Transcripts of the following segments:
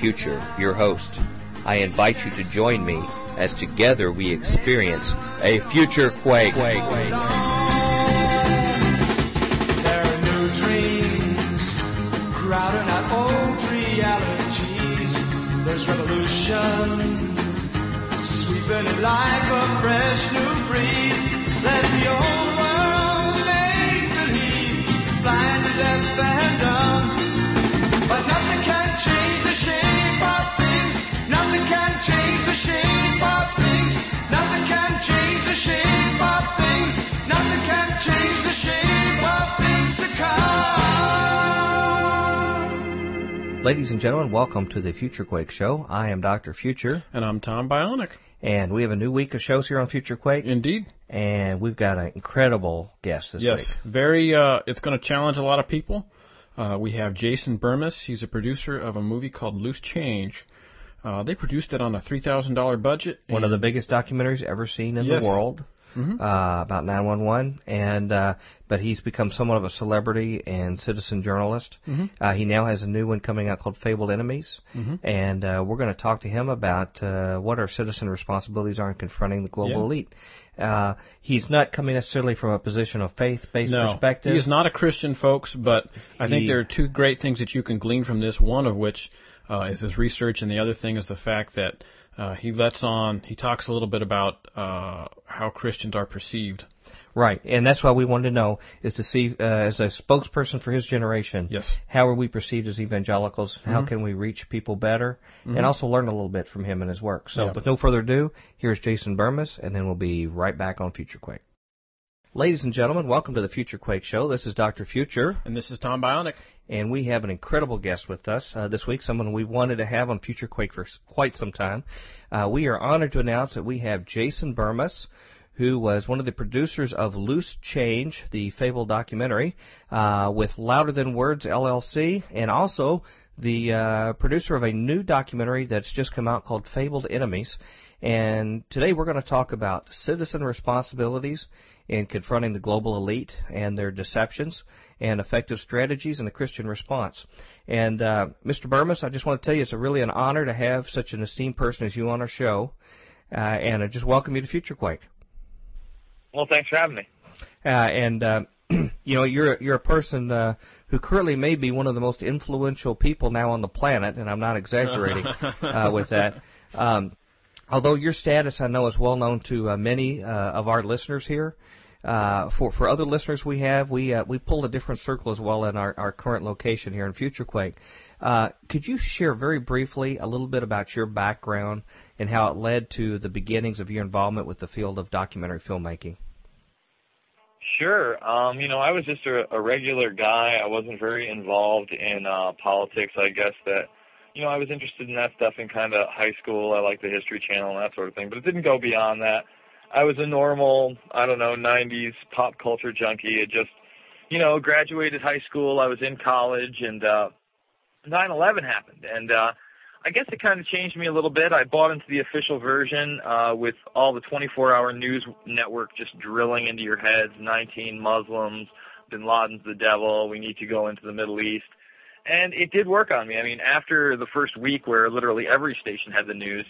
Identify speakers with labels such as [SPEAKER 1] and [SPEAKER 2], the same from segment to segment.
[SPEAKER 1] Future, your host. I invite you to join me as together we experience a future quake.
[SPEAKER 2] There are new dreams crowding out old realities. There's revolution sweeping it like a fresh new breeze. Let the old
[SPEAKER 1] Ladies and gentlemen, welcome to the Future Quake Show. I am Dr. Future,
[SPEAKER 3] And I'm Tom Bionic.
[SPEAKER 1] and we have a new week of shows here on Future Quake,
[SPEAKER 3] Indeed.
[SPEAKER 1] and we've got an incredible guest this
[SPEAKER 3] yes.
[SPEAKER 1] week.
[SPEAKER 3] Very. Uh, it's going to challenge a lot of people. Uh, we have Jason Bermas. He's a producer of a movie called Loose Change. Uh, they produced it on a three thousand dollar budget.
[SPEAKER 1] One of the biggest documentaries ever seen in
[SPEAKER 3] Yes.
[SPEAKER 1] the world.
[SPEAKER 3] Mhm.
[SPEAKER 1] Uh, about 911, and uh, but he's become somewhat of a celebrity and citizen journalist.
[SPEAKER 3] Mhm.
[SPEAKER 1] Uh, he now has a new one coming out called Fabled Enemies,
[SPEAKER 3] Mhm.
[SPEAKER 1] and uh, we're going to talk to him about uh, what our citizen responsibilities are in confronting the global
[SPEAKER 3] Yeah.
[SPEAKER 1] elite. Uh, he's not coming necessarily from a position of faith-based
[SPEAKER 3] no,
[SPEAKER 1] perspective.
[SPEAKER 3] he is not a Christian, folks. But I think there are two great things that you can glean from this. One of which uh, is his research, and the other thing is the fact that uh, he lets on. He talks a little bit about uh, how Christians are perceived.
[SPEAKER 1] Right, and that's why we wanted to know is to see uh, as a spokesperson for his generation.
[SPEAKER 3] Yes.
[SPEAKER 1] How are we perceived as evangelicals? How
[SPEAKER 3] Mhm.
[SPEAKER 1] can we reach people better?
[SPEAKER 3] Mhm.
[SPEAKER 1] And also learn a little bit from him and his work. So,
[SPEAKER 3] Yeah.
[SPEAKER 1] with no further ado, here's Jason Bermas, and then we'll be right back on Future Quake. Ladies and gentlemen, welcome to the Future Quake Show. This is Dr. Future,
[SPEAKER 3] And this is Tom Bionic.
[SPEAKER 1] and we have an incredible guest with us uh, this week, someone we wanted to have on Future Quake for quite some time. Uh, we are honored to announce that we have Jason Bermas, who was one of the producers of Loose Change, the Fable documentary, uh, with Louder Than Words LLC, and also the uh, producer of a new documentary that's just come out called Fabled Enemies. And today we're going to talk about citizen responsibilities in confronting the global elite and their deceptions and effective strategies in the Christian response. And uh, Mr. Bermas, I just want to tell you it's a really an honor to have such an esteemed person as you on our show. Uh, and I just welcome you to Future Quake.
[SPEAKER 4] Well, thanks for having me.
[SPEAKER 1] Uh, and uh, you know, you're you're a person uh, who currently may be one of the most influential people now on the planet, and I'm not exaggerating uh, with that. Um, although your status, I know, is well known to uh, many uh, of our listeners here. Uh, for for other listeners we have, we uh, we pulled a different circle as well in our, our current location here in FutureQuake. Uh, could you share very briefly a little bit about your background and how it led to the beginnings of your involvement with the field of documentary filmmaking?
[SPEAKER 4] Sure. Um, you know, I was just a, a regular guy. I wasn't very involved in uh, politics. I guess that, you know, I was interested in that stuff in kind of high school. I liked the History Channel and that sort of thing, but it didn't go beyond that. I was a normal, I don't know, 90s pop culture junkie. It just, you know, graduated high school. I was in college, and uh, 9/11 happened, and uh, I guess it kind of changed me a little bit. I bought into the official version uh, with all the 24-hour news network just drilling into your heads. 19 Muslims, Bin Laden's the devil. We need to go into the Middle East, and it did work on me. I mean, after the first week, where literally every station had the news.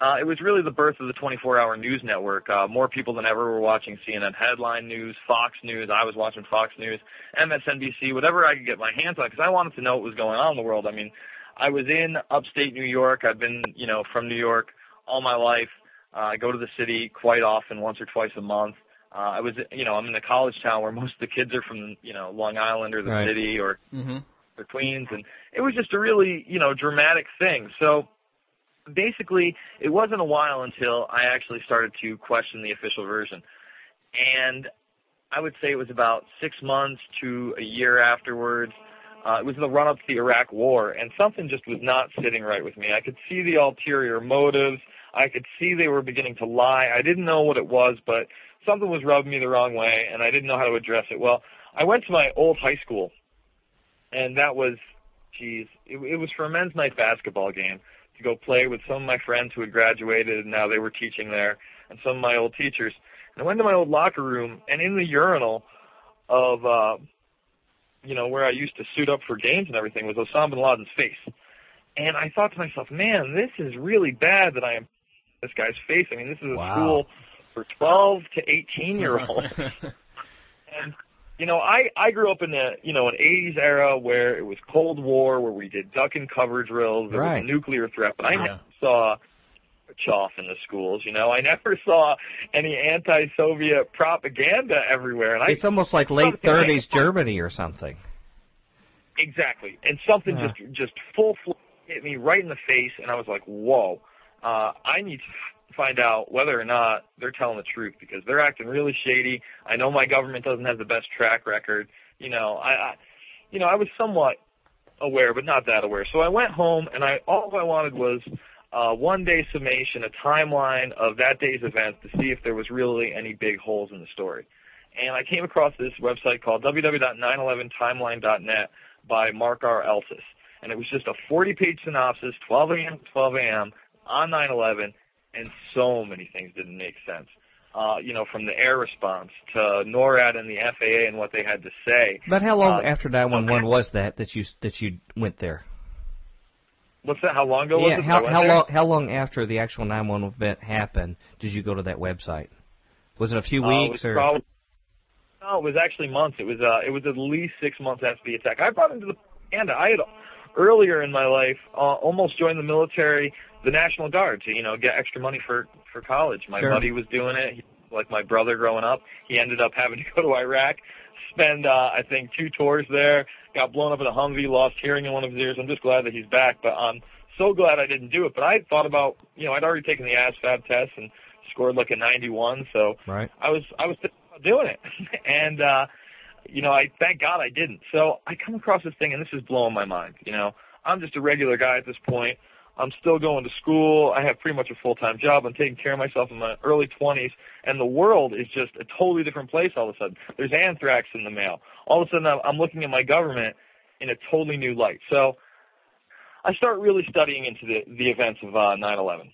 [SPEAKER 4] Uh, it was really the birth of the 24-hour news network. Uh, more people than ever were watching CNN headline news, Fox News. I was watching Fox News, MSNBC, whatever I could get my hands on, because I wanted to know what was going on in the world. I mean, I was in upstate New York. I've been, you know, from New York all my life. Uh, I go to the city quite often, once or twice a month. Uh, I was, you know, I'm in a college town where most of the kids are from, you know, Long Island or the
[SPEAKER 1] Right.
[SPEAKER 4] city or
[SPEAKER 3] Mm-hmm.
[SPEAKER 4] or Queens, and it was just a really you know dramatic thing. So basically, it wasn't a while until I actually started to question the official version, and I would say it was about six months to a year afterwards. Uh, it was in the run up to the Iraq War, and something just was not sitting right with me. I could see the ulterior motives. I could see they were beginning to lie. I didn't know what it was, but something was rubbing me the wrong way, and I didn't know how to address it. Well, I went to my old high school, and that was, geez, it, it was for a men's night basketball game go play with some of my friends who had graduated and now they were teaching there, and some of my old teachers. And I went to my old locker room, and in the urinal of, uh, you know, where I used to suit up for games and everything was Osama bin Laden's face. And I thought to myself, man, this is really bad that I am this guy's face. I mean, this is a
[SPEAKER 1] wow.
[SPEAKER 4] school for 12 to 18 year olds. and you know, I I grew up in the you know an 80s era where it was Cold War, where we did duck and cover drills. There
[SPEAKER 1] right.
[SPEAKER 4] was a nuclear threat, but I
[SPEAKER 3] Yeah.
[SPEAKER 4] never saw chaff in the schools. You know, I never saw any anti-Soviet propaganda everywhere. And I
[SPEAKER 1] It's almost like late 30s Germany or something.
[SPEAKER 4] Exactly. And something
[SPEAKER 1] Yeah.
[SPEAKER 4] just just full hit me right in the face, and I was like, "Whoa! Uh, I need to find out whether or not they're telling the truth because they're acting really shady. I know my government doesn't have the best track record. You know, I, I you know, I was somewhat aware, but not that aware. So I went home, and I all I wanted was uh, one day summation, a timeline of that day's events to see if there was really any big holes in the story. And I came across this website called www.911timeline.net by Mark R. Elsis. And it was just a 40-page synopsis, 12 a.m. 12 a.m. on 9/11, and so many things didn't make sense. Uh, you know, from the air response to NORAD and the FAA and what they had to say.
[SPEAKER 1] But how long
[SPEAKER 4] Uh,
[SPEAKER 1] after 911 was that that you that you went there?
[SPEAKER 4] What's that? How long ago was it? that
[SPEAKER 1] how how
[SPEAKER 4] there?
[SPEAKER 1] long how long after the actual 911 event happened did you go to that website? Was it a few
[SPEAKER 4] Uh,
[SPEAKER 1] weeks
[SPEAKER 4] was
[SPEAKER 1] or
[SPEAKER 4] probably, no, it was actually months. It was uh, it was at least six months after the attack. I brought into the propaganda. I had earlier in my life uh, almost joined the military, the National Guard, to you know get extra money for for college. My
[SPEAKER 1] Sure.
[SPEAKER 4] buddy was doing it. He, like my brother growing up, he ended up having to go to Iraq, spend uh, I think two tours there. Got blown up in a Humvee, lost hearing in one of his ears. I'm just glad that he's back, but I'm so glad I didn't do it. But I thought about, you know, I'd already taken the ASVAB test and scored like a 91, so
[SPEAKER 1] right?
[SPEAKER 4] I was I was thinking about doing it, and uh, you know I thank God I didn't. So I come across this thing, and this is blowing my mind. You know, I'm just a regular guy at this point. I'm still going to school. I have pretty much a full time job. I'm taking care of myself in my early 20s, and the world is just a totally different place all of a sudden. There's anthrax in the mail. All of a sudden, I'm- I'm looking at my government in a totally new light. So I start really studying into the the events of uh, 9/11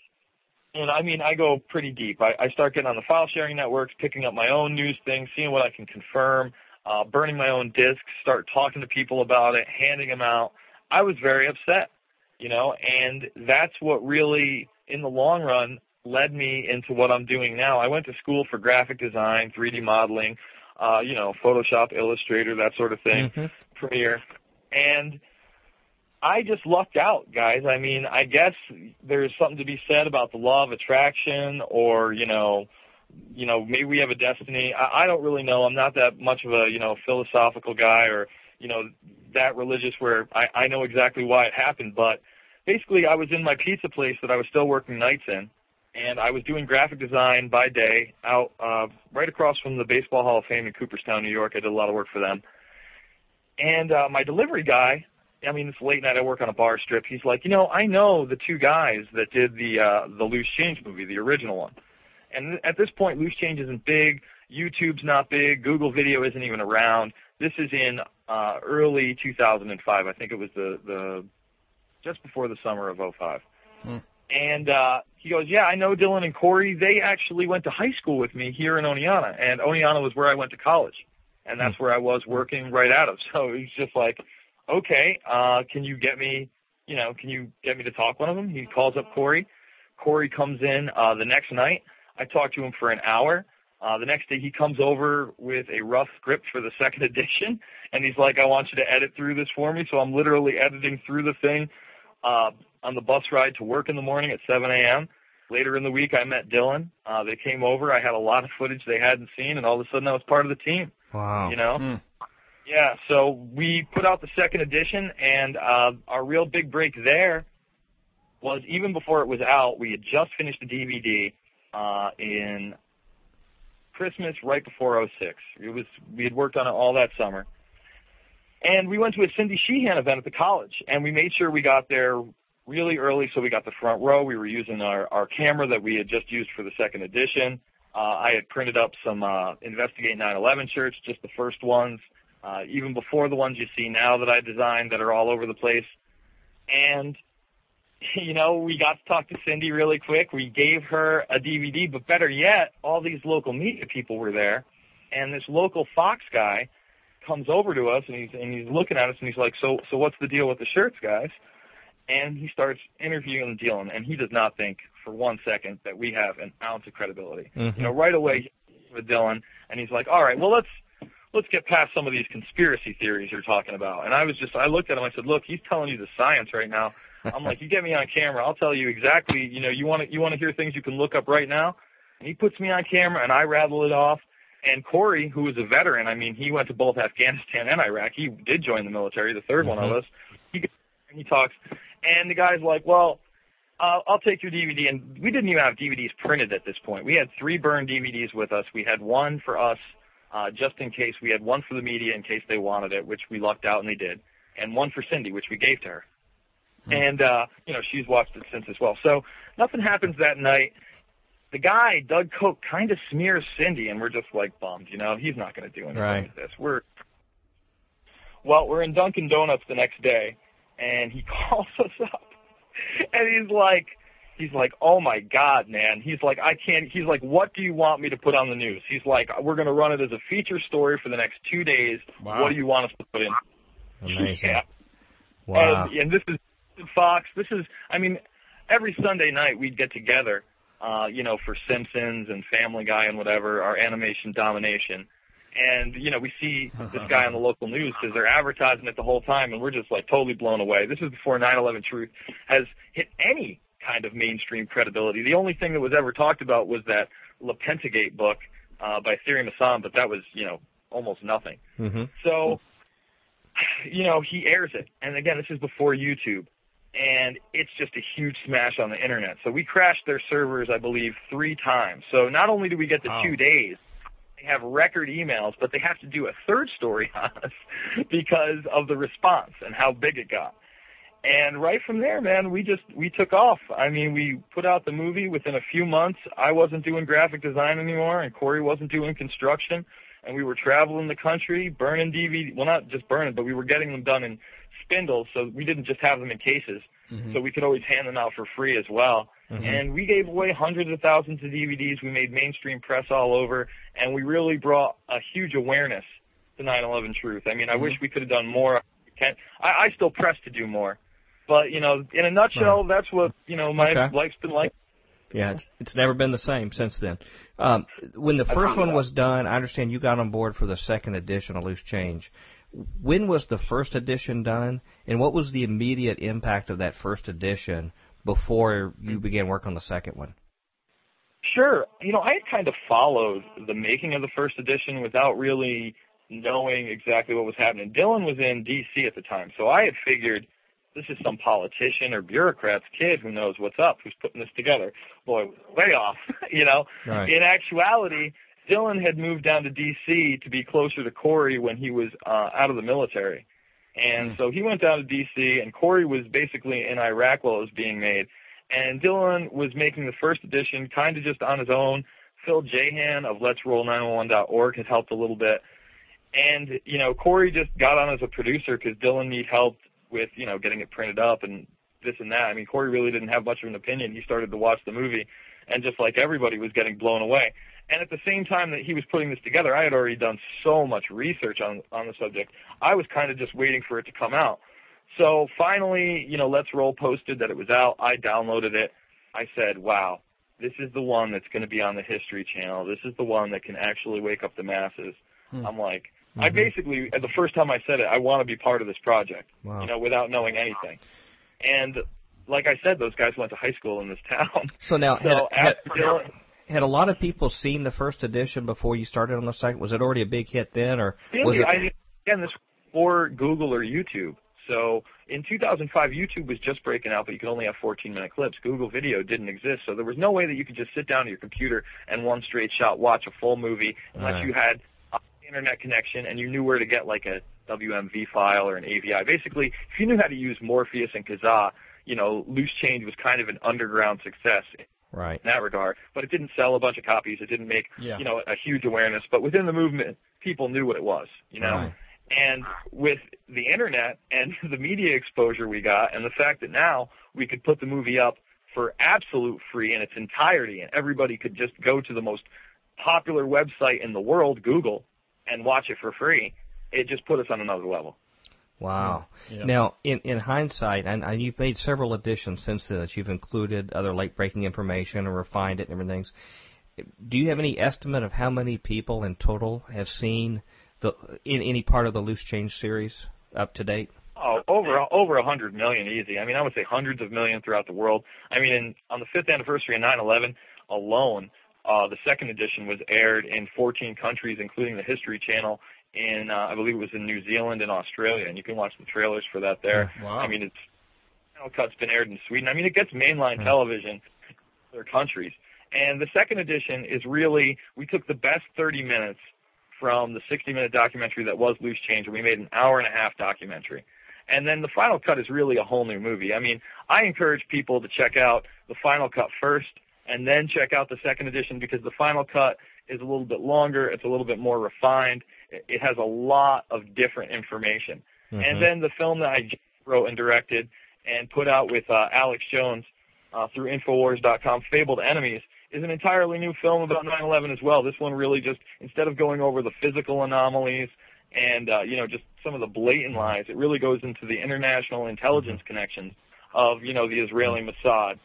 [SPEAKER 4] and I mean, I go pretty deep. I, I start getting on the file sharing networks, picking up my own news things, seeing what I can confirm, uh, burning my own discs, start talking to people about it, handing them out. I was very upset, you know, and that's what really, in the long run, led me into what I'm doing now. I went to school for graphic design, 3D modeling, uh, you know, Photoshop, Illustrator, that sort of thing,
[SPEAKER 1] Mhm.
[SPEAKER 4] Premiere, and I just lucked out, guys. I mean, I guess there's something to be said about the law of attraction, or you know, you know, maybe we have a destiny. I, I don't really know. I'm not that much of a you know philosophical guy, or you know, that religious where I, I know exactly why it happened. But basically, I was in my pizza place that I was still working nights in, and I was doing graphic design by day out uh, right across from the Baseball Hall of Fame in Cooperstown, New York. I did a lot of work for them. And uh, my delivery guy, I mean, it's late night. I work on a bar strip. He's like, you know, I know the two guys that did the uh, the Loose Change movie, the original one. And at this point, Loose Change isn't big. YouTube's not big. Google Video isn't even around. This is in uh, early 2005. I think it was the the just before the summer of 05.
[SPEAKER 3] Hmm.
[SPEAKER 4] And uh, he goes, yeah, I know Dylan and Corey. They actually went to high school with me here in Oneonta, and Oneonta was where I went to college, and that's where I was working right out of. So he's just like, okay, uh, can you get me, you know, can you get me to talk one of them? He calls up Corey. Corey comes in uh, the next night. I talked to him for an hour. Uh, the next day he comes over with a rough script for the second edition, and he's like, I want you to edit through this for me. So I'm literally editing through the thing uh, on the bus ride to work in the morning at 7 a.m. Later in the week, I met Dylan. Uh, they came over. I had a lot of footage they hadn't seen, and all of a sudden, I was part of the team.
[SPEAKER 1] Wow.
[SPEAKER 4] You know,
[SPEAKER 3] Hmm.
[SPEAKER 4] Yeah, so we put out the second edition, and uh, our real big break there was even before it was out. We had just finished the DVD in Christmas, right before '06. It was we had worked on it all that summer, and we went to a Cindy Sheehan event at the college, and we made sure we got there really early, so we got the front row. We were using our our camera that we had just used for the second edition. Uh, I had printed up some uh, Investigate 9/11 shirts, just the first ones, uh, even before the ones you see now that I designed that are all over the place. And you know, we got to talk to Cindy really quick. We gave her a DVD, but better yet, all these local media people were there, and this local Fox guy comes over to us and he's and he's looking at us and he's like, "So so what's the deal with the shirts, guys?" And he starts interviewing Dylan, and he does not think for one second that we have an ounce of credibility.
[SPEAKER 1] Mhm.
[SPEAKER 4] You know, right away with Dylan, and he's like, "All right, well let's." Let's get past some of these conspiracy theories you're talking about. And I was just, I looked at him, I said, look, he's telling you the science right now. I'm like, you get me on camera, I'll tell you exactly. You know, you want to you want to hear things you can look up right now. And he puts me on camera, and I rattle it off. And Corey, who is a veteran, I mean, he went to both Afghanistan and Iraq. He did join the military, the 3rd one of
[SPEAKER 1] Mhm.
[SPEAKER 4] us. He gets- and he talks, and the guy's like, well. Uh, I'll take your DVD, and we didn't even have DVDs printed at this point. We had three burned DVDs with us. We had one for us, uh, just in case. We had one for the media in case they wanted it, which we lucked out and they did, and one for Cindy, which we gave to her and uh, you know she's watched it since as well. So nothing happens that night. The guy Doug Koch kind of smears Cindy, and we're just like bummed. You know, he's not going to do anything
[SPEAKER 1] Right.
[SPEAKER 4] with this. We're well, we're in Dunkin' Donuts the next day, and he calls us up, and he's like. He's like, oh my God, man. He's like, I can't. He's like, what do you want me to put on the news? He's like, we're going to run it as a feature story for the next two days.
[SPEAKER 3] Wow.
[SPEAKER 4] What do you want us to put in?
[SPEAKER 1] Amazing.
[SPEAKER 4] Yeah.
[SPEAKER 1] Wow.
[SPEAKER 4] And, and this is Fox. This is, I mean, every Sunday night we'd get together, uh, you know, for Simpsons and Family Guy and whatever, our animation domination. And, you know, we see this guy on the local news because they're advertising it the whole time, and we're just like totally blown away. This is before 9/11 Truth has hit any kind of mainstream credibility. The only thing that was ever talked about was that Le Pentagate book uh, by Thierry Meyssan, but that was, you know, almost nothing.
[SPEAKER 1] hmm
[SPEAKER 4] So, you know, he airs it. And again, this is before YouTube. And it's just a huge smash on the internet. So we crashed their servers, I believe, three times. So not only do we get the
[SPEAKER 3] Wow.
[SPEAKER 4] two days, they have record emails, but they have to do a third story on us because of the response and how big it got. And right from there, man, we just we took off. I mean, we put out the movie within a few months. I wasn't doing graphic design anymore, and Corey wasn't doing construction. And we were traveling the country, burning DVD. Well, not just burning, but we were getting them done in spindles, so we didn't just have them in cases.
[SPEAKER 3] Mhm.
[SPEAKER 4] So we could always hand them out for free as well.
[SPEAKER 1] Mhm.
[SPEAKER 4] And we gave away hundreds of thousands of DVDs. We made mainstream press all over, and we really brought a huge awareness to 9/11 Truth. I mean, I wish we could have done more. I, I still press to do more, but you know, in a nutshell, that's what you know my
[SPEAKER 1] Okay.
[SPEAKER 4] life's been like.
[SPEAKER 1] Yeah, it's, it's never been the same since then. Um, when the first one was done, I understand you got on board for the second edition of Loose Change. When was the first edition done, and what was the immediate impact of that first edition before you began work on the second one?
[SPEAKER 4] Sure. You know, I had kind of followed the making of the first edition without really knowing exactly what was happening. Dylan was in D.C. at the time, so I had figured this is some politician or bureaucrat's kid who knows what's up, who's putting this together. Boy, way off, you know.
[SPEAKER 1] Right.
[SPEAKER 4] In actuality, Dylan had moved down to D.C. to be closer to Corey when he was uh, out of the military. And so he went down to D.C. and Corey was basically in Iraq while it was being made. And Dylan was making the first edition kind of just on his own. Phil Jayhan of Let's Roll 911.org had helped a little bit. And, you know, Corey just got on as a producer because Dylan needed help with, you know, getting it printed up and this and that. I mean, Corey really didn't have much of an opinion. He started to watch the movie and just like everybody was getting blown away. And at the same time that he was putting this together, I had already done so much research on on the subject. I was kind of just waiting for it to come out. So finally, you know, Let's Roll posted that it was out. I downloaded it. I said, "Wow, this is the one that's going to be on the History Channel. This is the one that can actually wake up the masses."
[SPEAKER 3] Hmm.
[SPEAKER 4] I'm like, I basically, the first time I said it, I want to be part of this project.
[SPEAKER 1] Wow.
[SPEAKER 4] You know, without knowing anything. And like I said, those guys went to high school in this town.
[SPEAKER 1] So now, had,
[SPEAKER 4] So
[SPEAKER 1] had,
[SPEAKER 4] Dylan,
[SPEAKER 1] had a lot of people seen the first edition before you started on the second? Was it already a big hit then, or was it?
[SPEAKER 4] I again, this for Google or YouTube. So in 2005, YouTube was just breaking out, but you could only have 14 minute clips. Google Video didn't exist, so there was no way that you could just sit down to your computer and one straight shot watch a full movie unless
[SPEAKER 1] Right.
[SPEAKER 4] you had an internet connection and you knew where to get like a WMV file or an AVI. Basically, if you knew how to use Morpheus and Kazaa, you know, Loose Change was kind of an underground success
[SPEAKER 1] Right.
[SPEAKER 4] in that regard. But it didn't sell a bunch of copies. It didn't make
[SPEAKER 3] Yeah.
[SPEAKER 4] you know a huge awareness. But within the movement, people knew what it was. You know.
[SPEAKER 1] Right.
[SPEAKER 4] And with the internet and the media exposure we got, and the fact that now we could put the movie up for absolute free in its entirety, and everybody could just go to the most popular website in the world, Google, and watch it for free, it just put us on another level.
[SPEAKER 1] Wow.
[SPEAKER 3] Yeah.
[SPEAKER 1] Now, in in hindsight, and, and you've made several additions since then that you've included other late breaking information and refined it and everything. Do you have any estimate of how many people in total have seen the in any part of the Loose Change series up to date?
[SPEAKER 4] Oh, over over a hundred million easy. I mean, I would say hundreds of million throughout the world. I mean, in, on the fifth anniversary of 9/11 alone, uh, the second edition was aired in 14 countries, including the History Channel in uh, I believe it was in New Zealand and Australia, and you can watch the trailers for that there.
[SPEAKER 3] Wow.
[SPEAKER 4] I mean, it's final cut's been aired in Sweden. I mean, it gets mainline television in other countries. And the second edition is really we took the best 30 minutes from the 60 minute documentary that was Loose Change, and we made an hour and a half documentary. And then the final cut is really a whole new movie. I mean, I encourage people to check out the final cut first and then check out the second edition because the final cut is a little bit longer, it's a little bit more refined, it has a lot of different information. And then the film that I wrote and directed and put out with uh, Alex Jones uh, through Infowars.com, Fabled Enemies, is an entirely new film about 9/11 as well. This one really just instead of going over the physical anomalies and uh, you know just some of the blatant lies, it really goes into the international intelligence connections of you know the Israeli Mossad,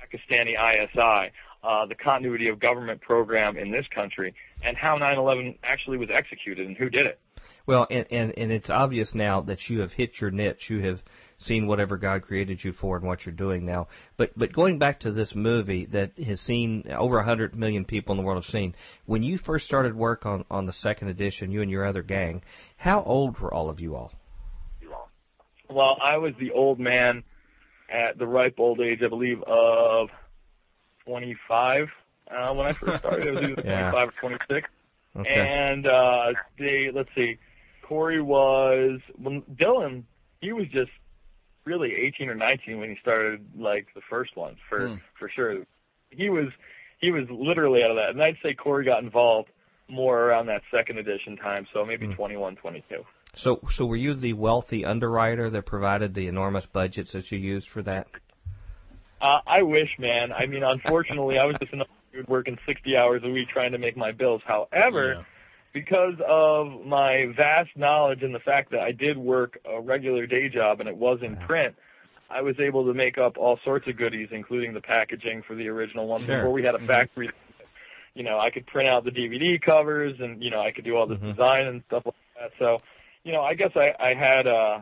[SPEAKER 4] Pakistani ISI, uh, the continuity of government program in this country, and how 9/11 actually was executed and who did it.
[SPEAKER 1] Well, and, and and it's obvious now that you have hit your niche. You have seen whatever God created you for and what you're doing now. But but going back to this movie that has seen over a hundred million people in the world have seen. When you first started work on on the second edition, you and your other gang, how old were all of you all?
[SPEAKER 4] Well, I was the old man at the ripe old age, I believe, of 25 uh, when I first started. It was either
[SPEAKER 1] Yeah.
[SPEAKER 4] 25 or 26.
[SPEAKER 1] Okay.
[SPEAKER 4] And uh, they, let's see, Corey was, when Dylan, he was just really 18 or 19 when he started like the first one for
[SPEAKER 3] Hmm.
[SPEAKER 4] for sure. He was he was literally out of that, and I'd say Corey got involved more around that second edition time, so maybe 21, 22.
[SPEAKER 1] So so were you the wealthy underwriter that provided the enormous budgets that you used for that?
[SPEAKER 4] Uh, I wish, man. I mean, unfortunately, I was just another dude working 60 hours a week trying to make my bills. However,
[SPEAKER 3] Yeah.
[SPEAKER 4] because of my vast knowledge and the fact that I did work a regular day job and it was in print, I was able to make up all sorts of goodies, including the packaging for the original one.
[SPEAKER 1] Sure.
[SPEAKER 4] Before we had a factory, you know, I could print out the DVD covers and you know I could do all the
[SPEAKER 1] Mhm.
[SPEAKER 4] design and stuff like that. So, you know, I guess I I had uh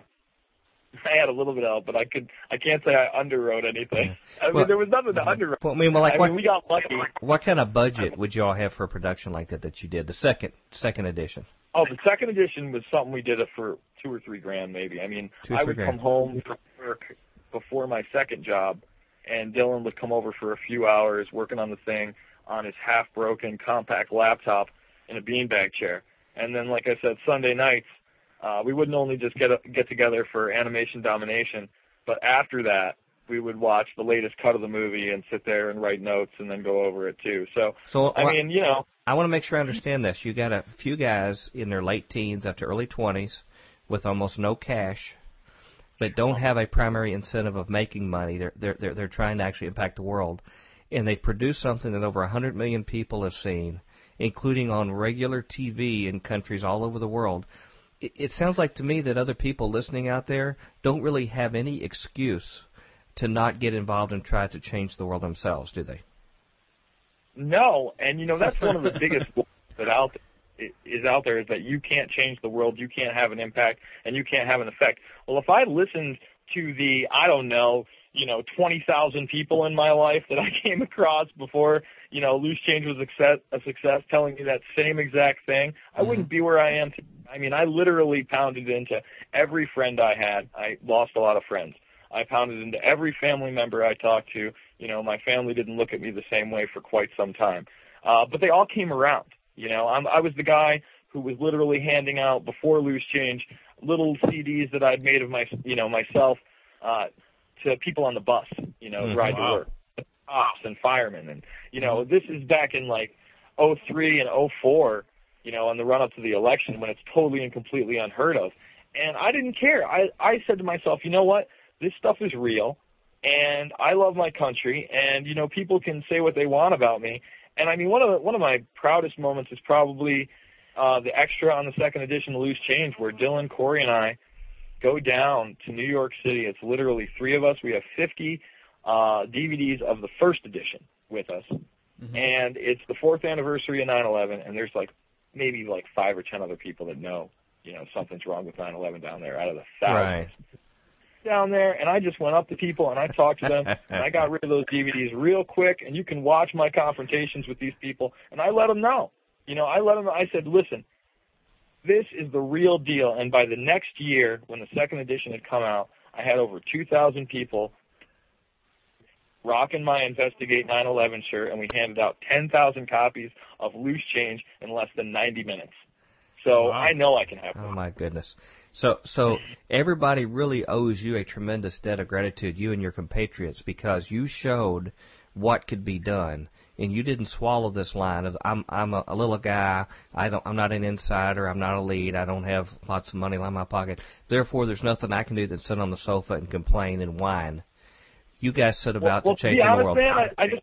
[SPEAKER 4] I had a little bit of help, but I could I can't say I underwrote anything. I mean,
[SPEAKER 1] Well-
[SPEAKER 4] there was nothing to underwrite.
[SPEAKER 1] Well, I mean, well, like
[SPEAKER 4] I
[SPEAKER 1] what
[SPEAKER 4] mean, we got lucky.
[SPEAKER 1] what kind of budget would you all have for a production like that that you did? The second second edition.
[SPEAKER 4] Oh, the second edition was something we did it for two or three grand, maybe. I mean,
[SPEAKER 1] Two
[SPEAKER 4] I would
[SPEAKER 1] grand.
[SPEAKER 4] come home from work before my second job, and Dylan would come over for a few hours working on the thing on his half-broken compact laptop in a beanbag chair. And then, like I said, Sunday nights, uh, we wouldn't only just get get together for animation domination, but after that, we would watch the latest cut of the movie and sit there and write notes and then go over it too. So,
[SPEAKER 1] So
[SPEAKER 4] I mean, you know,
[SPEAKER 1] I want to make sure I understand this. You got a few guys in their late teens up to early 20s with almost no cash, but don't have a primary incentive of making money. They're they're they're, they're trying to actually impact the world, and they produce something that over a 100 million people have seen, including on regular TV in countries all over the world. It, it sounds like to me that other people listening out there don't really have any excuse to not get involved and try to change the world themselves, do they?
[SPEAKER 4] No, and you know that's one of the biggest that out is out there is that you can't change the world, you can't have an impact, and you can't have an effect. Well, if I listened to the I don't know, you know, twenty thousand people in my life that I came across before, you know, loose change was a success, a success, telling me that same exact thing, I mm-hmm. wouldn't be where I am today. I mean, I literally pounded into every friend I had. I lost a lot of friends. I pounded into every family member I talked to. You know, my family didn't look at me the same way for quite some time. Uh, but they all came around. You know, I'm, I was the guy who was literally handing out before loose change little CDs that I'd made of my, you know, myself uh, to people on the bus. You know, mm, ride wow. to work, cops and firemen, and you know, this is back in like '03 and '04. You know, on the run up to the election when it's totally and completely unheard of. And I didn't care. I I said to myself, you know what? This stuff is real, and I love my country, and you know, people can say what they want about me. And I mean, one of the, one of my proudest moments is probably uh, the extra on the second edition of Loose Change, where Dylan, Corey, and I go down to New York City. It's literally three of us. We have 50 uh, DVDs of the first edition with us, mm-hmm. and it's the fourth anniversary of 9/11. And there's like maybe like five or ten other people that know, you know, something's wrong with 9/11 down there out of the thousands. Right down there and I just went up to people and I talked to them and I got rid of those DVDs real quick and you can watch my confrontations with these people and I let them know. You know, I let them I said, "Listen, this is the real deal." And by the next year when the second edition had come out, I had over 2,000 people rocking my Investigate 9/11 shirt and we handed out 10,000 copies of Loose Change in less than 90 minutes. So wow. I know I can have.
[SPEAKER 1] Oh my goodness! So so everybody really owes you a tremendous debt of gratitude, you and your compatriots, because you showed what could be done, and you didn't swallow this line of I'm I'm a, a little guy. I don't I'm not an insider. I'm not a lead. I don't have lots of money in my pocket. Therefore, there's nothing I can do than sit on the sofa and complain and whine. You guys set about
[SPEAKER 4] well, well,
[SPEAKER 1] to change
[SPEAKER 4] to
[SPEAKER 1] the world.
[SPEAKER 4] Man, I, I just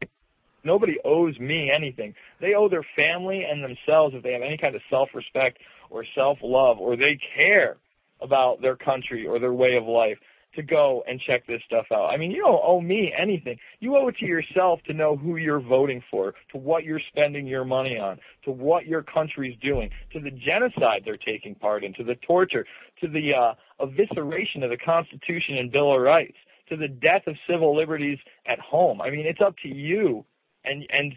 [SPEAKER 4] Nobody owes me anything. They owe their family and themselves if they have any kind of self-respect or self-love or they care about their country or their way of life to go and check this stuff out. I mean, you don't owe me anything. You owe it to yourself to know who you're voting for, to what you're spending your money on, to what your country's doing, to the genocide they're taking part in, to the torture, to the uh, evisceration of the Constitution and Bill of Rights, to the death of civil liberties at home. I mean, it's up to you and and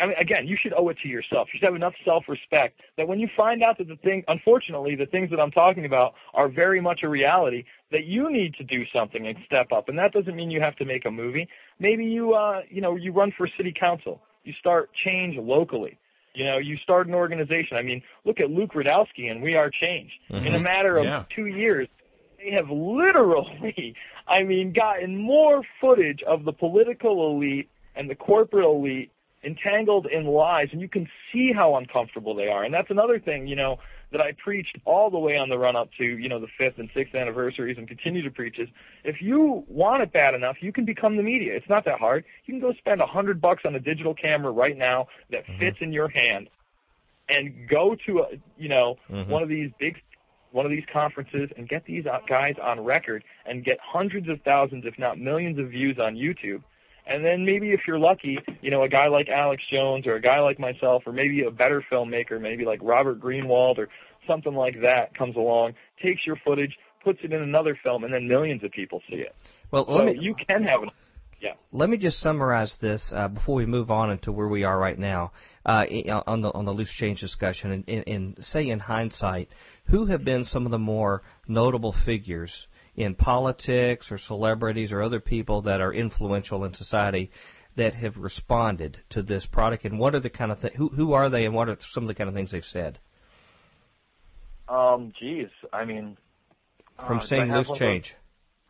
[SPEAKER 4] I mean, again, you should owe it to yourself. You should have enough self-respect that when you find out that the thing, unfortunately, the things that I'm talking about are very much a reality, that you need to do something and step up. And that doesn't mean you have to make a movie. Maybe you, uh, you know, you run for city council. You start change locally. You know, you start an organization. I mean, look at Luke Rudkowski and We Are Change. Mm-hmm. In a matter of yeah. two years, they have literally, I mean, gotten more footage of the political elite and the corporate elite entangled in lies, and you can see how uncomfortable they are. And that's another thing, you know, that I preached all the way on the run up to, you know, the fifth and sixth anniversaries and continue to preach is if you want it bad enough, you can become the media. It's not that hard. You can go spend a hundred bucks on a digital camera right now that mm-hmm. fits in your hand and go to a, you know, mm-hmm. one of these big one of these conferences and get these uh, guys on record and get hundreds of thousands, if not millions of views on YouTube and then maybe if you're lucky, you know, a guy like Alex Jones or a guy like myself or maybe a better filmmaker, maybe like Robert Greenwald or something like that comes along, takes your footage, puts it in another film, and then millions of people see it.
[SPEAKER 1] Well,
[SPEAKER 4] so
[SPEAKER 1] me,
[SPEAKER 4] you can have an yeah.
[SPEAKER 1] Let me just summarize this uh, before we move on into where we are right now uh, on the on the loose change discussion, and, and, and say in hindsight, who have been some of the more notable figures in politics or celebrities or other people that are influential in society that have responded to this product, and what are the kind of th- who who are they, and what are some of the kind of things they've said?
[SPEAKER 4] Um, geez, I mean,
[SPEAKER 1] from uh, saying loose change.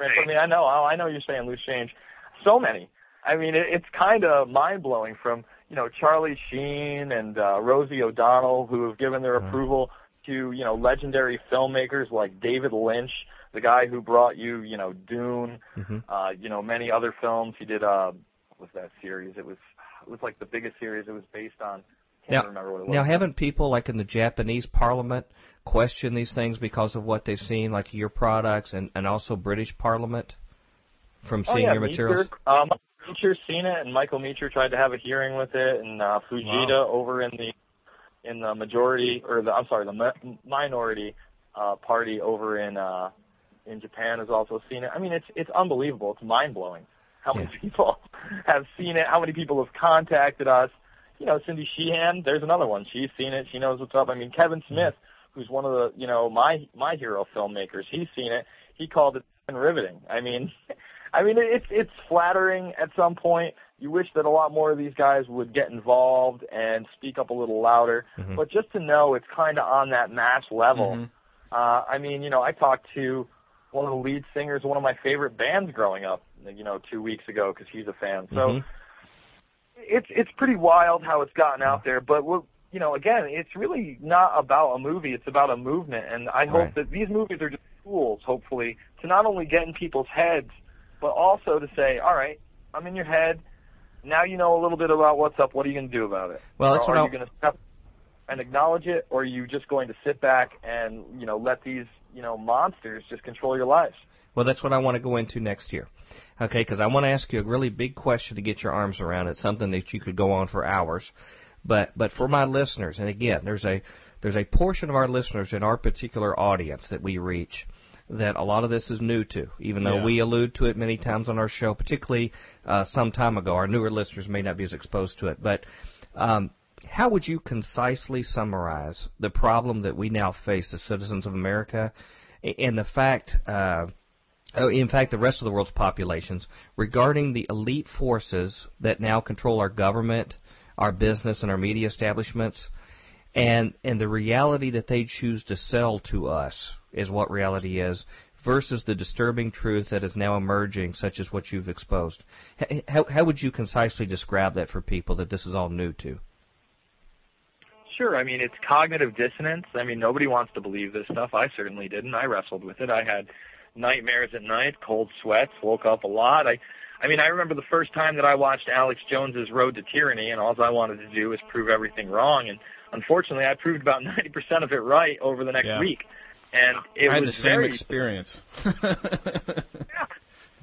[SPEAKER 4] I mean, I know, I know you're saying loose change. So many. I mean, it, it's kind of mind blowing. From you know Charlie Sheen and uh, Rosie O'Donnell, who have given their mm-hmm. approval to you know legendary filmmakers like David Lynch, the guy who brought you, you know, Dune, mm-hmm. uh, you know, many other films. He did uh, was that series? It was it was like the biggest series. It was based on. Can't now, remember what it was.
[SPEAKER 1] Now, haven't people like in the Japanese Parliament questioned these things because of what they've seen, like your products, and and also British Parliament from seeing
[SPEAKER 4] oh, yeah,
[SPEAKER 1] your materials?
[SPEAKER 4] Um, Meacher's seen it, and Michael Meacher tried to have a hearing with it, and uh, Fujita wow. over in the in the majority or the I'm sorry the minority uh, party over in uh, in Japan has also seen it. I mean, it's it's unbelievable. It's mind blowing how many yeah. people have seen it. How many people have contacted us. You know, Cindy Sheehan. There's another one. She's seen it. She knows what's up. I mean, Kevin Smith, who's one of the you know my my hero filmmakers. He's seen it. He called it riveting. I mean, I mean it's it's flattering at some point. You wish that a lot more of these guys would get involved and speak up a little louder.
[SPEAKER 1] Mhm.
[SPEAKER 4] But just to know it's kind of on that match level.
[SPEAKER 3] Mhm.
[SPEAKER 4] Uh, I mean, you know, I talked to one of the lead singers of one of my favorite bands growing up, you know, two weeks ago because he's a fan. So
[SPEAKER 1] Mhm.
[SPEAKER 4] it's it's pretty wild how it's gotten out there. But what you know, again, it's really not about a movie; it's about a movement. And I hope
[SPEAKER 1] Right.
[SPEAKER 4] that these movies are just tools, hopefully, to not only get in people's heads, but also to say, all right, I'm in your head. Now you know a little bit about what's up. What are you going to do about it?
[SPEAKER 1] Well, that's
[SPEAKER 4] are
[SPEAKER 1] what
[SPEAKER 4] are
[SPEAKER 1] I-
[SPEAKER 4] you going to step and acknowledge it, or are you just going to sit back and you know let these you know monsters just control your lives?
[SPEAKER 1] Well, that's what I want to go into next year. Okay, because I want to ask you a really big question to get your arms around. It's something that you could go on for hours. But but for my listeners, and again, there's a there's a portion of our listeners in our particular audience that we reach that a lot of this is new to, even though
[SPEAKER 3] Yeah.
[SPEAKER 1] we allude to it many times on our show, particularly uh, some time ago. Our newer listeners may not be as exposed to it, but um, how would you concisely summarize the problem that we now face as citizens of America, and the fact? Uh, Oh, in fact, the rest of the world's populations regarding the elite forces that now control our government, our business, and our media establishments, and and the reality that they choose to sell to us is what reality is, versus the disturbing truth that is now emerging, such as what you've exposed. How, how would you concisely describe that for people that this is all new to?
[SPEAKER 4] Sure. I mean, it's cognitive dissonance. I mean, nobody wants to believe this stuff. I certainly didn't. I wrestled with it. I had nightmares at night, cold sweats, woke up a lot. I I mean, I remember the first time that I watched Alex Jones's Road to Tyranny and all I wanted to do was prove everything wrong and unfortunately I proved about 90% of it right over the next
[SPEAKER 3] Yeah.
[SPEAKER 4] week. And it
[SPEAKER 3] I had the same
[SPEAKER 4] very
[SPEAKER 3] experience.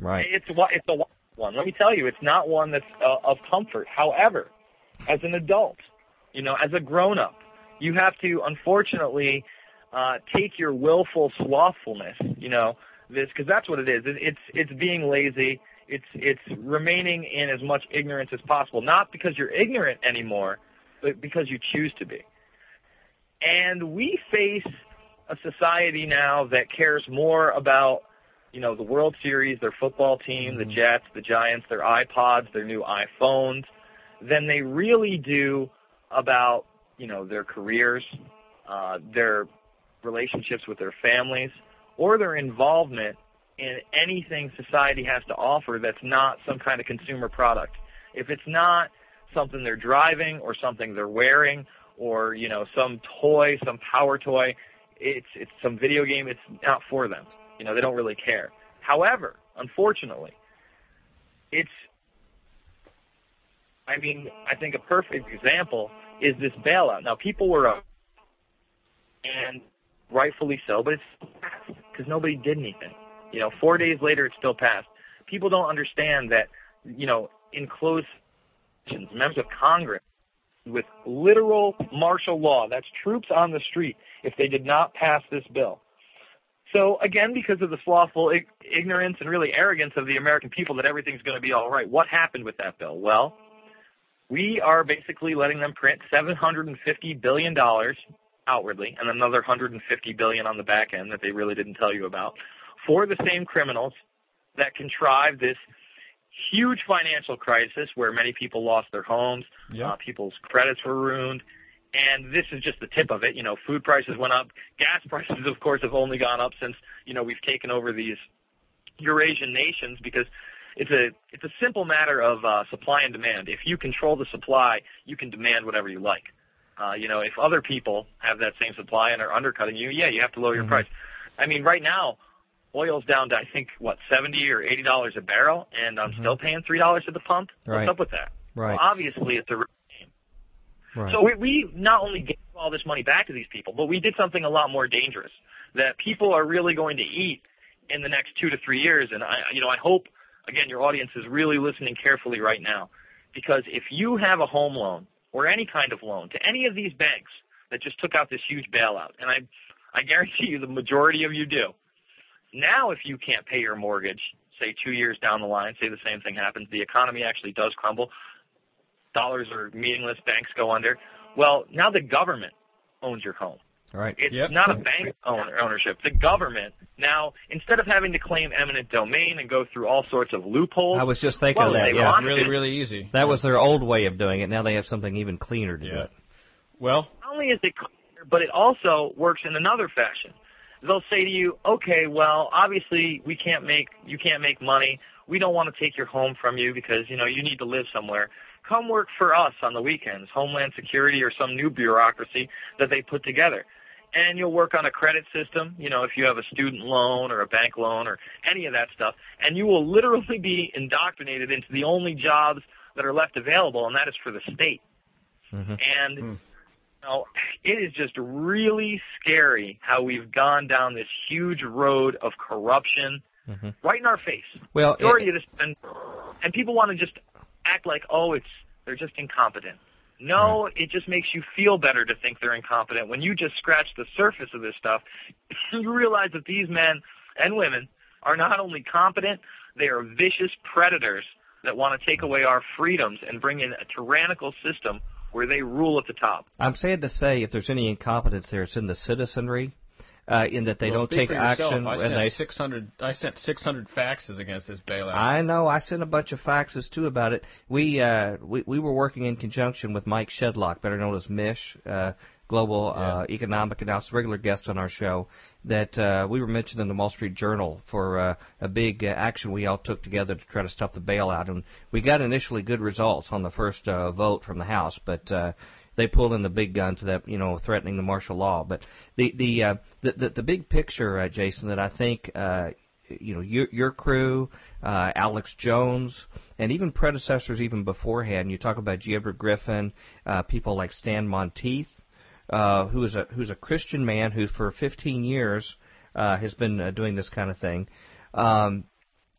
[SPEAKER 1] Right.
[SPEAKER 4] It's it's a wild one. Let me tell you, it's not one that's uh, of comfort. However, as an adult, you know, as a grown up, you have to unfortunately uh, take your willful slothfulness, you know, this because that's what it is. It, it's it's being lazy. It's it's remaining in as much ignorance as possible, not because you're ignorant anymore, but because you choose to be. And we face a society now that cares more about you know, the World Series, their football team, the Jets, the Giants, their iPods, their new iPhones, than they really do about, you know, their careers, uh, their relationships with their families, or their involvement in anything society has to offer that's not some kind of consumer product. If it's not something they're driving or something they're wearing or, you know, some toy, some power toy, it's it's some video game, it's not for them. You know, they don't really care. However, unfortunately, it's I mean, I think a perfect example is this bailout. Now, people were up, and rightfully so, but it's because nobody did anything. You know, four days later, it's still passed. People don't understand that, you know, in closed sessions, members of Congress with literal martial law, that's troops on the street, if they did not pass this bill. So again, because of the slothful ignorance and really arrogance of the American people that everything's going to be all right, what happened with that bill? Well, we are basically letting them print 750 billion dollars outwardly and another 150 billion on the back end that they really didn't tell you about for the same criminals that contrived this huge financial crisis where many people lost their homes,
[SPEAKER 3] Yeah.
[SPEAKER 4] uh, people's credits were ruined, and this is just the tip of it. You know, food prices went up, gas prices, of course, have only gone up since you know we've taken over these Eurasian nations because it's a it's a simple matter of uh, supply and demand. If you control the supply, you can demand whatever you like. Uh, you know, if other people have that same supply and are undercutting you, yeah, you have to lower your price. I mean, right now, oil's down to I think what seventy or eighty dollars a barrel, and I'm mm-hmm. still paying three dollars at the pump.
[SPEAKER 1] Right.
[SPEAKER 4] What's up with that?
[SPEAKER 1] Right.
[SPEAKER 4] Well, obviously, it's a risk game.
[SPEAKER 1] Right.
[SPEAKER 4] So we, we not only gave all this money back to these people, but we did something a lot more dangerous that people are really going to eat in the next two to three years. And I, you know, I hope again your audience is really listening carefully right now, because if you have a home loan or any kind of loan to any of these banks that just took out this huge bailout, and I, I guarantee you the majority of you do. Now, if you can't pay your mortgage, say two years down the line, say the same thing happens, the economy actually does crumble, dollars are meaningless, banks go under. Well, now the government owns your home.
[SPEAKER 1] Right.
[SPEAKER 4] It's
[SPEAKER 3] Yep.
[SPEAKER 4] not a bank owner ownership. The government now, instead of having to claim eminent domain and go through all sorts of loopholes,
[SPEAKER 1] I was just thinking
[SPEAKER 4] well,
[SPEAKER 1] of that. Yeah,
[SPEAKER 3] Really,
[SPEAKER 4] to.
[SPEAKER 3] really easy.
[SPEAKER 1] that was their old way of doing it. Now they have something even cleaner to do it.
[SPEAKER 3] Well,
[SPEAKER 4] not only is it clear, but it also works in another fashion. They'll say to you, okay, well, obviously we can't make, you can't make money. We don't want to take your home from you because, you know, you need to live somewhere. Come work for us on the weekends, Homeland Security or some new bureaucracy that they put together. And you'll work on a credit system, you know, if you have a student loan or a bank loan or any of that stuff. And you will literally be indoctrinated into the only jobs that are left available, and that is for the state.
[SPEAKER 1] Mhm.
[SPEAKER 4] And
[SPEAKER 3] Hmm.
[SPEAKER 4] Know, it is just really scary how we've gone down this huge road of corruption
[SPEAKER 1] Mhm.
[SPEAKER 4] right in our face.
[SPEAKER 1] Well,
[SPEAKER 4] Majority of this, and, and people want to just act like, oh, it's they're just incompetent. No, it just makes you feel better to think they're incompetent. When you just scratch the surface of this stuff, you realize that these men and women are not only competent, they are vicious predators that want to take away our freedoms and bring in a tyrannical system where they rule at the top.
[SPEAKER 1] I'm sad to say, if there's any incompetence there, it's in the citizenry, uh, in that they
[SPEAKER 3] well,
[SPEAKER 1] don't
[SPEAKER 3] speak
[SPEAKER 1] take
[SPEAKER 3] for yourself.
[SPEAKER 1] action
[SPEAKER 3] I
[SPEAKER 1] and
[SPEAKER 3] sent
[SPEAKER 1] they
[SPEAKER 3] 600. I sent 600 faxes against this bailout.
[SPEAKER 1] I know. I sent a bunch of faxes too about it. We uh, we we were working in conjunction with Mike Shedlock, better known as Mish, uh, global uh, economic analyst, regular guest on our show. That uh, we were mentioned in the Wall Street Journal for uh, a big uh, action we all took together to try to stop the bailout, and we got initially good results on the first uh, vote from the House, but. Uh, they pulled in the big guns that you know threatening the martial law. But the the uh, the, the the big picture, uh, Jason, that I think uh, you know your your crew, uh, Alex Jones, and even predecessors even beforehand. You talk about G. Edward Griffin, uh, people like Stan Monteith, uh, who is a who's a Christian man who for 15 years uh, has been uh, doing this kind of thing. Um,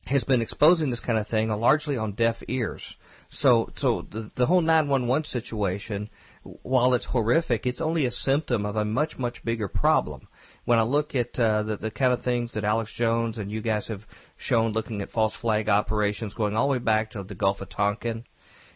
[SPEAKER 1] has been exposing this kind of thing uh, largely on deaf ears. So, so the, the whole 911 situation, while it's horrific, it's only a symptom of a much, much bigger problem. When I look at uh, the, the kind of things that Alex Jones and you guys have shown looking at false flag operations going all the way back to the Gulf of Tonkin,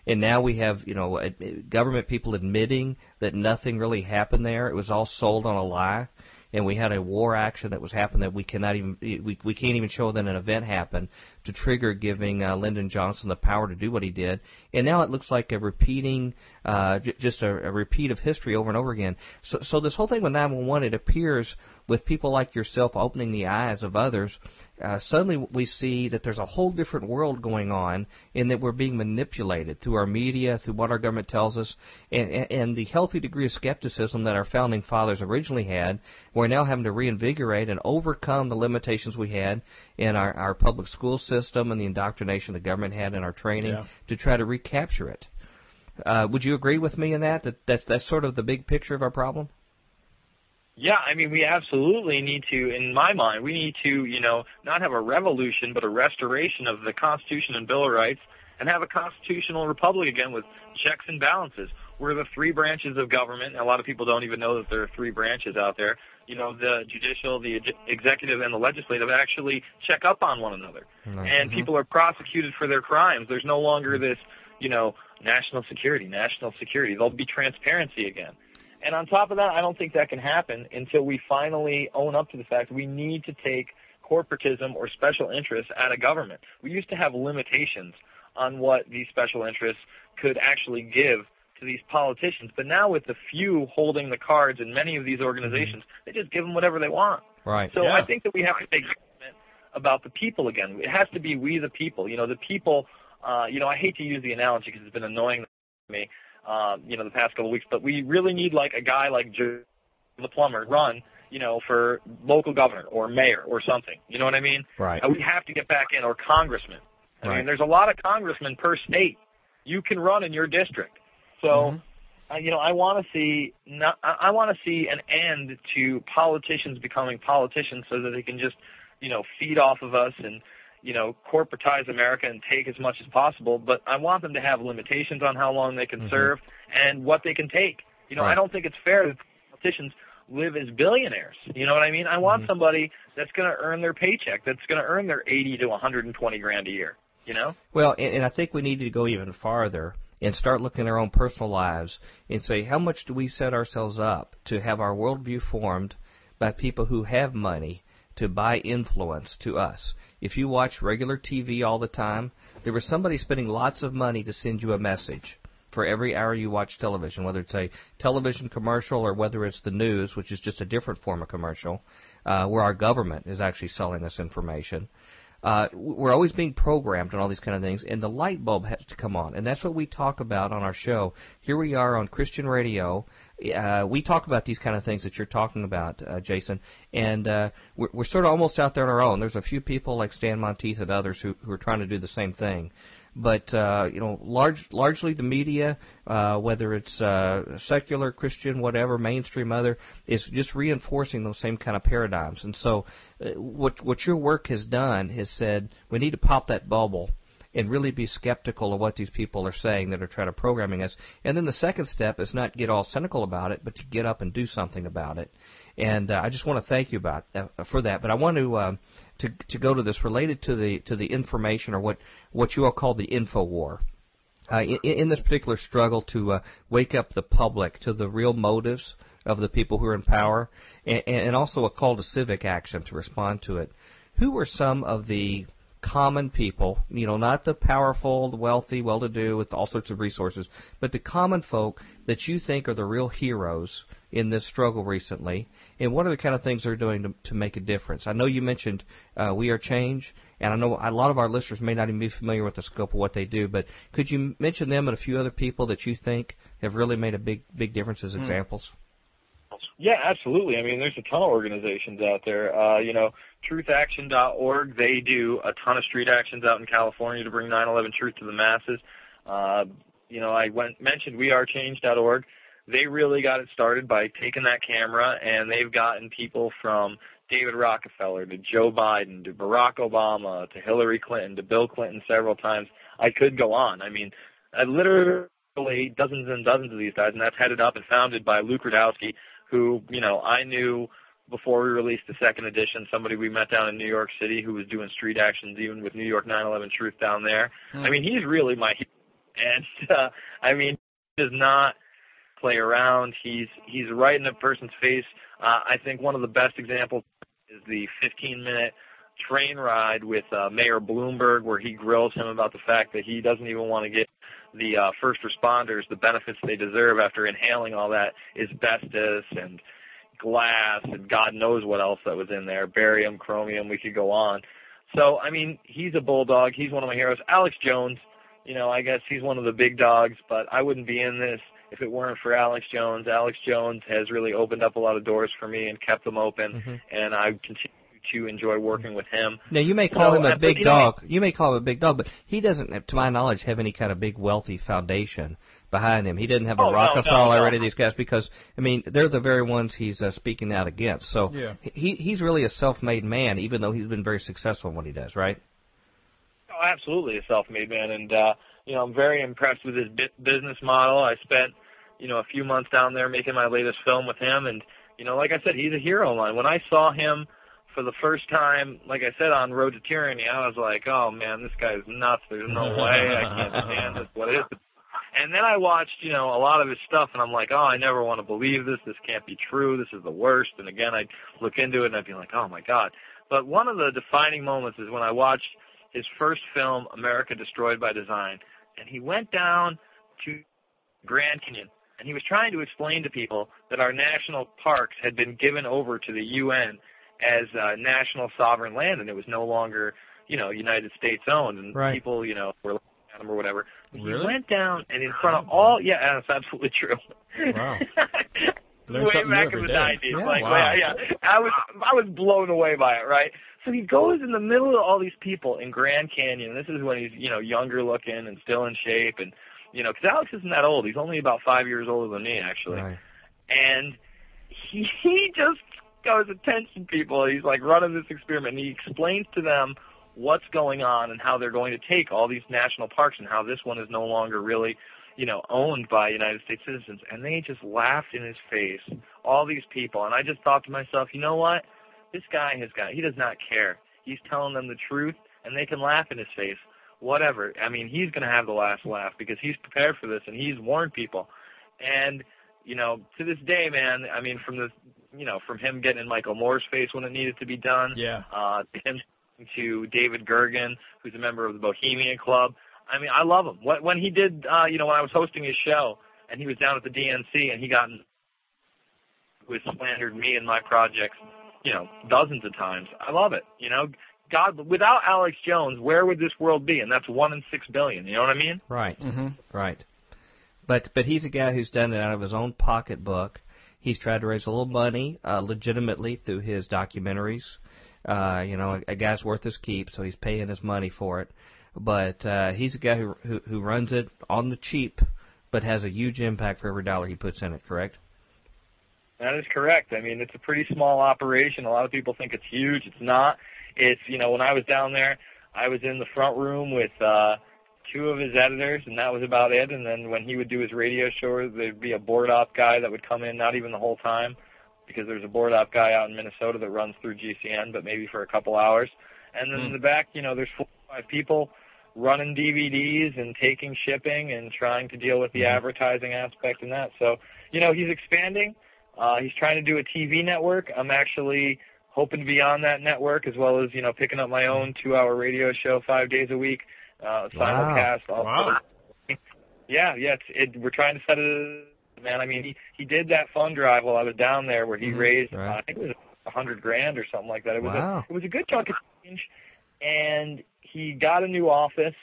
[SPEAKER 1] and now we have, you know, government people admitting that nothing really happened there. It was all sold on a lie and we had a war action that was happening that we cannot even we we can't even show that an event happened to trigger giving uh, Lyndon Johnson the power to do what he did, and now it looks like a repeating, uh, j- just a, a repeat of history over and over again. So so this whole thing with 911, it appears with people like yourself opening the eyes of others, uh, suddenly we see that there's a whole different world going on, and that we're being manipulated through our media, through what our government tells us, and, and, the healthy degree of skepticism that our founding fathers originally had. We're now having to reinvigorate and overcome the limitations we had in our, our public school system and the indoctrination the government had in our training
[SPEAKER 3] Yeah.
[SPEAKER 1] to try to recapture it. Uh, would you agree with me in that? That that's that's sort of the big picture of our problem.
[SPEAKER 4] Yeah, I mean, we absolutely need to, in my mind, we need to, you know, not have a revolution, but a restoration of the Constitution and Bill of Rights, and have a constitutional republic again with checks and balances. We're the three branches of government. A lot of people don't even know that there are three branches out there. You know, the judicial, the ex- executive, and the legislative actually check up on one another. Mm-hmm. And people are prosecuted for their crimes. There's no longer this, you know, national security, national security. There'll be transparency again. And on top of that, I don't think that can happen until we finally own up to the fact we need to take corporatism or special interests out of government. We used to have limitations on what these special interests could actually give to these politicians, but now with the few holding the cards in many of these organizations, they just give them whatever they want.
[SPEAKER 1] Right.
[SPEAKER 4] So
[SPEAKER 3] Yeah.
[SPEAKER 4] I think that we have to take government about the people again. It has to be we the people. You know, the people. Uh, you know, I hate to use the analogy because it's been annoying to me. Uh, you know, the past couple of weeks, but we really need like a guy like Joe the plumber run. You know, for local governor or mayor or something. You know what I mean?
[SPEAKER 1] Right.
[SPEAKER 4] Uh, we have to get back in, or congressman. I
[SPEAKER 1] Right.
[SPEAKER 4] mean, there's a lot of congressmen per state. You can run in your district. So,
[SPEAKER 1] Mm-hmm.
[SPEAKER 4] you know, I want to see not, I, I want to see an end to politicians becoming politicians so that they can just, you know, feed off of us and, you know, corporatize America and take as much as possible. But I want them to have limitations on how long they can serve and what they can take. You know,
[SPEAKER 1] Mm-hmm. Right.
[SPEAKER 4] I don't think it's fair that politicians live as billionaires. You know what I mean? I want somebody that's going to earn their paycheck, that's going to earn their 80 to 120 grand a year. You know?
[SPEAKER 1] Well, and, and I think we need to go even farther and start looking at our own personal lives and say, how much do we set ourselves up to have our worldview formed by people who have money to buy influence to us? If you watch regular TV all the time, there was somebody spending lots of money to send you a message for every hour you watch television, whether it's a television commercial or whether it's the news, which is just a different form of commercial, uh, where our government is actually selling us information. Uh, we're always being programmed on all these kind of things, and the light bulb has to come on, and that's what we talk about on our show. Here we are on Christian radio. Uh, we talk about these kind of things that you're talking about, uh, Jason, and uh, we're, we're sort of almost out there on our own. There's a few people like Stan Monteith and others who, who are trying to do the same thing but uh, you know, large, largely the media, uh, whether it's uh, secular, Christian, whatever, mainstream, other, is just reinforcing those same kind of paradigms. And so, uh, what what your work has done has said we need to pop that bubble and really be skeptical of what these people are saying that are trying to programming us. And then the second step is not get all cynical about it, but to get up and do something about it. And uh, I just want to thank you about uh, for that. But I want to uh, to to go to this related to the to the information or what what you all call the info war. Uh, in, in, this particular struggle to uh, wake up the public to the real motives of the people who are in power, and, and also a call to civic action to respond to it. Who were some of the common people, you know, not the powerful, the wealthy, well-to-do with all sorts of resources, but the common folk that you think are the real heroes in this struggle recently, and what are the kind of things they're doing to, to make a difference? I know you mentioned uh, We Are Change, and I know a lot of our listeners may not even be familiar with the scope of what they do, but could you mention them and a few other people that you think have really made a big, big difference as hmm. examples?
[SPEAKER 4] Yeah, absolutely. I mean, there's a ton of organizations out there. Uh, you know, truthaction.org, they do a ton of street actions out in California to bring 9/11 truth to the masses. Uh, you know, I went mentioned wearechange.org. They really got it started by taking that camera, and they've gotten people from David Rockefeller to Joe Biden to Barack Obama to Hillary Clinton to Bill Clinton several times. I could go on. I mean, I literally dozens and dozens of these guys, and that's headed up and founded by Luke Rudkowski, who you know I knew before we released the second edition, somebody we met down in New York City who was doing street actions even with New York 9/11 Truth down there. Hmm. I mean, he's really my and uh, I mean, he does not play around. He's he's right in a person's face. Uh, I think one of the best examples is the 15 minute train ride with uh, Mayor Bloomberg, where he grills him about the fact that he doesn't even want to get the uh, first responders the benefits they deserve after inhaling all that asbestos and glass and God knows what else that was in there, barium, chromium, we could go on. So, I mean, he's a bulldog. He's one of my heroes. Alex Jones, you know, I guess he's one of the big dogs, but I wouldn't be in this if it weren't for Alex Jones. Alex Jones has really opened up a lot of doors for me and kept them open, mm-hmm. and I continue to enjoy working with him.
[SPEAKER 1] Now you may call so, him a big dog. Know, you may call him a big dog, but he doesn't, to my knowledge, have any kind of big wealthy foundation behind him. He didn't have a
[SPEAKER 4] oh,
[SPEAKER 1] Rockefeller
[SPEAKER 4] no, no,
[SPEAKER 1] or any of these guys because I mean they're the very ones he's uh, speaking out against. So
[SPEAKER 3] yeah.
[SPEAKER 1] he he's really a self-made man, even though he's been very successful in what he does, right?
[SPEAKER 4] Oh, absolutely a self-made man, and uh, you know I'm very impressed with his business model. I spent you know a few months down there making my latest film with him, and you know like I said, he's a hero of mine. When I saw him for the first time, like I said, on Road to Tyranny, I was like, oh man, this guy's nuts. There's no way. I can't stand this. What is it? And then I watched, you know, a lot of his stuff, and I'm like, oh, I never want to believe this. This can't be true. This is the worst. And again, I'd look into it, and I'd be like, oh my god. But one of the defining moments is when I watched his first film, America Destroyed by Design, and he went down to Grand Canyon, and he was trying to explain to people that our national parks had been given over to the UN as uh, national sovereign land, and it was no longer, you know, United States owned, and
[SPEAKER 1] right.
[SPEAKER 4] people, you know, were looking at him or whatever.
[SPEAKER 3] Really?
[SPEAKER 4] He went down and in front of all yeah, that's absolutely true.
[SPEAKER 3] Wow.
[SPEAKER 4] way back in the nineties.
[SPEAKER 3] Yeah,
[SPEAKER 4] like
[SPEAKER 3] wow.
[SPEAKER 4] yeah, I was I was blown away by it, right? So he goes in the middle of all these people in Grand Canyon. This is when he's, you know, younger looking and still in shape and you know, because Alex isn't that old. He's only about five years older than me, actually.
[SPEAKER 1] Right.
[SPEAKER 4] And he, he just goes, attention people. He's like running this experiment and he explains to them what's going on and how they're going to take all these national parks and how this one is no longer really, you know, owned by United States citizens. And they just laughed in his face, all these people. And I just thought to myself, you know what? This guy has got, he does not care. He's telling them the truth and they can laugh in his face. whatever. I mean, he's going to have the last laugh because he's prepared for this and he's warned people. And you know, to this day, man, I mean, from the, you know, from him getting in Michael Moore's face when it needed to be done,
[SPEAKER 3] Yeah.
[SPEAKER 4] uh, to him to David Gergen, who's a member of the Bohemian Club. I mean, I love him. When, when he did, uh, you know, when I was hosting his show and he was down at the DNC and he got, who has slandered me and my projects, you know, dozens of times. I love it. You know, God, without Alex Jones, where would this world be? And that's one in six billion. You know what I mean?
[SPEAKER 1] Right.
[SPEAKER 3] Mm-hmm.
[SPEAKER 1] Right. But but he's a guy who's done it out of his own pocketbook. He's tried to raise a little money uh, legitimately through his documentaries. Uh, you know, a, a guy's worth his keep, so he's paying his money for it. But uh, he's a guy who, who who runs it on the cheap, but has a huge impact for every dollar he puts in it. Correct?
[SPEAKER 4] That is correct. I mean, it's a pretty small operation. A lot of people think it's huge. It's not. It's, you know, when I was down there, I was in the front room with uh two of his editors and that was about it. And then when he would do his radio show, there'd be a board op guy that would come in, not even the whole time, because there's a board op guy out in Minnesota that runs through GCN, but maybe for a couple hours. And then in the back, you know, there's four or five people running DVDs and taking shipping and trying to deal with the advertising aspect and that. So, you know, he's expanding. Uh, he's trying to do a TV network. I'm actually hoping to be on that network as well as, you know, picking up my own two hour radio show five days a week, uh, simulcast. Also.
[SPEAKER 3] Wow.
[SPEAKER 4] Yeah, yeah, it's, it, we're trying to set it, man. I mean, he, he did that fund drive while I was down there where he
[SPEAKER 3] Mhm,
[SPEAKER 4] raised,
[SPEAKER 1] right.
[SPEAKER 4] uh, I think it was a hundred grand or something like that. It was
[SPEAKER 1] Wow.
[SPEAKER 4] a, it was a good chunk of change and he got a new office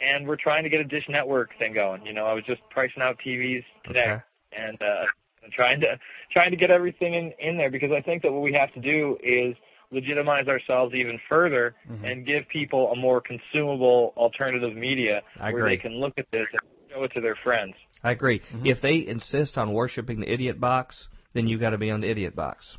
[SPEAKER 4] and we're trying to get a dish network thing going. You know, I was just pricing out TVs today
[SPEAKER 1] Okay.
[SPEAKER 4] and uh trying to trying to get everything in in there because I think that what we have to do is legitimize ourselves even further
[SPEAKER 3] Mhm.
[SPEAKER 4] and give people a more consumable alternative media
[SPEAKER 1] I
[SPEAKER 4] where
[SPEAKER 1] agree.
[SPEAKER 4] they can look at this and show it to their friends.
[SPEAKER 1] I agree.
[SPEAKER 3] Mhm.
[SPEAKER 1] If they insist on worshiping the idiot box, then you got to be on the idiot box.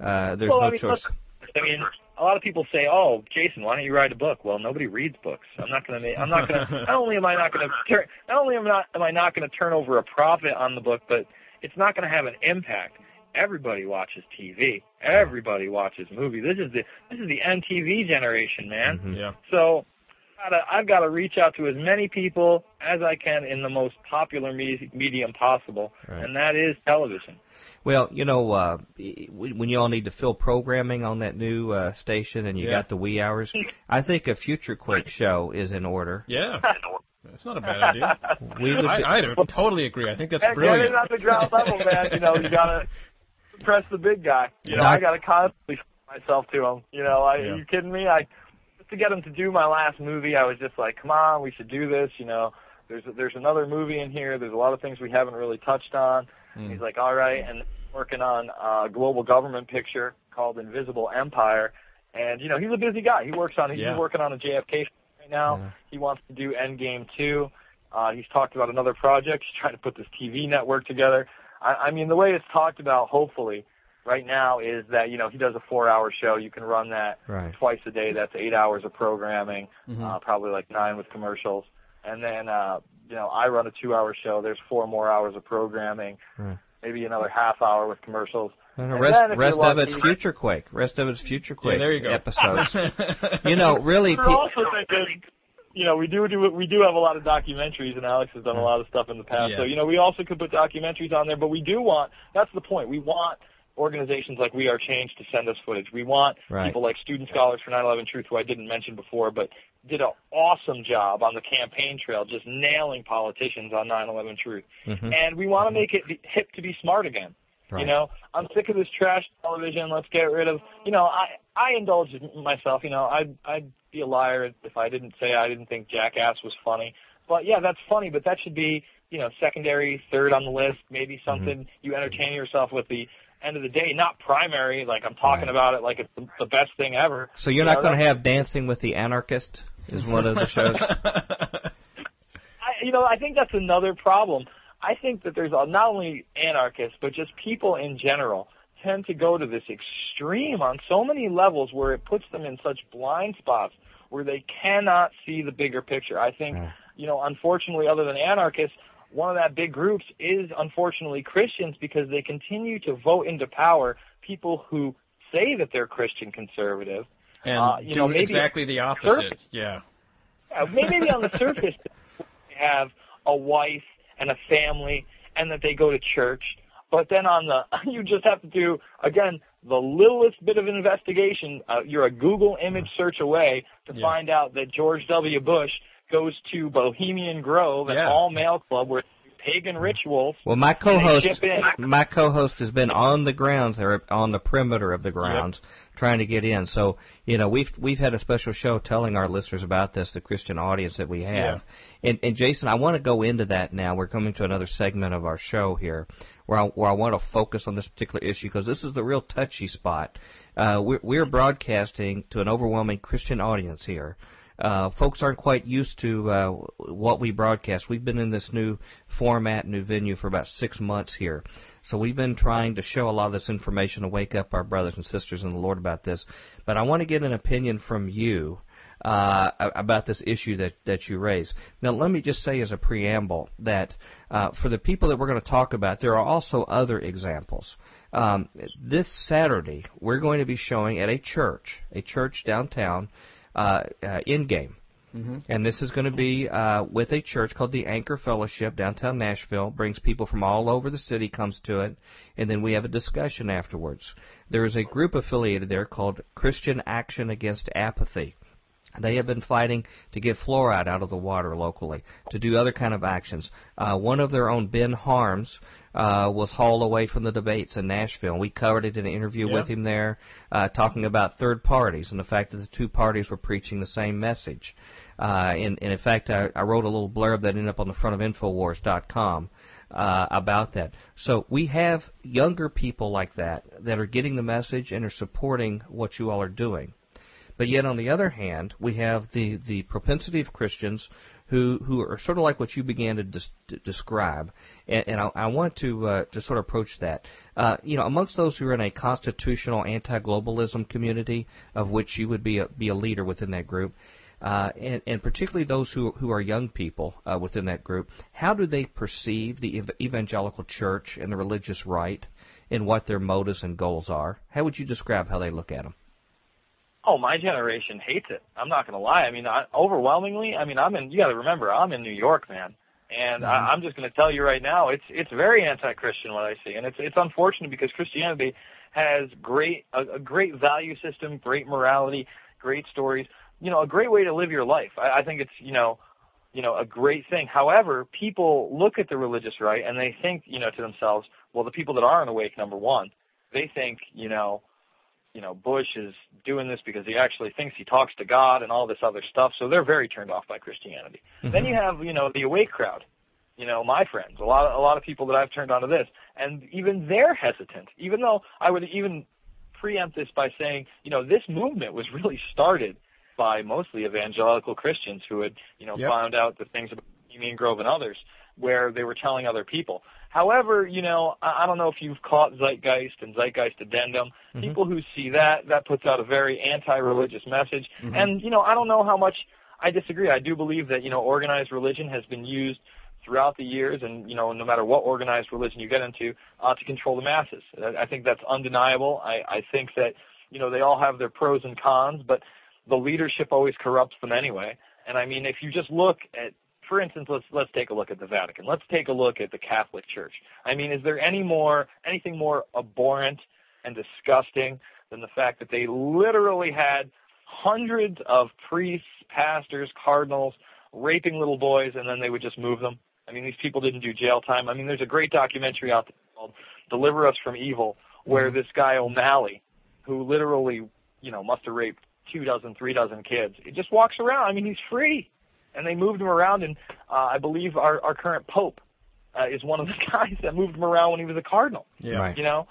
[SPEAKER 1] Uh, there's
[SPEAKER 4] Well,
[SPEAKER 1] no
[SPEAKER 4] I mean,
[SPEAKER 1] choice.
[SPEAKER 4] I mean, a lot of people say, "Oh, Jason, why don't you write a book?" Well, nobody reads books. I'm not going to. I'm not going to. Not only am I not going to turn. Not only am not am I not going to turn over a profit on the book, but it's not going to have an impact. Everybody watches TV. Everybody watches movies. This is the this is the MTV generation, man.
[SPEAKER 1] Mhm.
[SPEAKER 3] Yeah.
[SPEAKER 4] So gotta, I've got to reach out to as many people as I can in the most popular me- medium possible,
[SPEAKER 1] Right.
[SPEAKER 4] and that is television.
[SPEAKER 1] Well, you know, uh, when when you all need to fill programming on that new uh, station and you
[SPEAKER 3] Yeah.
[SPEAKER 1] got the wee hours, I think a Future Quake show is in order.
[SPEAKER 3] Yeah. That's not a bad idea.
[SPEAKER 1] We would
[SPEAKER 3] I, I totally agree. I think that's
[SPEAKER 4] And get
[SPEAKER 3] brilliant.
[SPEAKER 4] it on the ground level, man. You know, you gotta press the big guy. You know,
[SPEAKER 1] Doc-
[SPEAKER 4] I gotta constantly myself to him. You know, I,
[SPEAKER 3] Yeah.
[SPEAKER 4] are you kidding me? I just to get him to do my last movie, I was just like, come on, we should do this. You know, there's there's another movie in here. There's a lot of things we haven't really touched on.
[SPEAKER 3] Mm.
[SPEAKER 4] He's like, all right, and working on a global government picture called Invisible Empire. And you know, he's a busy guy. He works on he's
[SPEAKER 3] Yeah.
[SPEAKER 4] working on a JFK right now.
[SPEAKER 1] Yeah.
[SPEAKER 4] He wants to do Endgame two. Uh, he's talked about another project. He's trying to put this TV network together. I, I mean, the way it's talked about, hopefully, right now is that you know he does a four-hour show. You can run that
[SPEAKER 1] Right.
[SPEAKER 4] twice a day. That's eight hours of programming,
[SPEAKER 3] Mhm.
[SPEAKER 4] uh, probably like nine with commercials. And then uh, you know I run a two-hour show. There's four more hours of programming,
[SPEAKER 1] Right.
[SPEAKER 4] maybe another half hour with commercials.
[SPEAKER 1] And the
[SPEAKER 4] And
[SPEAKER 1] rest, rest of it's
[SPEAKER 4] lucky-
[SPEAKER 1] Future Quake. Rest of it's Future Quake
[SPEAKER 3] Yeah, there you go.
[SPEAKER 1] episodes. you know, really,
[SPEAKER 4] We're
[SPEAKER 1] pe-
[SPEAKER 4] also thinking, you know, we do do we do have a lot of documentaries, and Alex has done a lot of stuff in the past. So you know, we also could put documentaries on there, but we do want. That's the point. We want organizations like We Are Change to send us footage. We want
[SPEAKER 1] Right.
[SPEAKER 4] people like Student Scholars for 9/11 Truth, who I didn't mention before, but did an awesome job on the campaign trail, just nailing politicians on 9/11 Truth.
[SPEAKER 1] Mhm.
[SPEAKER 4] And we want to make it hip to be smart again.
[SPEAKER 1] Right.
[SPEAKER 4] You know, I'm sick of this trash television. Let's get rid of. You know, I I indulge myself. You know, I'd I'd be a liar if I didn't say I didn't think Jackass was funny. But yeah, that's funny. But that should be you know secondary, third on the list. Maybe something you entertain yourself with. The end of the day, not primary. Like I'm talking
[SPEAKER 1] Right.
[SPEAKER 4] about it like it's the, the best thing ever.
[SPEAKER 1] so you're
[SPEAKER 4] You
[SPEAKER 1] not going to have Dancing with the Anarchist? Is one of the shows.
[SPEAKER 4] I, you know, I think that's another problem. I think that there's a, not only anarchists, but just people in general tend to go to this extreme on so many levels where it puts them in such blind spots where they cannot see the bigger picture. I think,
[SPEAKER 1] Yeah.
[SPEAKER 4] you know, unfortunately, other than anarchists, one of that big groups is unfortunately Christians because they continue to vote into power people who say that they're Christian conservative.
[SPEAKER 3] and
[SPEAKER 4] Uh, you
[SPEAKER 3] do
[SPEAKER 4] know, maybe
[SPEAKER 3] exactly the opposite.
[SPEAKER 4] conservative.
[SPEAKER 3] Yeah.
[SPEAKER 4] uh, maybe on the surface they have a wife and a family and that they go to church. But then on the, you just have to do, again, the littlest bit of investigation. Uh, you're a Google image search away to
[SPEAKER 3] Yeah.
[SPEAKER 4] find out that George W. Bush goes to Bohemian Grove, an
[SPEAKER 3] Yeah.
[SPEAKER 4] all male club where pagan rituals.
[SPEAKER 1] Well, my co-host, my co-host has been on the grounds there, on the perimeter of the grounds, trying to get in. So, you know, we've we've had a special show telling our listeners about this, the Christian audience that we have. And, and Jason, I want to go into that now. We're coming to another segment of our show here, where I, where I want to focus on this particular issue because this is the real touchy spot. Uh, we're, we're broadcasting to an overwhelming Christian audience here uh, folks aren't quite used to uh, what we broadcast. We've been in this new format, new venue for about six months here. So we've been trying to show a lot of this information to wake up our brothers and sisters in the Lord about this. But I want to get an opinion from you uh, about this issue that, that you raise. Now, let me just say as a preamble that uh, for the people that we're going to talk about, there are also other examples. Um, this Saturday, we're going to be showing at a church, a church downtown, uh, uh, Endgame. And this is going to be uh, with a church called the Anchor Fellowship downtown Nashville. Brings people from all over the city, comes to it, and then we have a discussion afterwards. There is a group affiliated there called Christian Action Against Apathy. They have been fighting to get fluoride out of the water locally, to do other kind of actions. Uh, one of their own, Ben Harms, uh, was hauled away from the debates in Nashville. We covered it in an interview
[SPEAKER 3] Yeah.
[SPEAKER 1] with him there, uh, talking about third parties and the fact that the two parties were preaching the same message. Uh, and, and in fact, I, I wrote a little blurb that ended up on the front of Infowars.com uh, about that. So we have younger people like that that are getting the message and are supporting what you all are doing. But yet, on the other hand, we have the, the propensity of Christians who, who are sort of like what you began to, to describe, and, and I, I want to uh, to sort of approach that. Uh, you know, amongst those who are in a constitutional anti-globalism community, of which you would be a, be a leader within that group, uh, and, and particularly those who who are young people uh, within that group, how do they perceive the ev- evangelical church and the religious right, and what their motives and goals are? How would you describe how they look at them?
[SPEAKER 4] Oh, my generation hates it. I'm not gonna lie. I mean, I, overwhelmingly. I mean, I'm in. You got to remember, I'm in New York, man. And I, mm-hmm. I'm just going to tell you right now, it's it's very anti-Christian what I see, and it's it's unfortunate because Christianity has great a, a great value system, great morality, great stories. You know, a great way to live your life. I, I think it's you know, you know, a great thing. However, people look at the religious right and they think you know to themselves, well, the people that aren't awake, number one, they think you know, you know, Bush is doing this because he actually thinks he talks to God and all this other stuff. So they're very turned off by Christianity. Mm-hmm. Then you have, you know, the awake crowd. You know, my friends, a lot of a lot of people that I've turned on to this, and even they're hesitant. Even though I would even preempt this by saying, you know, this movement was really started by mostly evangelical Christians who had, you know,
[SPEAKER 3] Yep.
[SPEAKER 4] found out the things about Bohemian Grove and others, where they were telling other people. However, you know, I, I don't know if you've caught Zeitgeist and Zeitgeist Addendum. People who see that, that puts out a very anti-religious message. And, you know, I don't know how much I disagree. I do believe that, you know, organized religion has been used throughout the years and, you know, no matter what organized religion you get into, uh, to control the masses. I I think that's undeniable. I, I think that, you know, they all have their pros and cons, but the leadership always corrupts them anyway. And I mean, if you just look at, for instance, let's let's take a look at the Vatican. Let's take a look at the Catholic Church. I mean, is there any more anything more abhorrent and disgusting than the fact that they literally had hundreds of priests, pastors, cardinals raping little boys, and then they would just move them? I mean, these people didn't do jail time. I mean, there's a great documentary out there called "Deliver Us from Evil," where mm-hmm. this guy O'Malley, who literally, you know, must have raped two dozen, three dozen kids, he just walks around. I mean, he's free and they moved him around. And uh, I believe our our current pope uh, is one of the guys that moved him around when he was a cardinal.
[SPEAKER 3] Yeah.
[SPEAKER 1] Right.
[SPEAKER 4] You know,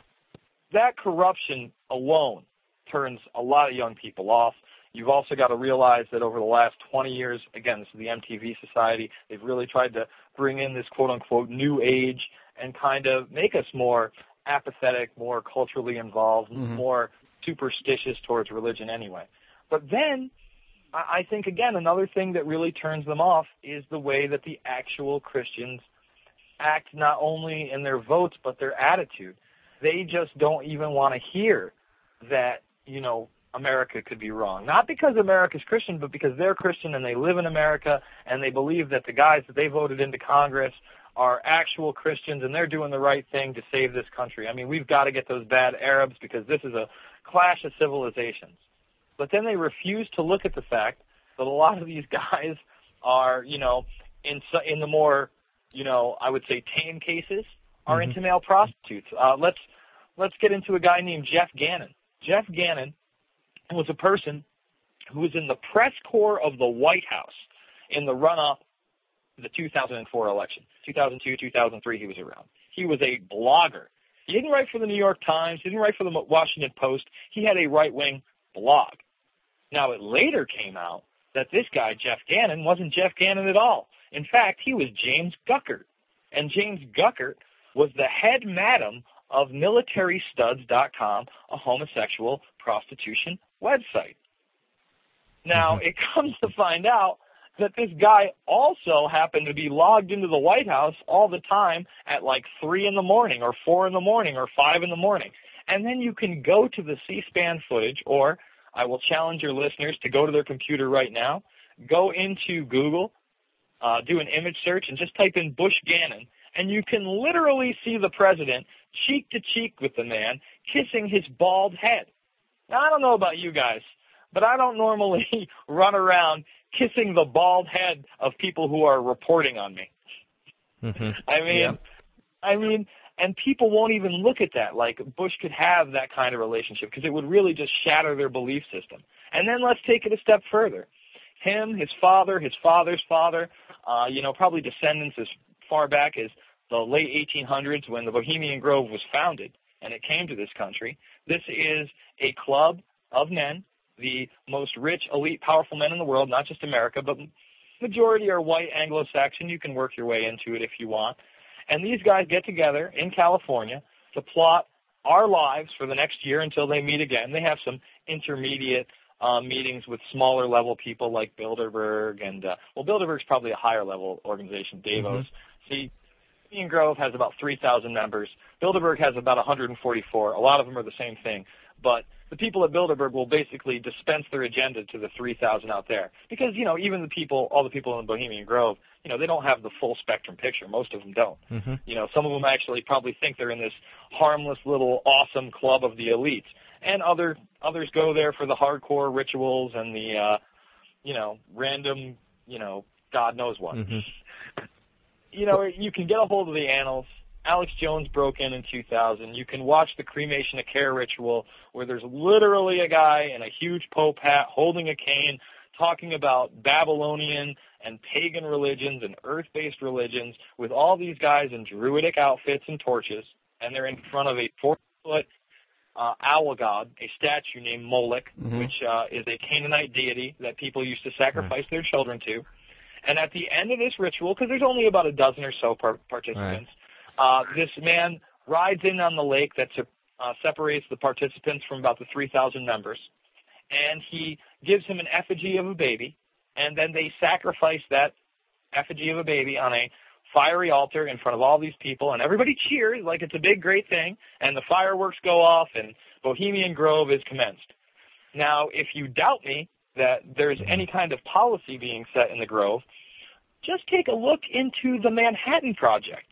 [SPEAKER 4] that corruption alone turns a lot of young people off. You've also got to realize that over the last 20 years, again, this is the MTV Society, they've really tried to bring in this quote unquote new age and kind of make us more apathetic, more culturally involved, more superstitious towards religion anyway. But then I think again another thing that really turns them off is the way that the actual Christians act not only in their votes but their attitude. They just don't even want to hear that, you know, America could be wrong. Not because America's Christian, but because they're Christian and they live in America and they believe that the guys that they voted into Congress are actual Christians and they're doing the right thing to save this country. I mean, we've got to get those bad Arabs because this is a clash of civilizations. But then they refuse to look at the fact that a lot of these guys are, you know, in in the more, you know, I would say tame cases are mm-hmm. into male prostitutes. Uh, let's let's get into a guy named Jeff Gannon. Jeff Gannon was a person who was in the press corps of the White House in the run-up to the 2004 election. 2002, 2003, he was around. He was a blogger. He didn't write for the New York Times. He didn't write for the Washington Post. He had a right-wing blog. Now, it later came out that this guy, Jeff Gannon, wasn't Jeff Gannon at all. In fact, he was James Guckert. And James Guckert was the head madam of militarystuds.com, a homosexual prostitution website. Now, mm-hmm. it comes to find out that this guy also happened to be logged into the White House all the time at like 3 in the morning or 4 in the morning or 5 in the morning. And then you can go to the C-SPAN footage, or I will challenge your listeners to go to their computer right now, go into Google, uh, do an image search, and just type in Bush Gannon, and you can literally see the president cheek to cheek with the man, kissing his bald head. Now, I don't know about you guys, but I don't normally run around kissing the bald head of people who are reporting on me. Mm-hmm. I mean, yeah. I mean, and people won't even look at that. Like Bush could have that kind of relationship because it would really just shatter their belief system. And then let's take it a step further. Him, his father, his father's father, uh, you know, probably descendants as far back as the late 1800s when the Bohemian Grove was founded and it came to this country. This is a club of men, the most rich, elite, powerful men in the world, not just America, but majority are white Anglo-Saxon. You can work your way into it if you want. And these guys get together in California to plot our lives for the next year until they meet again. They have some intermediate uh, meetings with smaller level people like Bilderberg and uh, well, Bilderberg's probably a higher level organization. Davos. Mm-hmm. See, Bohemian Grove has about 3,000 members. Bilderberg has about 144. A lot of them are the same thing, but the people at Bilderberg will basically dispense their agenda to the 3,000 out there because you know even the people, all the people in Bohemian Grove, you know they don't have the full spectrum picture. Most of them don't. Mm-hmm. You know some of them actually probably think they're in this harmless little awesome club of the elites, and other others go there for the hardcore rituals and the uh, you know random you know God knows what. Mm-hmm. you know you can get a hold of the annals Alex Jones broke in in 2000. You can watch the cremation of care ritual where there's literally a guy in a huge pope hat holding a cane talking about Babylonian and pagan religions and earth-based religions with all these guys in druidic outfits and torches, and they're in front of a four-foot uh, owl god, a statue named Moloch, mm-hmm. which uh, is a Canaanite deity that people used to sacrifice right. their children to. And at the end of this ritual, because there's only about a dozen or so par- participants, right uh, this man rides in on the lake that uh, separates the participants from about the 3,000 members, and he gives him an effigy of a baby, and then they sacrifice that effigy of a baby on a fiery altar in front of all these people, and everybody cheers like it's a big, great thing, and the fireworks go off, and Bohemian Grove is commenced. Now, if you doubt me that there's any kind of policy being set in the Grove, just take a look into the Manhattan Project.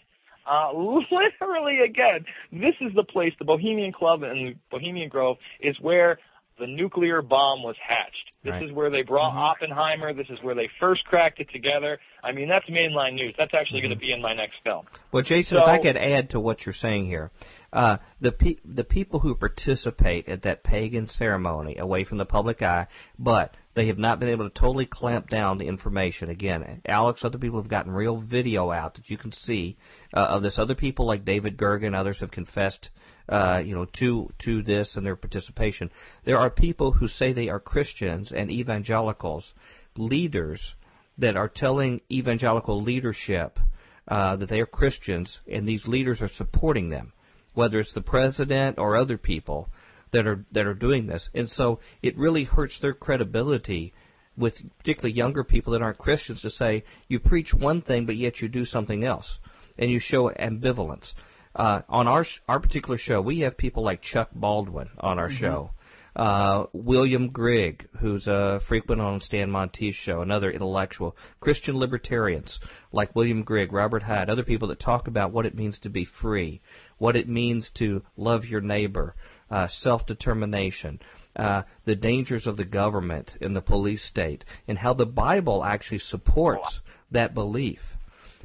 [SPEAKER 4] Uh, literally, again, this is the place, the Bohemian Club and Bohemian Grove is where the nuclear bomb was hatched. This right. is where they brought mm-hmm. Oppenheimer. This is where they first cracked it together. I mean, that's mainline news. That's actually mm-hmm. going to be in my next film.
[SPEAKER 1] Well, Jason, so, if I could add to what you're saying here, uh, the pe- the people who participate at that pagan ceremony away from the public eye, but they have not been able to totally clamp down the information. Again, Alex, other people have gotten real video out that you can see uh, of this. Other people like David Gergen, others have confessed, uh, you know, to to this and their participation. There are people who say they are Christians and evangelicals, leaders that are telling evangelical leadership uh, that they are Christians, and these leaders are supporting them whether it's the president or other people that are that are doing this. And so it really hurts their credibility with particularly younger people that aren't Christians to say you preach one thing but yet you do something else, and you show ambivalence. Uh, on our our particular show, we have people like Chuck Baldwin on our mm-hmm. show. Uh, William Grigg, who's a frequent on Stan Monteith's show, another intellectual. Christian libertarians like William Grigg, Robert Hyde, other people that talk about what it means to be free, what it means to love your neighbor, uh, self-determination. Uh, the dangers of the government and the police state, and how the Bible actually supports that belief.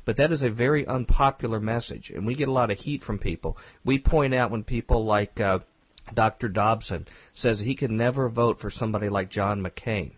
[SPEAKER 1] But that is a very unpopular message, and we get a lot of heat from people. We point out when people like uh, Dr. Dobson says he can never vote for somebody like John McCain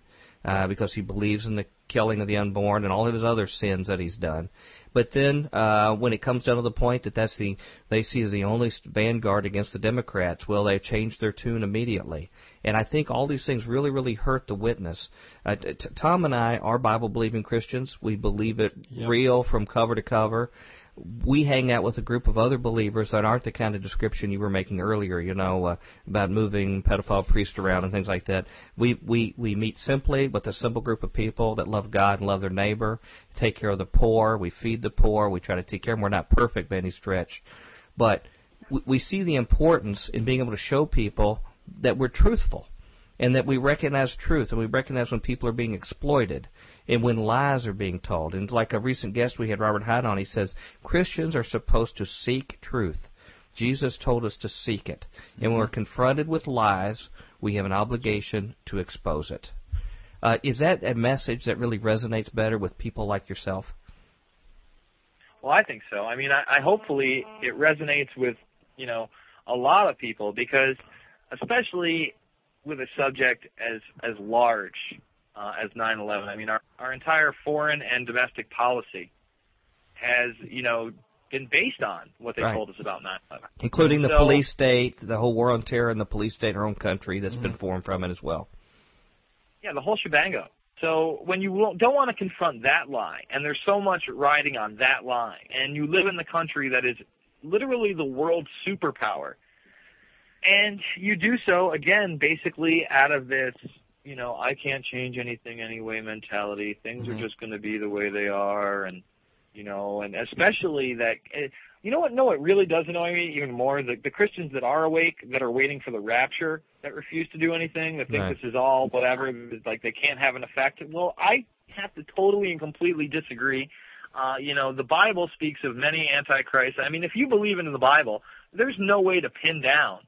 [SPEAKER 1] uh, because he believes in the killing of the unborn and all of his other sins that he's done. But then, uh, when it comes down to the point that that's the they see as the only vanguard against the Democrats, well, they change their tune immediately. And I think all these things really, really hurt the witness. Uh, t- Tom and I are Bible believing Christians. We believe it yep. real from cover to cover we hang out with a group of other believers that aren't the kind of description you were making earlier, you know, uh, about moving pedophile priests around and things like that. We, we, we meet simply with a simple group of people that love God and love their neighbor, take care of the poor, we feed the poor, we try to take care of them. We're not perfect by any stretch. But we, we see the importance in being able to show people that we're truthful and that we recognize truth and we recognize when people are being exploited and when lies are being told. And like a recent guest we had, Robert Hyde, on, he says Christians are supposed to seek truth. Jesus told us to seek it. And when we're mm-hmm. confronted with lies, we have an obligation to expose it. Uh, is that a message that really resonates better with people like yourself?
[SPEAKER 4] Well, I think so. I mean, I, I hopefully it resonates with you know a lot of people because, especially with a subject as as large as 9/11. I mean, our our entire foreign and domestic policy has, you know, been based on what they right. told us about 9/11,
[SPEAKER 1] including the police state, the whole war on terror, and the police state in our own country that's mm-hmm. been formed from it as well.
[SPEAKER 4] Yeah, the whole shebango. So when you don't want to confront that lie, and there's so much riding on that lie, and you live in the country that is literally the world's superpower, and you do so again basically out of this you know, I can't change anything anyway mentality. Things mm-hmm. are just going to be the way they are, and you know, and especially that. Eh, you know what? No, it really does annoy me even more. The, the Christians that are awake, that are waiting for the rapture, that refuse to do anything, that think right. this is all whatever, like they can't have an effect. Well, I have to totally and completely disagree. Uh, you know, the Bible speaks of many antichrists. I mean, if you believe in the Bible, there's no way to pin down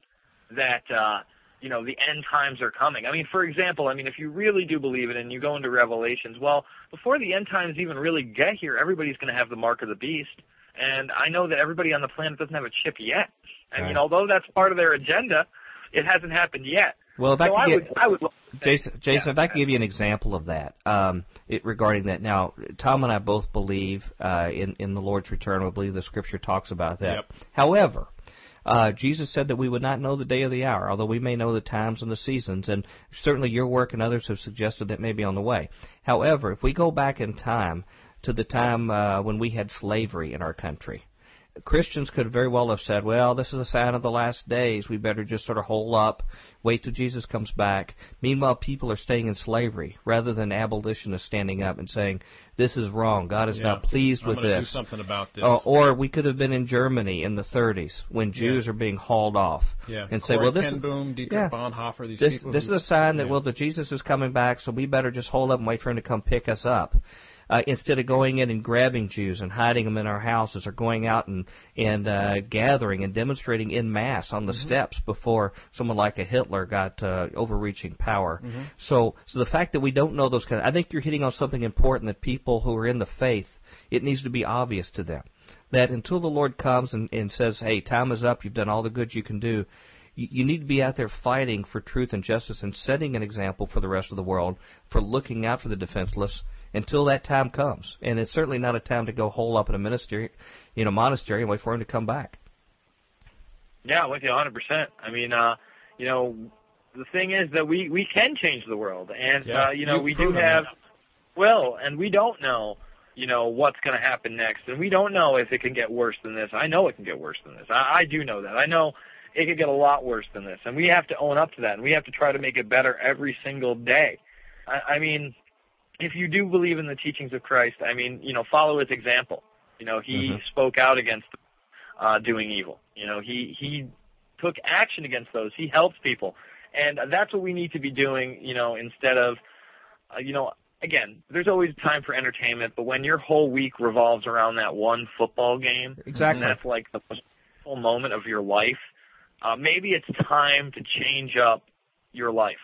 [SPEAKER 4] that uh, you know the end times are coming. I mean, for example, I mean if you really do believe it and you go into Revelations, well, before the end times even really get here, everybody's going to have the mark of the beast. And I know that everybody on the planet doesn't have a chip yet. I right. mean, although that's part of their agenda, it hasn't happened yet.
[SPEAKER 1] Well, if so
[SPEAKER 4] I,
[SPEAKER 1] could
[SPEAKER 4] get, would, I would
[SPEAKER 1] Jason, Jason,
[SPEAKER 4] yeah,
[SPEAKER 1] if I could give you an example of that, um, it, regarding that. Now, Tom and I both believe uh, in in the Lord's return. We believe the Scripture talks about that.
[SPEAKER 3] Yep.
[SPEAKER 1] However, uh, Jesus said that we would not know the day or the hour, although we may know the times and the seasons, and certainly your work and others have suggested that may be on the way. However, if we go back in time to the time uh, when we had slavery in our country, Christians could very well have said, well, this is a sign of the last days. We better just sort of hole up, wait till Jesus comes back. Meanwhile, people are staying in slavery rather than abolitionists standing up and saying, this is wrong. God is
[SPEAKER 3] yeah,
[SPEAKER 1] not pleased
[SPEAKER 3] I'm
[SPEAKER 1] with this.
[SPEAKER 3] Do something about this.
[SPEAKER 1] Uh, or we could have been in Germany in the 30s when Jews
[SPEAKER 3] yeah.
[SPEAKER 1] are being hauled off.
[SPEAKER 3] Yeah.
[SPEAKER 1] And say, well, this
[SPEAKER 3] is, Boom, Dietrich
[SPEAKER 1] yeah,
[SPEAKER 3] Bonhoeffer, these
[SPEAKER 1] this,
[SPEAKER 3] people
[SPEAKER 1] this
[SPEAKER 3] who,
[SPEAKER 1] is a sign that, well, the Jesus is coming back, so we better just hold up and wait for him to come pick us up uh, instead of going in and grabbing Jews and hiding them in our houses or going out and and uh, gathering and demonstrating in mass on the mm-hmm. steps before someone like a Hitler got uh, overreaching power.
[SPEAKER 3] Mm-hmm.
[SPEAKER 1] So so the fact that we don't know those kind of, I think you're hitting on something important that people who are in the faith it needs to be obvious to them that until the Lord comes and, and says, "Hey, time is up. You've done all the good you can do." you need to be out there fighting for truth and justice and setting an example for the rest of the world for looking out for the defenseless until that time comes. And it's certainly not a time to go hole up in a monastery, you know, monastery and wait for him to come back.
[SPEAKER 4] Yeah, with you 100%. I mean, uh, you know, the thing is that we we can change the world, and
[SPEAKER 3] yeah,
[SPEAKER 4] uh, you know, we do have
[SPEAKER 3] that.
[SPEAKER 4] will, and we don't know, you know, what's going to happen next, and we don't know if it can get worse than this. I know it can get worse than this. I, I do know that. I know it could get a lot worse than this, and we have to own up to that, and we have to try to make it better every single day. I, I mean, if you do believe in the teachings of Christ, I mean, you know, follow his example. You know, he
[SPEAKER 1] mm-hmm.
[SPEAKER 4] spoke out against uh, doing evil. You know, he he took action against those. He helped people, And that's what we need to be doing, you know, instead of, uh, you know, again, there's always time for entertainment, but when your whole week revolves around that one football game,
[SPEAKER 1] Exactly.
[SPEAKER 4] and that's like the full moment of your life, uh, maybe it's time to change up your life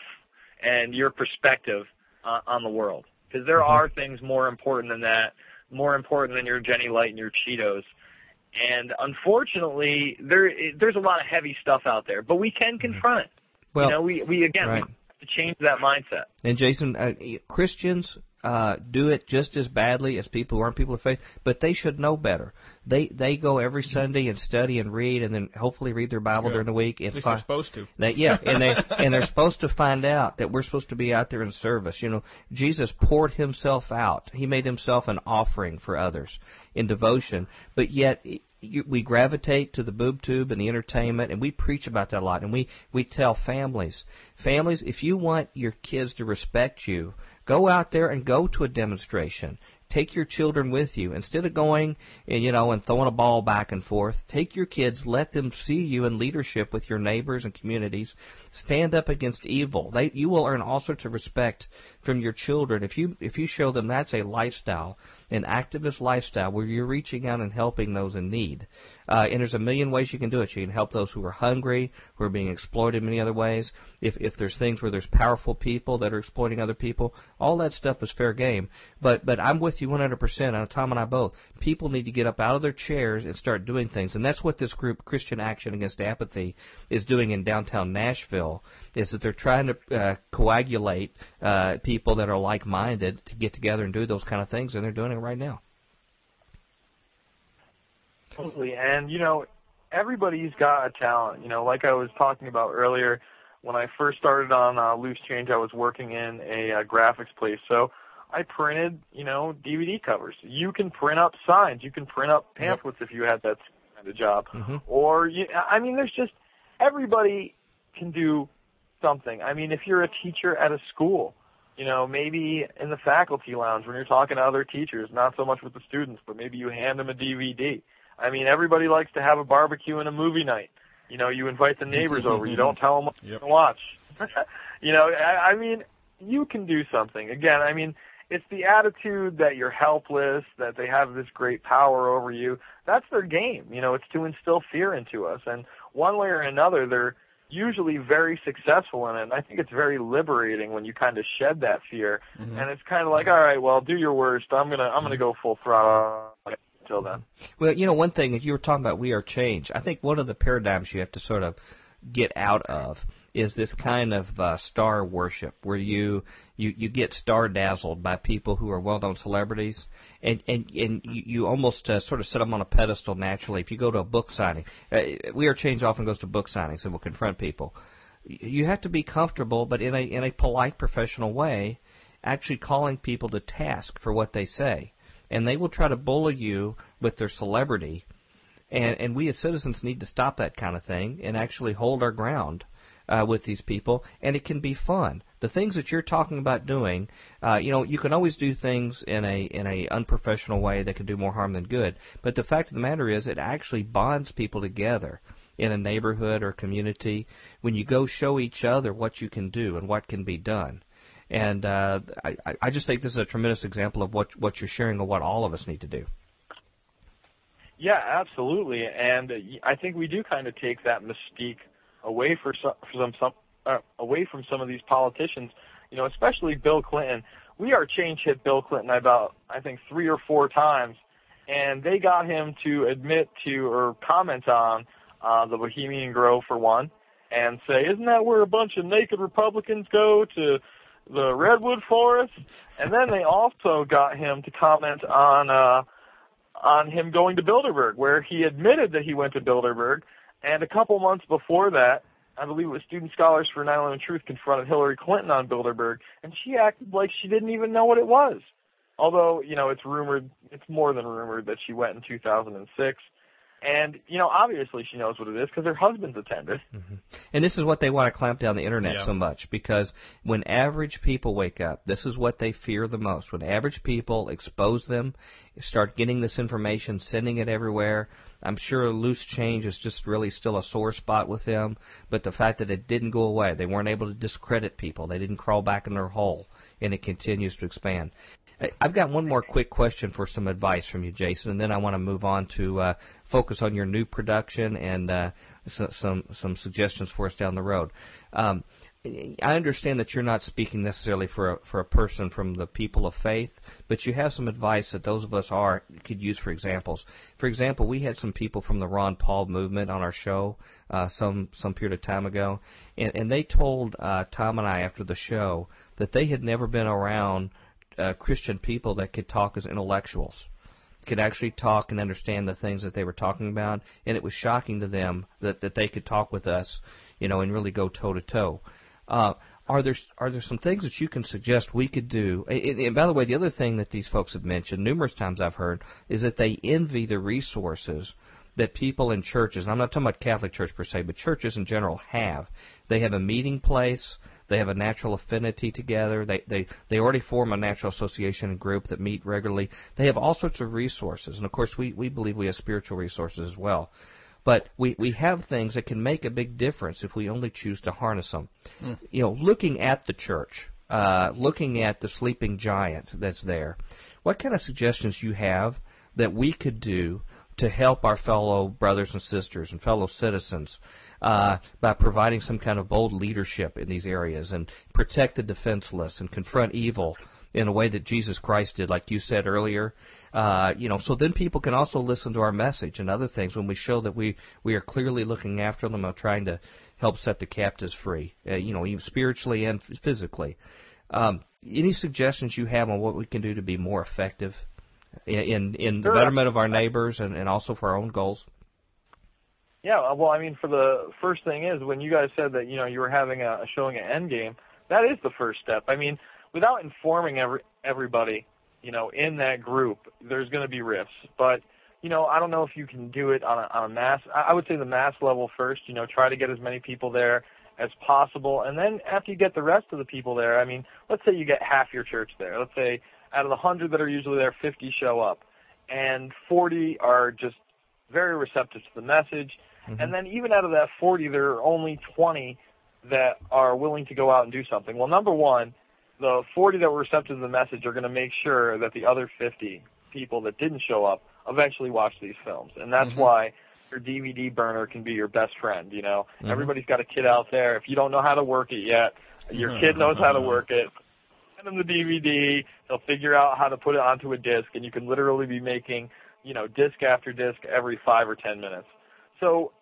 [SPEAKER 4] and your perspective uh, on the world. Because there
[SPEAKER 1] Mm-hmm.
[SPEAKER 4] are things more important than that, more important than your Jenny Light and your Cheetos. And unfortunately, there there's a lot of heavy stuff out there, but we can confront it.
[SPEAKER 1] Mm-hmm. Well,
[SPEAKER 4] you know, we we again
[SPEAKER 1] right.
[SPEAKER 4] we have to change that mindset.
[SPEAKER 1] And Jason, uh, Christians uh, do it just as badly as people who aren't people of faith, but they should know better. They they go every Sunday and study and read, and then hopefully read their Bible
[SPEAKER 3] Good.
[SPEAKER 1] during the week.
[SPEAKER 3] At least they're supposed to.
[SPEAKER 1] They, yeah, and they and they're supposed to find out that we're supposed to be out there in service. You know, Jesus poured himself out. He made himself an offering for others in devotion, but yet we gravitate to the boob tube and the entertainment, and we preach about that a lot. And we we tell families, families, if you want your kids to respect you, go out there and go to a demonstration. Take your children with you instead of going, and, you know, and throwing a ball back and forth. Take your kids, let them see you in leadership with your neighbors and communities. Stand up against evil. They, you will earn all sorts of respect from your children if you if you show them that's a lifestyle, an activist lifestyle where you're reaching out and helping those in need. Uh, and there's a million ways you can do it. You can help those who are hungry, who are being exploited in many other ways. If if there's things where there's powerful people that are exploiting other people, all that stuff is fair game. But but I'm with you 100%. On Tom and I both. People need to get up out of their chairs and start doing things, and that's what this group Christian Action Against Apathy is doing in downtown Nashville. Is that they're trying to uh, coagulate uh, people that are like-minded to get together and do those kind of things, and they're doing it right now.
[SPEAKER 4] Totally. And, you know, everybody's got a talent. You know, like I was talking about earlier, when I first started on uh, Loose Change, I was working in a uh, graphics place. So I printed, you know, DVD covers. You can print up signs. You can print up pamphlets if you had that kind of job.
[SPEAKER 1] Mhm.
[SPEAKER 4] Or, you, I mean, there's just, everybody can do something. I mean, if you're a teacher at a school, you know, maybe in the faculty lounge when you're talking to other teachers, not so much with the students, but maybe you hand them a DVD. I mean, everybody likes to have a barbecue and a movie night. You know, you invite the neighbors over. You don't tell them what
[SPEAKER 3] Yep.
[SPEAKER 4] to watch. you know, I, I mean, you can do something. Again, I mean, it's the attitude that you're helpless, that they have this great power over you. That's their game. You know, it's to instill fear into us. And one way or another, they're usually very successful in it. And I think it's very liberating when you kind of shed that fear.
[SPEAKER 3] Mm-hmm.
[SPEAKER 4] And it's kind of like, all right, well, do your worst. I'm gonna, I'm gonna go full throttle until then.
[SPEAKER 1] Well, you know, one thing if you were talking about we are change, I think one of the paradigms you have to sort of get out of is this kind of uh, star worship where you you you get star dazzled by people who are well-known celebrities and and and you, you almost uh, sort of set them on a pedestal naturally. If you go to a book signing uh, we are change often goes to book signings and will confront people. You have to be comfortable but in a in a polite professional way actually calling people to task for what they say. And they will try to bully you with their celebrity. And and we as citizens need to stop that kind of thing and actually hold our ground uh, with these people, and it can be fun. The things that you're talking about doing, uh, you know, you can always do things in a in a unprofessional way that can do more harm than good. But the fact of the matter is, it actually bonds people together in a neighborhood or community when you go show each other what you can do and what can be done. And uh, I, I just think this is a tremendous example of what what you're sharing and what all of us need to do.
[SPEAKER 4] Yeah, absolutely. And uh, I think we do kind of take that mystique away for some, from some uh, away from some of these politicians. You know, especially Bill Clinton. We are change hit Bill Clinton about I think three or four times, and they got him to admit to or comment on uh, the Bohemian Grove for one, and say, "Isn't that where a bunch of naked Republicans go to?" the redwood forest and then they also got him to comment on uh on him going to Bilderberg, where he admitted that he went to Bilderberg. And a couple months before that, I believe it was Student Scholars for 9/11 Truth confronted Hillary Clinton on Bilderberg, and she acted like she didn't even know what it was. Although, you know, it's rumored, it's more than rumored that she went in 2006. And you know, obviously she knows what it is because her husband's attended.
[SPEAKER 1] Mm-hmm. And this is what they want to clamp down the internet
[SPEAKER 3] Yeah.
[SPEAKER 1] so much because when average people wake up, this is what they fear the most. When average people expose them, start getting this information, sending it everywhere. I'm sure loose change is just really still a sore spot with them, but the fact that it didn't go away, they weren't able to discredit people, they didn't crawl back in their hole, and it continues to expand. I've got one more quick question for some advice from you, Jason, and then I want to move on to uh, focus on your new production and uh, so, some some suggestions for us down the road. Um, I understand that you're not speaking necessarily for a, for a person from the people of faith, but you have some advice that those of us are could use for examples. For example, we had some people from the Ron Paul movement on our show uh, some some period of time ago, and, and they told uh, Tom and I after the show that they had never been around uh, Christian people that could talk as intellectuals could actually talk and understand the things that they were talking about, and it was shocking to them that, that they could talk with us, you know, and really go toe to toe. Are there are there some things that you can suggest we could do? And, and by the way, the other thing that these folks have mentioned numerous times I've heard is that they envy the resources that people in churches, and I'm not talking about Catholic Church per se, but churches in general have. They have a meeting place. They have a natural affinity together. They they they already form a natural association and group that meet regularly. They have all sorts of resources, and of course we we believe we have spiritual resources as well. But we we have things that can make a big difference if we only choose to harness them. You know, looking at the church, uh, looking at the sleeping giant that's there. What kind of suggestions you have that we could do to help our fellow brothers and sisters and fellow citizens uh, by providing some kind of bold leadership in these areas and protect the defenseless and confront evil in a way that Jesus Christ did, like you said earlier. Uh, you know, so then people can also listen to our message and other things when we show that we we are clearly looking after them and trying to help set the captives free. Uh, you know, even spiritually and physically. Um, any suggestions you have on what we can do to be more effective in in, in the betterment of our neighbors and, and also for our own goals?
[SPEAKER 4] Yeah, uh, well, I mean, for the first thing is when you guys said that you know you were having a, showing at Endgame, that is the first step. I mean, without informing every everybody, you know, in that group, there's going to be rifts. But you know, I don't know if you can do it on a, on a mass. I I would say the mass level first. You know, try to get as many people there as possible, and then after you get the rest of the people there, I mean, let's say you get half your church there. Let's say out of the hundred that are usually there, 50 show up, and 40 are just very receptive to the message. Mm-hmm. And then even out of that 40, there are only 20 that are willing to go out and do something. Well, number one, the 40 that were receptive to the message are going to make sure that the other 50 people that didn't show up eventually watch these films. And that's mm-hmm. why your DVD burner can be your best friend, you know. Mm-hmm. Everybody's got a kid out there. If you don't know how to work it yet, your kid knows how to work it. Send them the DVD. They'll figure out how to put it onto a disc, and you can literally be making, you know, disc after disc every five or ten minutes. So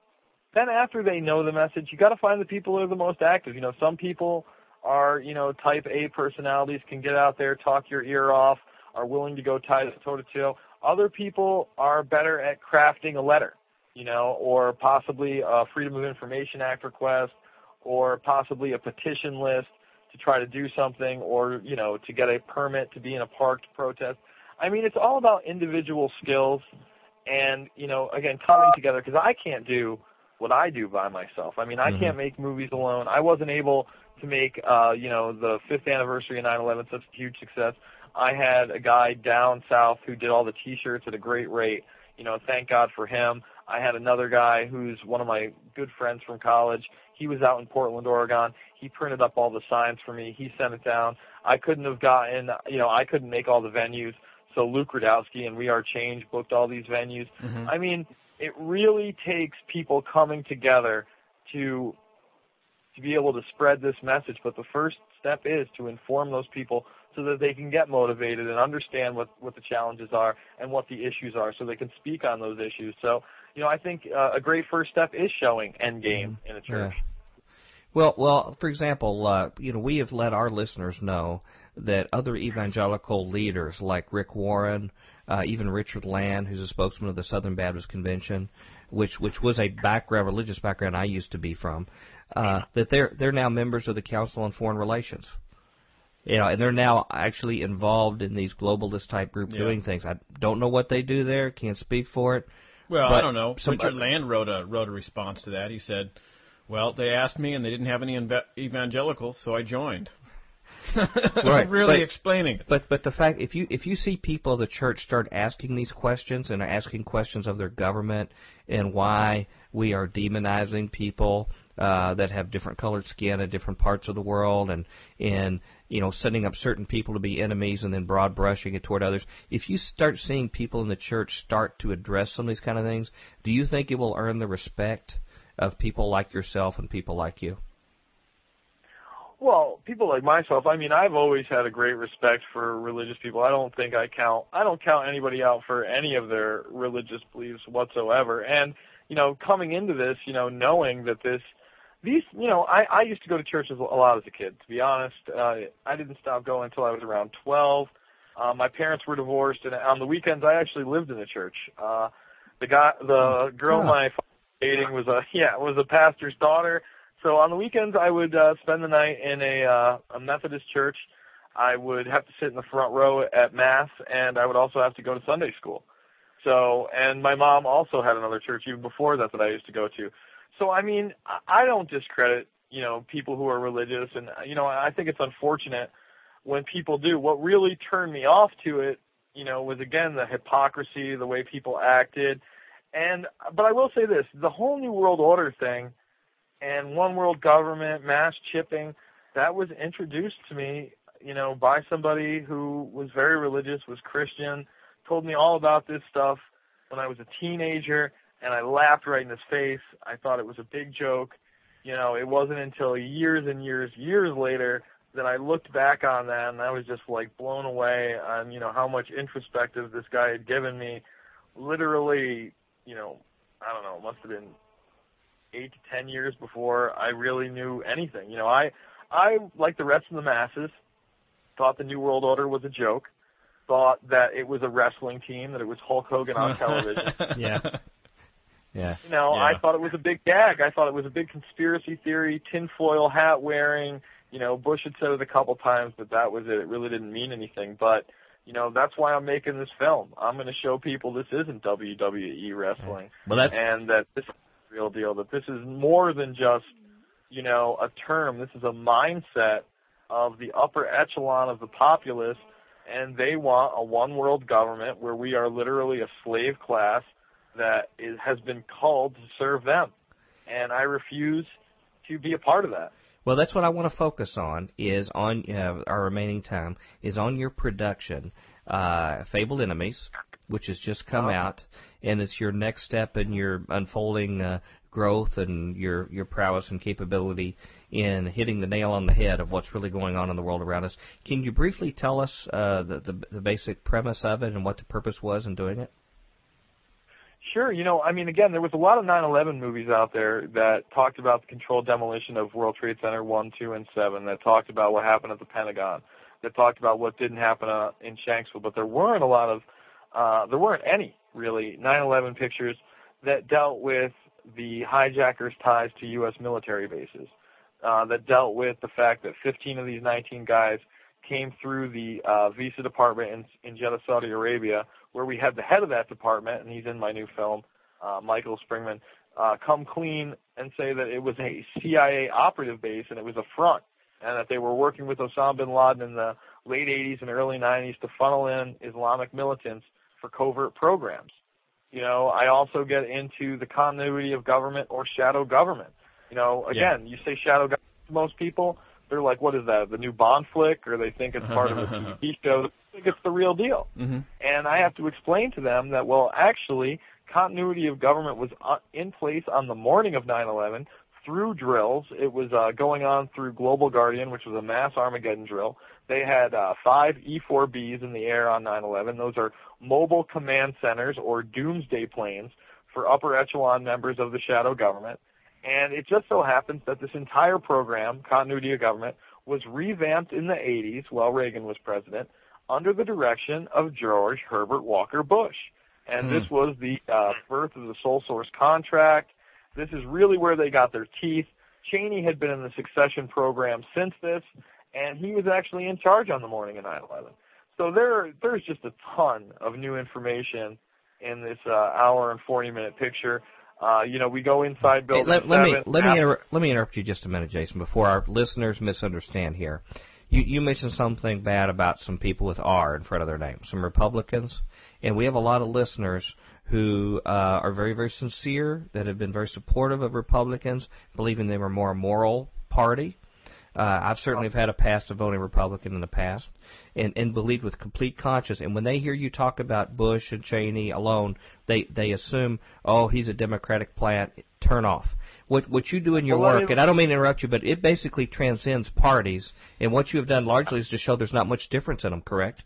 [SPEAKER 4] then after they know the message, you got to find the people who are the most active. You know, some people are, you know, type A personalities, can get out there, talk your ear off, are willing to go tie toe to toe. Other people are better at crafting a letter, you know, or possibly a Freedom of Information Act request, or possibly a petition list to try to do something, or you know, to get a permit to be in a park to protest. I mean, it's all about individual skills, and you know, again, coming together because I can't do what I do by myself. I mean, I can't make movies alone. I wasn't able to make, uh, you know, the fifth anniversary of 9/11 such a huge success. I had a guy down south who did all the T-shirts at a great rate. You know, thank God for him. I had another guy who's one of my good friends from college. He was out in Portland, Oregon. He printed up all the signs for me. He sent it down. I couldn't have gotten, you know, I couldn't make all the venues. So Luke Rudkowski and We Are Change booked all these venues. I mean, it really takes people coming together to to be able to spread this message. But the first step is to inform those people so that they can get motivated and understand what what the challenges are and what the issues are, so they can speak on those issues. So, you know, I think uh, a great first step is showing Endgame in a church.
[SPEAKER 1] Well, well, for example, uh, you know, we have let our listeners know that other evangelical leaders like Rick Warren, uh, even Richard Land, who's a spokesman of the Southern Baptist Convention, which which was a background, religious background I used to be from, uh, that they're they're now members of the Council on Foreign Relations. You know, and they're now actually involved in these globalist type group
[SPEAKER 3] Yeah.
[SPEAKER 1] doing things. I don't know what they do there, can't speak for it,
[SPEAKER 3] Well, I don't know.
[SPEAKER 1] some-
[SPEAKER 3] Richard Land wrote a wrote a response to that. He said, "Well, they asked me, and they didn't have any inve- evangelicals, so I joined."
[SPEAKER 1] Right,
[SPEAKER 3] really
[SPEAKER 1] but-
[SPEAKER 3] explaining it.
[SPEAKER 1] But but the fact if you if you see people of the church start asking these questions and are asking questions of their government and why we are demonizing people uh, that have different colored skin in different parts of the world and and you know setting up certain people to be enemies and then broad brushing it toward others. If you start seeing people in the church start to address some of these kind of things, do you think it will earn the respect of people like yourself and people like you?
[SPEAKER 4] Well, people like myself, I mean, I've always had a great respect for religious people. I don't think I count I don't count anybody out for any of their religious beliefs whatsoever. And, you know, coming into this, you know, knowing that this these, you know, I I used to go to church a lot as a kid, to be honest. Uh I didn't stop going until I was around 12. Uh, my parents were divorced and on the weekends I actually lived in the church. Uh the guy the girl
[SPEAKER 1] Huh.
[SPEAKER 4] my father dating was a yeah, was a pastor's daughter. So on the weekends, I would uh, spend the night in a, uh, a Methodist church. I would have to sit in the front row at mass, and I would also have to go to Sunday school. So, and my mom also had another church even before that that I used to go to. So, I mean, I don't discredit, you know, people who are religious, and you know, I think it's unfortunate when people do. What really turned me off to it, you know, was again the hypocrisy, the way people acted, and but I will say this: the whole New World Order thing and one world government, mass chipping, that was introduced to me, you know, by somebody who was very religious, was Christian, told me all about this stuff when I was a teenager, and I laughed right in his face. I thought it was a big joke. You know, it wasn't until years and years, years later that I looked back on that and I was just like blown away on, you know, how much introspective this guy had given me. Literally, you know, I don't know, it must have been eight to ten years before I really knew anything. You know, I I like the rest of the masses thought the New World Order was a joke, thought that it was a wrestling team, that it was Hulk Hogan on television.
[SPEAKER 1] Yeah. Yeah.
[SPEAKER 4] You know,
[SPEAKER 3] Yeah.
[SPEAKER 4] I thought it was a big gag. I thought it was a big conspiracy theory, tinfoil hat wearing. You know, Bush had said it a couple times, but that was it. It really didn't mean anything. But you know, that's why I'm making this film. I'm going to show people this isn't WWE wrestling mm.
[SPEAKER 1] Well, that's
[SPEAKER 4] and that this is the real deal, that this is more than just, you know, a term. This is a mindset of the upper echelon of the populace, and they want a one world government where we are literally a slave class that is, has been called to serve them. And I refuse to be a part of that.
[SPEAKER 1] Well, that's what I want to focus on. Is on uh, our remaining time is on your production, uh, Fabled Enemies, which has just come
[SPEAKER 4] Oh.
[SPEAKER 1] out, and it's your next step in your unfolding uh, growth and your your prowess and capability in hitting the nail on the head of what's really going on in the world around us. Can you briefly tell us uh, the, the the basic premise of it and what the purpose was in doing it?
[SPEAKER 4] Sure. You know, I mean, again, there was a lot of 9/11 movies out there that talked about the controlled demolition of World Trade Center one, two, and seven. That talked about what happened at the Pentagon. That talked about what didn't happen uh, in Shanksville. But there weren't a lot of, uh, there weren't any really 9/11 pictures that dealt with the hijackers' ties to U.S. military bases. Uh, that dealt with the fact that 15 of these 19 guys came through the uh, visa department in, in Jeddah, Saudi Arabia, where we had the head of that department, and he's in my new film, uh, Michael Springmann, uh, come clean and say that it was a CIA operative base and it was a front, and that they were working with Osama bin Laden in the late 80s and early 90s to funnel in Islamic militants for covert programs. You know, I also get into the continuity of government or shadow government. You know, again, you say shadow government to most people, they're like, what is that, the new Bond flick? Or they think it's part of a TV show. They think it's the real deal.
[SPEAKER 3] Mm-hmm.
[SPEAKER 4] And I have to explain to them that, well, actually, continuity of government was uh, in place on the morning of 9/11 through drills. It was uh, going on through Global Guardian, which was a mass Armageddon drill. They had uh, five E-4Bs in the air on 9/11. Those are mobile command centers or doomsday planes for upper echelon members of the shadow government. And it just so happens that this entire program, Continuity of Government, was revamped in the 80s while Reagan was president under the direction of George Herbert Walker Bush. And this was the uh, birth of the sole source contract. This is really where they got their teeth. Cheney had been in the succession program since this, and he was actually in charge on the morning of 9/11. So there, there's just a ton of new information in this uh, hour and 40 minute picture. Uh, you know, we go inside
[SPEAKER 1] Hey,
[SPEAKER 4] building
[SPEAKER 1] let, let me let me inter- let me interrupt you just a minute, Jason, before our listeners misunderstand here. You you mentioned something bad about some people with R in front of their name, some Republicans, and we have a lot of listeners who uh, are very very sincere that have been very supportive of Republicans, believing they were more moral party. Uh, I've certainly have had a past of voting Republican in the past, and, and believed with complete conscience. And when they hear you talk about Bush and Cheney alone, they they assume, oh, he's a Democratic plant. Turn off. What what you do in your
[SPEAKER 4] Well,
[SPEAKER 1] work, and I don't mean to interrupt you, but it basically transcends parties. And what you have done largely is to show there's not much difference in them. Correct?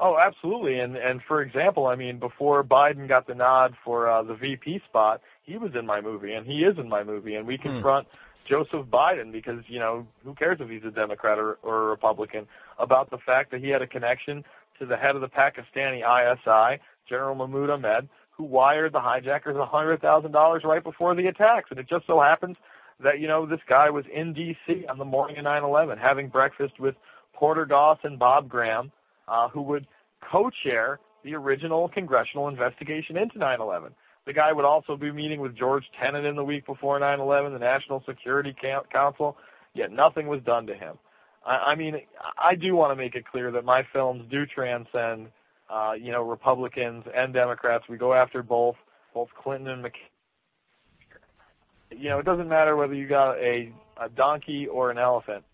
[SPEAKER 4] Oh, absolutely. And and for example, I mean, before Biden got the nod for uh, the VP spot, he was in my movie, and he is in my movie, and we confront Joseph Biden because you know who cares if he's a Democrat or, or a Republican about the fact that he had a connection to the head of the Pakistani ISI, General Mahmoud Ahmed, who wired the hijackers a hundred thousand dollars right before the attacks, and it just so happens that you know this guy was in D.C. on the morning of 9/11 having breakfast with Porter Goss and Bob Graham uh, who would co-chair the original congressional investigation into 9/11. The guy would also be meeting with George Tenet in the week before 9/11, the National Security Council. Yet nothing was done to him. I, I mean, I do want to make it clear that my films do transcend, uh, you know, Republicans and Democrats. We go after both, both Clinton and McCain. You know, it doesn't matter whether you got a, a donkey or an elephant.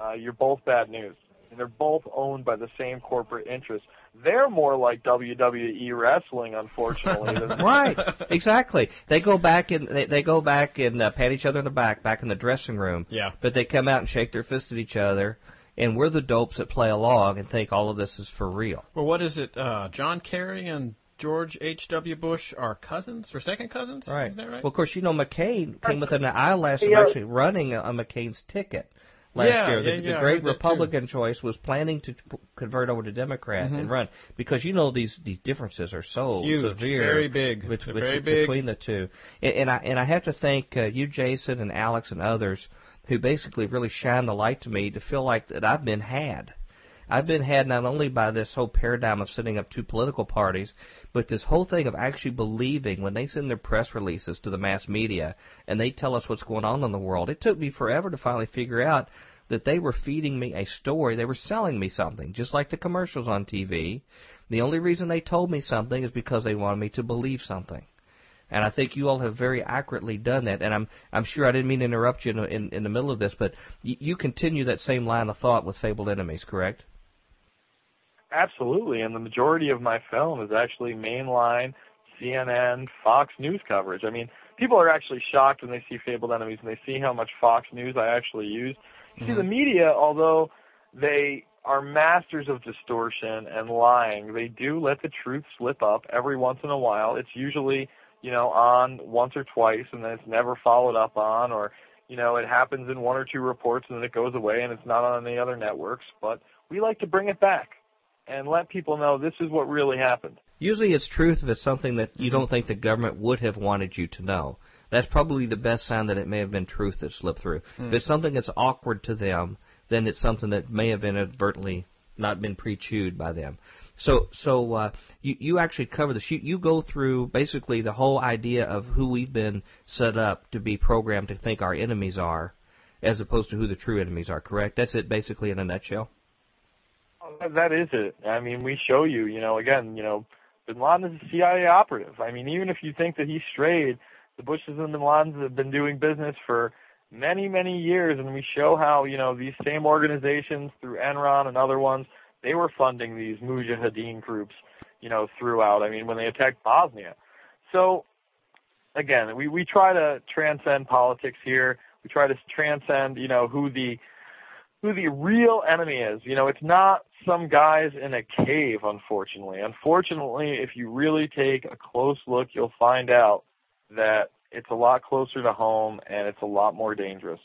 [SPEAKER 4] Uh, you're both bad news and they're both owned by the same corporate interests. They're more like WWE wrestling, unfortunately.
[SPEAKER 1] right. Exactly. They go back and they, they go back and uh, pat each other in the back, back in the dressing room.
[SPEAKER 3] Yeah.
[SPEAKER 1] But they come out and shake their fists at each other, and we're the dopes that play along and think all of this is for real.
[SPEAKER 3] Well, what is it? Uh, John Kerry and George H. W. Bush are cousins or second cousins?
[SPEAKER 1] Right.
[SPEAKER 3] Is that right?
[SPEAKER 1] Well, of course, you know McCain came within an eyelash of
[SPEAKER 4] Yeah.
[SPEAKER 1] actually running a, a McCain's ticket last
[SPEAKER 3] Yeah,
[SPEAKER 1] year.
[SPEAKER 3] yeah,
[SPEAKER 1] The,
[SPEAKER 3] yeah, I
[SPEAKER 1] the
[SPEAKER 3] heard
[SPEAKER 1] great
[SPEAKER 3] that too.
[SPEAKER 1] Republican choice was planning to p- convert over to Democrat
[SPEAKER 3] Mhm.
[SPEAKER 1] and run because you know these these differences are so
[SPEAKER 3] Huge,
[SPEAKER 1] severe,
[SPEAKER 3] very big.
[SPEAKER 1] bet-
[SPEAKER 3] They're
[SPEAKER 1] bet-
[SPEAKER 3] very big.
[SPEAKER 1] between the two. And, and I and I have to thank uh, you, Jason, and Alex, and others who basically really shine the light to me to feel like that I've been had. I've been had not only by this whole paradigm of setting up two political parties, but this whole thing of actually believing when they send their press releases to the mass media and they tell us what's going on in the world. It took me forever to finally figure out that they were feeding me a story. They were selling me something, just like the commercials on TV. The only reason they told me something is because they wanted me to believe something. And I think you all have very accurately done that. And I'm I'm sure I didn't mean to interrupt you in in, in the middle of this, but y- you continue that same line of thought with Fabled Enemies, correct?
[SPEAKER 4] Absolutely, and the majority of my film is actually mainline CNN, Fox News coverage. I mean, people are actually shocked when they see Fabled Enemies and they see how much Fox News I actually use. You See, the mm-hmm. media, although they are masters of distortion and lying, they do let the truth slip up every once in a while. It's usually, you know, on once or twice and then it's never followed up on or, you know, it happens in one or two reports and then it goes away and it's not on any other networks. But we like to bring it back and let people know this is what really happened.
[SPEAKER 1] Usually it's truth if it's something that you don't think the government would have wanted you to know. That's probably the best sign that it may have been truth that slipped through. Hmm. If it's something that's awkward to them, then it's something that may have inadvertently not been pre-chewed by them. So, so uh, you you actually cover this. You you go through basically the whole idea of who we've been set up to be programmed to think our enemies are, as opposed to who the true enemies are. Correct? That's it, basically in a nutshell.
[SPEAKER 4] That- That is it. I mean, we show you, you know, again, you know, Bin Laden is a CIA operative. I mean, even if you think that he strayed, the Bushes and Bin Ladens have been doing business for many, many years, and we show how, you know, these same organizations through Enron and other ones, they were funding these Mujahideen groups, you know, throughout. I mean, when they attacked Bosnia. So, again, we, we try to transcend politics here. We try to transcend, you know, who the who the real enemy is. You know, it's not some guys in a cave, unfortunately. Unfortunately, if you really take a close look, you'll find out that it's a lot closer to home and it's a lot more dangerous.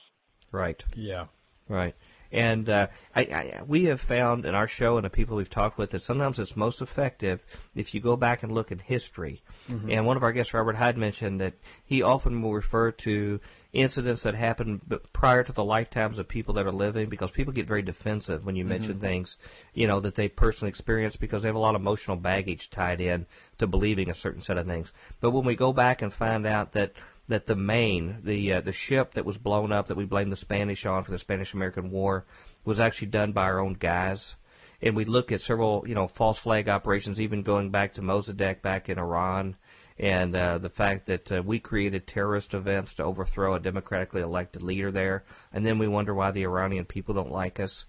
[SPEAKER 1] Right.
[SPEAKER 3] Yeah.
[SPEAKER 1] Right. And uh, I, I, we have found in our show and the people we've talked with that sometimes it's most effective if you go back and look in history. Mm-hmm. And one of our guests, Robert Hyde, mentioned that he often will refer to incidents that happened prior to the lifetimes of people that are living because people get very defensive when you mm-hmm. mention things, you know, that they personally experienced because they have a lot of emotional baggage tied in to believing a certain set of things. But when we go back and find out that that the Maine, the uh, the ship that was blown up that we blamed the Spanish on for the Spanish-American War, was actually done by our own guys. And we look at several, you know, false flag operations, even going back to Mossadegh back in Iran, and uh, the fact that uh, we created terrorist events to overthrow a democratically elected leader there, and then we wonder why the Iranian people don't like us.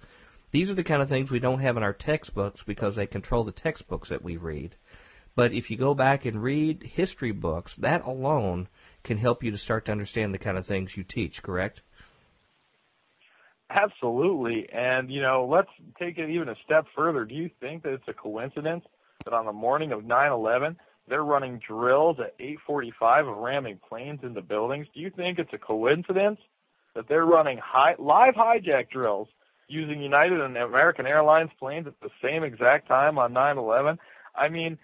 [SPEAKER 1] These are the kind of things we don't have in our textbooks because they control the textbooks that we read. But if you go back and read history books, that alone can help you to start to understand the kind of things you teach, correct?
[SPEAKER 4] Absolutely. And, you know, let's take it even a step further. Do you think that it's a coincidence that on the morning of 9-11, they're running drills at 845 of ramming planes into buildings? Do you think it's a coincidence that they're running high, live hijack drills using United and American Airlines planes at the same exact time on 9/11. I mean,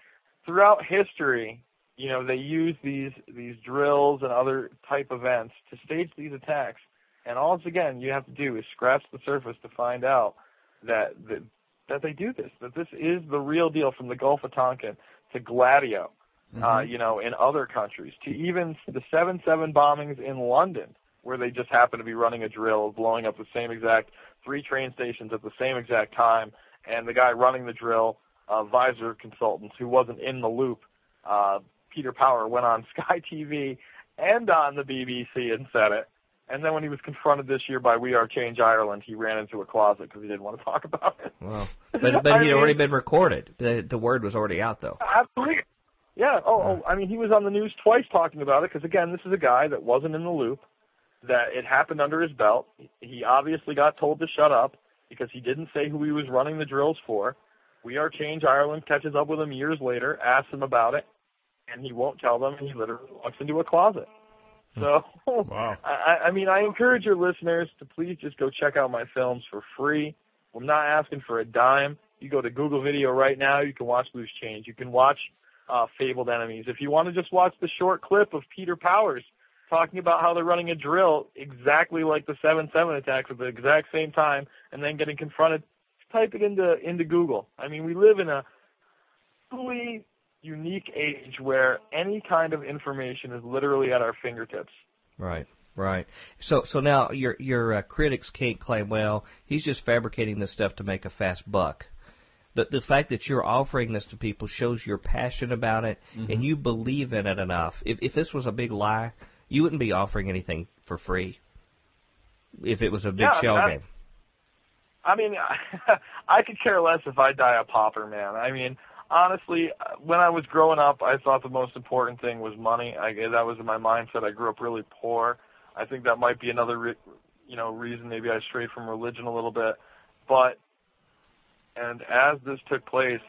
[SPEAKER 4] throughout history, you know, they use these these drills and other type events to stage these attacks. And all it's again you have to do is scratch the surface to find out that that, that they do this. That this is the real deal from the Gulf of Tonkin to Gladio, uh, mm-hmm. uh, you know, in other countries, to even the seven seven bombings in London, where they just happen to be running a drill, blowing up the same exact three train stations at the same exact time, and the guy running the drill, uh, visor consultants who wasn't in the loop, uh, Peter Power went on Sky TV and on the BBC and said it. And then when he was confronted this year by We Are Change Ireland, he ran into a closet because he didn't want to talk about it.
[SPEAKER 1] Well, but but he'd already been recorded. The the word was already out though.
[SPEAKER 4] Absolutely. Yeah. Oh, oh, I mean, he was on the news twice talking about it because again, this is a guy that wasn't in the loop. That it happened under his belt. He obviously got told to shut up because he didn't say who he was running the drills for. We Are Change Ireland catches up with him years later, asks him about it, and he won't tell them, and he literally walks into a closet. Hmm. So, wow. I, I mean, I encourage your listeners to please just go check out my films for free. I'm not asking for a dime. You go to Google Video right now. You can watch Loose Change. You can watch uh, Fabled Enemies. If you want to just watch the short clip of Peter Powers talking about how they're running a drill exactly like the 7-7 attacks at the exact same time, and then getting confronted, type it into into Google. I mean, we live in a truly unique age where any kind of information is literally at our fingertips.
[SPEAKER 1] Right. Right. So so now your your uh, critics can't claim well he's just fabricating this stuff to make a fast buck. The the fact that you're offering this to people shows you're passionate about it mm-hmm. and you believe in it enough. If if this was a big lie, you wouldn't be offering anything for free. If it was a big
[SPEAKER 4] yeah,
[SPEAKER 1] shell
[SPEAKER 4] I
[SPEAKER 1] game.
[SPEAKER 4] I mean, I could care less if I die a pauper, man. I mean, honestly, when I was growing up, I thought the most important thing was money. I that was in my mindset. I grew up really poor. I think that might be another, re- you know, reason maybe I strayed from religion a little bit. But and as this took place,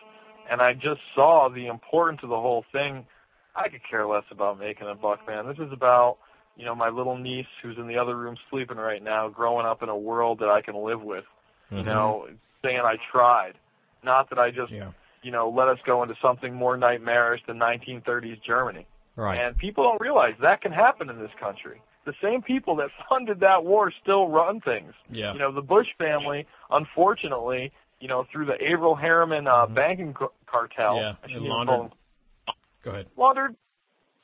[SPEAKER 4] and I just saw the importance of the whole thing, I could care less about making a buck, man. This is about you know my little niece who's in the other room sleeping right now, growing up in a world that I can live with. Mm-hmm. You know, saying I tried, not that I just yeah you know, let us go into something more nightmarish than 1930s Germany.
[SPEAKER 1] Right.
[SPEAKER 4] And people don't realize that can happen in this country. The same people that funded that war still run things.
[SPEAKER 3] Yeah.
[SPEAKER 4] You know, the Bush family, unfortunately, you know, through the Averell Harriman uh, mm-hmm. banking cartel,
[SPEAKER 3] yeah, and laundered. Go ahead.
[SPEAKER 4] Laundered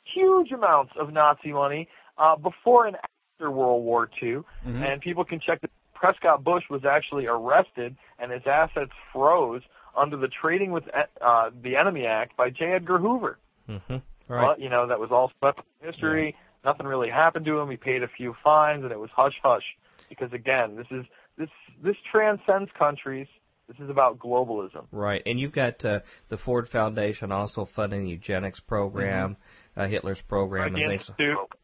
[SPEAKER 4] huge amounts of Nazi money uh, before and after World War II, mm-hmm. and people can check that Prescott Bush was actually arrested and his assets froze under the Trading with uh, the Enemy Act by J. Edgar Hoover.
[SPEAKER 1] Mm-hmm. Right.
[SPEAKER 4] But, you know, that was all swept history. Yeah. Nothing really happened to him. He paid a few fines, and it was hush hush. Because again, this is this this transcends countries. This is about globalism.
[SPEAKER 1] Right, and you've got uh, the Ford Foundation also funding the eugenics program, mm-hmm. uh, Hitler's program,
[SPEAKER 4] and
[SPEAKER 1] things.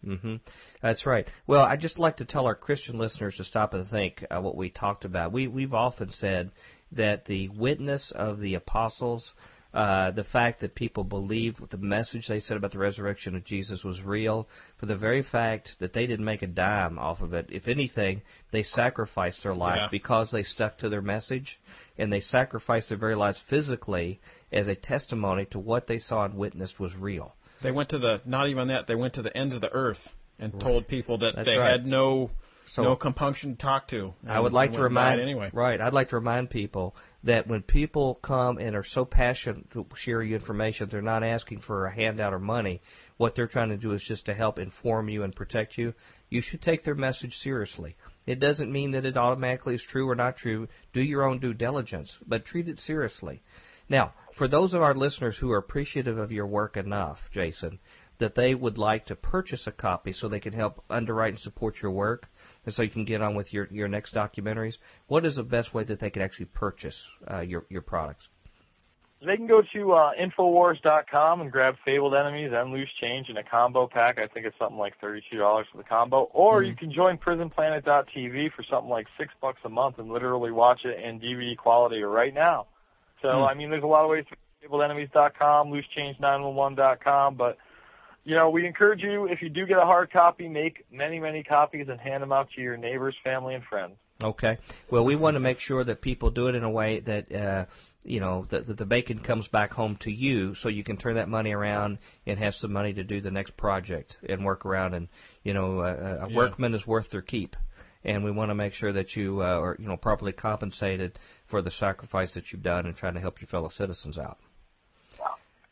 [SPEAKER 1] Mm-hmm. That's right. Well, I'd just like to tell our Christian listeners to stop and think uh, what we talked about. We we've often said that the witness of the apostles uh, the fact that people believed the message they said about the resurrection of Jesus was real, for the very fact that they didn't make a dime off of it. If anything, they sacrificed their lives
[SPEAKER 3] Yeah.
[SPEAKER 1] because they stuck to their message, and they sacrificed their very lives physically as a testimony to what they saw and witnessed was real.
[SPEAKER 3] They went to the not even that. They went to the ends of the earth and told people that
[SPEAKER 1] That's
[SPEAKER 3] they
[SPEAKER 1] right.
[SPEAKER 3] had no
[SPEAKER 1] So-
[SPEAKER 3] no compunction to talk to.
[SPEAKER 1] I would like to
[SPEAKER 3] went and died
[SPEAKER 1] remind
[SPEAKER 3] anyway.
[SPEAKER 1] right. I'd like to remind people that when people come and are so passionate to share you information, they're not asking for a handout or money. What they're trying to do is just to help inform you and protect you. You should take their message seriously. It doesn't mean that it automatically is true or not true. Do your own due diligence, but treat it seriously. Now, for those of our listeners who are appreciative of your work enough, Jason, that they would like to purchase a copy so they can help underwrite and support your work, and so you can get on with your, your next documentaries, what is the best way that they can actually purchase uh, your, your products?
[SPEAKER 4] They can go to uh, Infowars.com and grab Fabled Enemies and Loose Change in a combo pack. I think it's something like $32 for the combo. Or you can join PrisonPlanet.tv for something like 6 bucks a month and literally watch it in DVD quality right now. So,
[SPEAKER 3] Hmm.
[SPEAKER 4] I mean, there's a lot of ways to FabledEnemies.com, LooseChange911.com, but you know, we encourage you if you do get a hard copy, make many, many copies and hand them out to your neighbors, family, and friends.
[SPEAKER 1] Okay. Well, we want to make sure that people do it in a way that uh, you know that, that the bacon comes back home to you, so you can turn that money around and have some money to do the next project and work around. And you know, uh, a
[SPEAKER 3] Yeah.
[SPEAKER 1] workman is worth their keep, and we want to make sure that you uh, are you know properly compensated for the sacrifice that you've done in trying to help your fellow citizens out.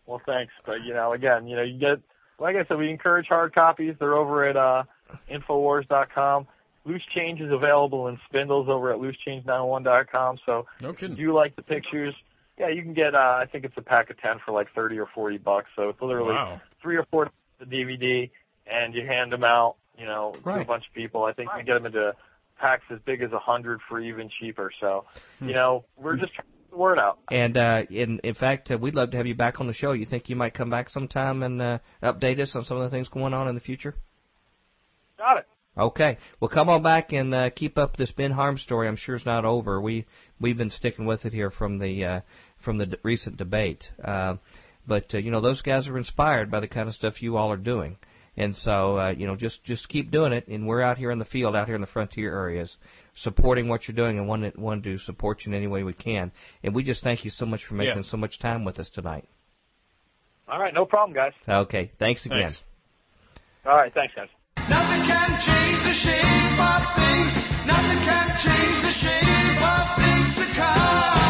[SPEAKER 4] Well, thanks. But, you know, again, you know, you get, like I said, we encourage hard copies. They're over at uh, Infowars.com. Loose Change is available in spindles over at loosechange901.com. So
[SPEAKER 3] No
[SPEAKER 4] if you
[SPEAKER 3] kidding.
[SPEAKER 4] do like the pictures, yeah, you can get, uh, I think it's a pack of 10 for like 30 or 40 bucks. So it's literally
[SPEAKER 3] Wow.
[SPEAKER 4] three or four the DVD, and you hand them out, you know, to a bunch of people. I think you can get them into packs as big as a 100 for even cheaper. So,
[SPEAKER 3] Hmm.
[SPEAKER 4] you know, we're just trying to get the word out.
[SPEAKER 1] And uh, in in fact, uh, we'd love to have you back on the show. You think you might come back sometime and uh, update us on some of the things going on in the future?
[SPEAKER 4] Got it.
[SPEAKER 1] Okay. Well, come on back and uh, keep up this Ben Harm story. I'm sure it's not over. We we've been sticking with it here from the uh, from the d- recent debate. Uh, but uh, you know, those guys are inspired by the kind of stuff you all are doing. And so, uh, you know, just just keep doing it. And we're out here in the field, out here in the frontier areas, supporting what you're doing, and want to, want to support you in any way we can. And we just thank you so much for making
[SPEAKER 3] Yeah.
[SPEAKER 1] so much time with us tonight.
[SPEAKER 4] All right, no problem, guys.
[SPEAKER 1] Okay. Thanks again.
[SPEAKER 3] Thanks.
[SPEAKER 4] All right, thanks, guys.
[SPEAKER 2] Nothing can change the shape of things. Nothing can change the shape of things to come.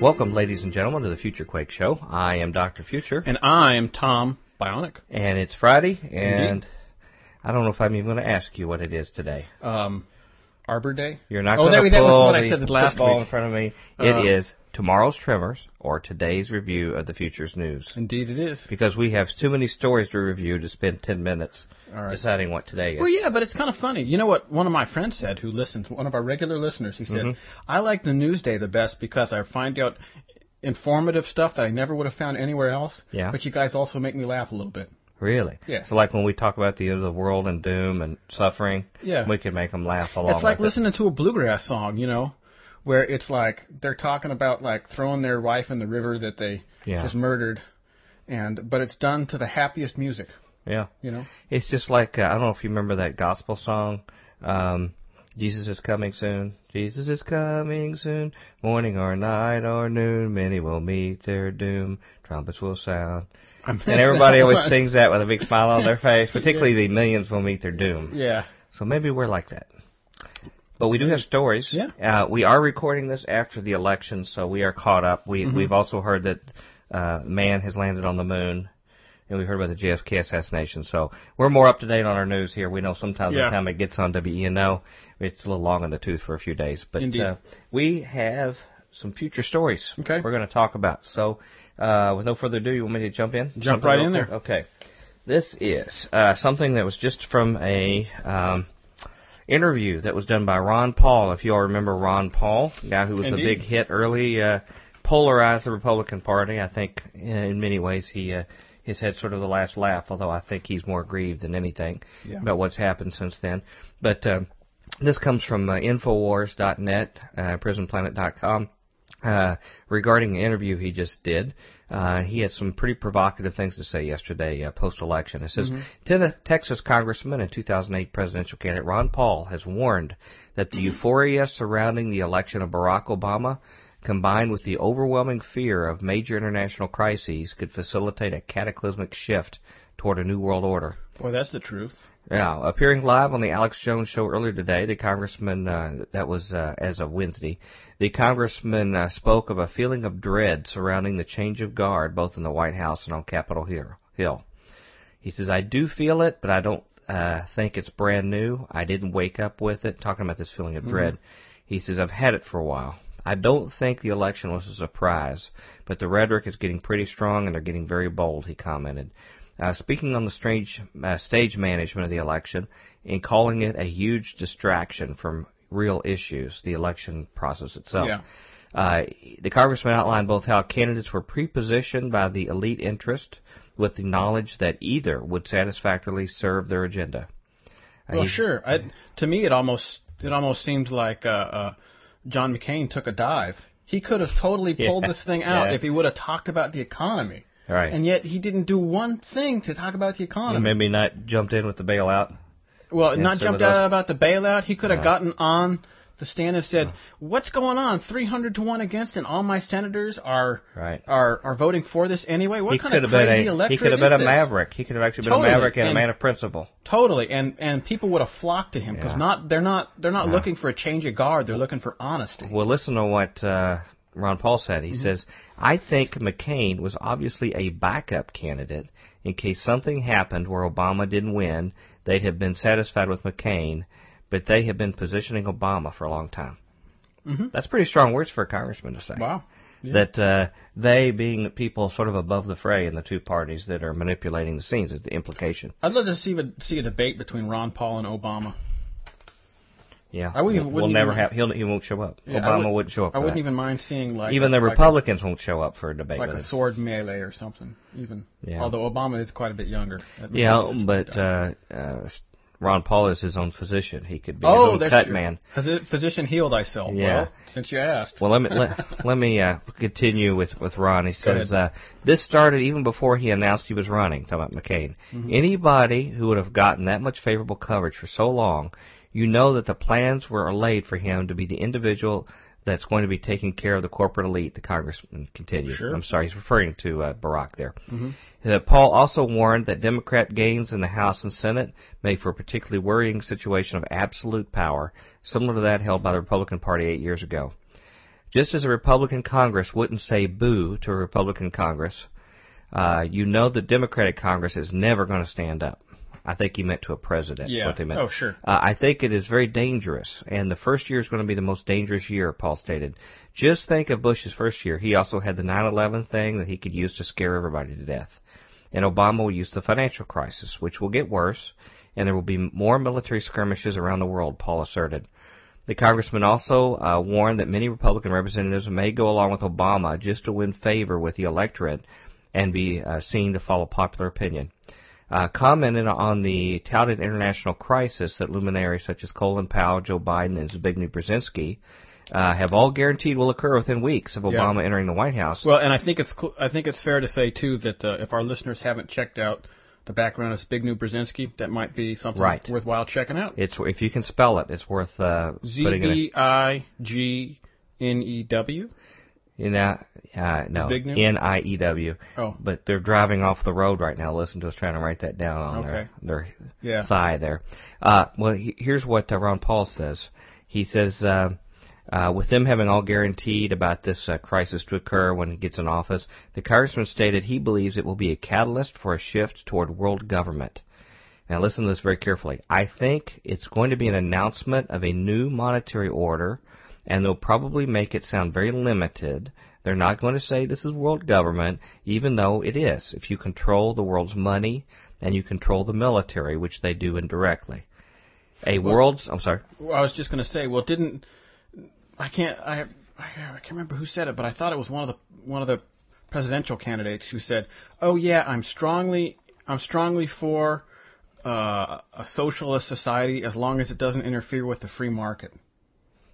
[SPEAKER 1] Welcome, ladies and gentlemen, to the Future Quake Show. I am Dr. Future.
[SPEAKER 3] And I'm Tom Bionic.
[SPEAKER 1] and it's Friday, and I don't know if I'm even going to ask you what it is today.
[SPEAKER 3] Um, Arbor Day.
[SPEAKER 1] You're not
[SPEAKER 3] Oh,
[SPEAKER 1] going to
[SPEAKER 3] Oh that was what I
[SPEAKER 1] the
[SPEAKER 3] said last
[SPEAKER 1] football
[SPEAKER 3] week.
[SPEAKER 1] in front of me. It is
[SPEAKER 3] Uh,
[SPEAKER 1] tomorrow's Tremors or today's review of the Future's news.
[SPEAKER 3] Indeed, it is.
[SPEAKER 1] Because we have too many stories to review to spend 10 minutes
[SPEAKER 3] right.
[SPEAKER 1] deciding what today is.
[SPEAKER 3] Well, yeah, but it's kind of funny. You know what? One of my friends said, who listens, one of our regular listeners, he said,
[SPEAKER 1] Mhm.
[SPEAKER 3] "I like the Newsday the best because I find out informative stuff that I never would have found anywhere else.
[SPEAKER 1] Yeah.
[SPEAKER 3] But you guys also make me laugh a little bit.
[SPEAKER 1] Really?
[SPEAKER 3] Yeah.
[SPEAKER 1] So, like when we talk about the end of the world and doom and suffering,
[SPEAKER 3] Yeah.
[SPEAKER 1] we can make them laugh along
[SPEAKER 3] It's like listening to a bluegrass song, you know, where it's like they're talking about like throwing their wife in the river that they
[SPEAKER 1] Yeah.
[SPEAKER 3] just murdered, and but it's done to the happiest music.
[SPEAKER 1] Yeah.
[SPEAKER 3] you know.
[SPEAKER 1] It's just like uh, I don't know if you remember that gospel song. Um, Jesus is coming soon. Jesus is coming soon. Morning or night or noon, many will meet their doom. Trumpets will sound. And everybody always sings that with a big smile on their face. Particularly the millions will meet their doom.
[SPEAKER 3] Yeah.
[SPEAKER 1] So maybe we're like that. But we do have stories.
[SPEAKER 3] Yeah.
[SPEAKER 1] Uh, we are recording this after the election, so we are caught up. We
[SPEAKER 3] Mm-hmm.
[SPEAKER 1] we've also heard that uh, man has landed on the moon, and we've heard about the JFK assassination. So we're more up to date on our news here. We know sometimes by
[SPEAKER 3] Yeah.
[SPEAKER 1] the time it gets on WENO, it's a little long in the tooth for a few days. But
[SPEAKER 3] Indeed.
[SPEAKER 1] uh, we have some future stories.
[SPEAKER 3] Okay.
[SPEAKER 1] We're going to talk about. So uh, with no further ado, you want me to jump in?
[SPEAKER 3] Jump
[SPEAKER 1] Something
[SPEAKER 3] right in there.
[SPEAKER 1] Okay. This is uh, something that was just from a um, interview that was done by Ron Paul. If you all remember Ron Paul, guy who was
[SPEAKER 3] Indeed.
[SPEAKER 1] a big hit early, uh, polarized the Republican Party. I think uh, in many ways he uh, has had sort of the last laugh, although I think he's more grieved than anything
[SPEAKER 3] Yeah.
[SPEAKER 1] about what's happened since then. But um, this comes from uh, Infowars.net, uh, PrisonPlanet.com. uh, regarding the interview he just did. Uh, he had some pretty provocative things to say yesterday, uh, post-election. It says, mm-hmm. Texas Congressman and 2008 presidential candidate Ron Paul has warned that the euphoria surrounding the election of Barack Obama, combined with the overwhelming fear of major international crises, could facilitate a cataclysmic shift toward a new world order.
[SPEAKER 3] Well, that's the truth.
[SPEAKER 1] Yeah, appearing live on the Alex Jones show earlier today, the congressman uh, that was uh, as of Wednesday, the congressman uh, spoke of a feeling of dread surrounding the change of guard both in the White House and on Capitol Hill. He says, "I do feel it, but I don't uh, think it's brand new. I didn't wake up with it." Talking about this feeling of mm-hmm. dread, he says, "I've had it for a while." I don't think the election was a surprise, but the rhetoric is getting pretty strong and they're getting very bold, he commented uh, speaking on the strange, uh, stage management of the election and calling it a huge distraction from real issues, the election process itself.
[SPEAKER 3] Yeah.
[SPEAKER 1] Uh, the congressman outlined both how candidates were prepositioned by the elite interest with the knowledge that either would satisfactorily serve their agenda.
[SPEAKER 3] Uh, well, sure. I, to me, it almost it almost seemed like uh, uh, John McCain took a dive. He could have totally pulled yeah. this thing out yeah. if he would have talked about the economy.
[SPEAKER 1] Right.
[SPEAKER 3] And yet he didn't do one thing to talk about the economy.
[SPEAKER 1] Maybe not jumped in with the bailout.
[SPEAKER 3] Well, not jumped out about the bailout. He could have gotten on the stand and said, "What's going on? 300 to one against, and all my senators are
[SPEAKER 1] right.
[SPEAKER 3] are are voting for this anyway. What
[SPEAKER 1] he
[SPEAKER 3] kind of crazy
[SPEAKER 1] a,
[SPEAKER 3] electorate
[SPEAKER 1] He could have been
[SPEAKER 3] a this?
[SPEAKER 1] maverick. He could have actually been
[SPEAKER 3] totally.
[SPEAKER 1] a maverick and,
[SPEAKER 3] and,
[SPEAKER 1] a man of principle.
[SPEAKER 3] Totally, and and people would have flocked to him because yeah. not they're not they're not yeah. looking for a change of guard. They're looking for honesty.
[SPEAKER 1] Well, listen to what uh, Ron Paul said. He mm-hmm. says, I think McCain was obviously a backup candidate in case something happened where Obama didn't win. They'd have been satisfied with McCain, but they have been positioning Obama for a long time.
[SPEAKER 3] Mm-hmm.
[SPEAKER 1] That's pretty strong words for a congressman to say.
[SPEAKER 3] Wow. Yeah.
[SPEAKER 1] That uh, they being people sort of above the fray in the two parties that are manipulating the scenes is the implication.
[SPEAKER 3] I'd love to see a, see a debate between Ron Paul and Obama.
[SPEAKER 1] Yeah, I wouldn't, we'll, never have. He'll he won't show up. Yeah, Obama would, not show up.
[SPEAKER 3] I wouldn't
[SPEAKER 1] that.
[SPEAKER 3] even mind seeing like
[SPEAKER 1] even the
[SPEAKER 3] like
[SPEAKER 1] Republicans a, won't show up for a debate.
[SPEAKER 3] Like a sword melee or something. Even
[SPEAKER 1] yeah.
[SPEAKER 3] although Obama is quite a bit younger.
[SPEAKER 1] Yeah, but uh, uh, Ron Paul is his own physician. He could be
[SPEAKER 3] oh,
[SPEAKER 1] his own cut true. man.
[SPEAKER 3] Physician heal thyself.
[SPEAKER 1] Yeah.
[SPEAKER 3] Well, since you asked.
[SPEAKER 1] Well, let me let, let me uh, continue with with Ron. He says uh, this started even before he announced he was running. Talking about McCain. Mm-hmm. Anybody who would have gotten that much favorable coverage for so long you know that the plans were laid for him to be the individual that's going to be taking care of the corporate elite, the congressman continued.
[SPEAKER 3] Sure.
[SPEAKER 1] I'm sorry, he's referring to uh, Barack there.
[SPEAKER 3] Mm-hmm.
[SPEAKER 1] Uh, Paul also warned that Democrat gains in the House and Senate made for a particularly worrying situation of absolute power, similar to that held by the Republican Party eight years ago. Just as a Republican Congress wouldn't say boo to a Republican Congress, uh, you know the Democratic Congress is never going to stand up. I think he meant to a president.
[SPEAKER 3] Yeah.
[SPEAKER 1] What they meant.
[SPEAKER 3] Oh, sure.
[SPEAKER 1] Uh, I think it is very dangerous, and the first year is going to be the most dangerous year. Paul stated. Just think of Bush's first year. He also had the 9/11 thing that he could use to scare everybody to death, and Obama will use the financial crisis, which will get worse, and there will be more military skirmishes around the world. Paul asserted. The congressman also uh, warned that many Republican representatives may go along with Obama just to win favor with the electorate and be uh, seen to follow popular opinion uh, commented on the touted international crisis that luminaries such as Colin Powell, Joe Biden, and Zbigniew Brzezinski uh, have all guaranteed will occur within weeks of Obama
[SPEAKER 3] yeah.
[SPEAKER 1] entering the White House.
[SPEAKER 3] Well, and I think it's cl- I think it's fair to say too that uh, if our listeners haven't checked out the background of Zbigniew Brzezinski, that might be something
[SPEAKER 1] right.
[SPEAKER 3] worthwhile checking out.
[SPEAKER 1] It's if you can spell it, it's worth uh,
[SPEAKER 3] Z B I G N E W.
[SPEAKER 1] You know, uh, no, N I E W.
[SPEAKER 3] Oh,
[SPEAKER 1] but they're driving off the road right now. Listen to us trying to write that down on
[SPEAKER 3] okay.
[SPEAKER 1] their their
[SPEAKER 3] yeah.
[SPEAKER 1] thigh there. Uh, well, he, here's what uh, Ron Paul says. He says, uh, uh, with them having all guaranteed about this uh, crisis to occur when he gets in office, the congressman stated he believes it will be a catalyst for a shift toward world government. Now listen to this very carefully. I think it's going to be an announcement of a new monetary order and they'll probably make it sound very limited. They're not going to say this is world government, even though it is, if you control the world's money and you control the military, which they do indirectly. A well, world's, I'm sorry.
[SPEAKER 3] Well, I was just going to say, well, didn't I can't I I can't remember who said it, but I thought it was one of the one of the presidential candidates who said, "Oh yeah, I'm strongly I'm strongly for uh, a socialist society as long as it doesn't interfere with the free market."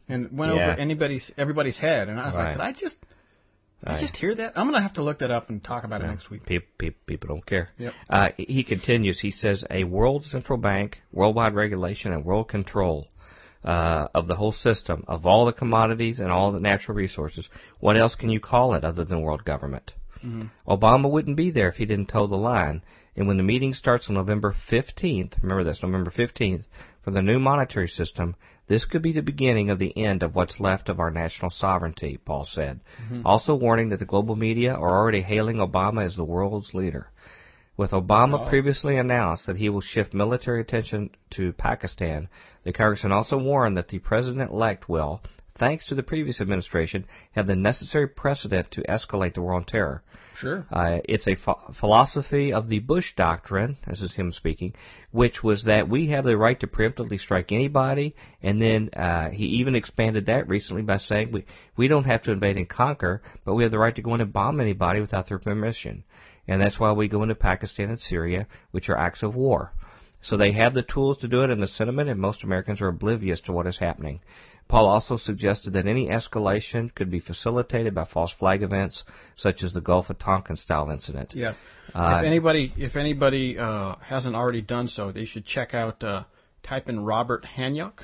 [SPEAKER 3] And went
[SPEAKER 1] Yeah.
[SPEAKER 3] over anybody's everybody's head. And I was
[SPEAKER 1] Right.
[SPEAKER 3] like, did I just did I just hear that? I'm gonna have to look that up and talk about it next week.
[SPEAKER 1] People, people, people don't care.
[SPEAKER 3] Yep.
[SPEAKER 1] Uh, he continues. He says a world central bank, worldwide regulation, and world control uh, of the whole system of all the commodities and all the natural resources. What else can you call it other than world government? Obama wouldn't be there if he didn't toe the line. And when the meeting starts on November 15th, remember this, November 15th, for the new monetary system, this could be the beginning of the end of what's left of our national sovereignty, Paul said. Mm-hmm. Also warning that the global media are already hailing Obama as the world's leader. With Obama previously announced that he will shift military attention to Pakistan, the congressman also warned that the president-elect will, thanks to the previous administration, have the necessary precedent to escalate the war on terror.
[SPEAKER 3] Sure.
[SPEAKER 1] Uh, it's a ph- philosophy of the Bush doctrine, this is him speaking, which was that we have the right to preemptively strike anybody, and then uh, he even expanded that recently by saying we we don't have to invade and conquer, but we have the right to go in and bomb anybody without their permission, and that's why we go into Pakistan and Syria, which are acts of war. So they have the tools to do it in the sentiment, and most Americans are oblivious to what is happening. Paul also suggested that any escalation could be facilitated by false flag events, such as the Gulf of Tonkin style incident.
[SPEAKER 3] Yeah.
[SPEAKER 1] Uh,
[SPEAKER 3] if anybody if anybody uh, hasn't already done so, they should check out. Uh, type in Robert Hanyok,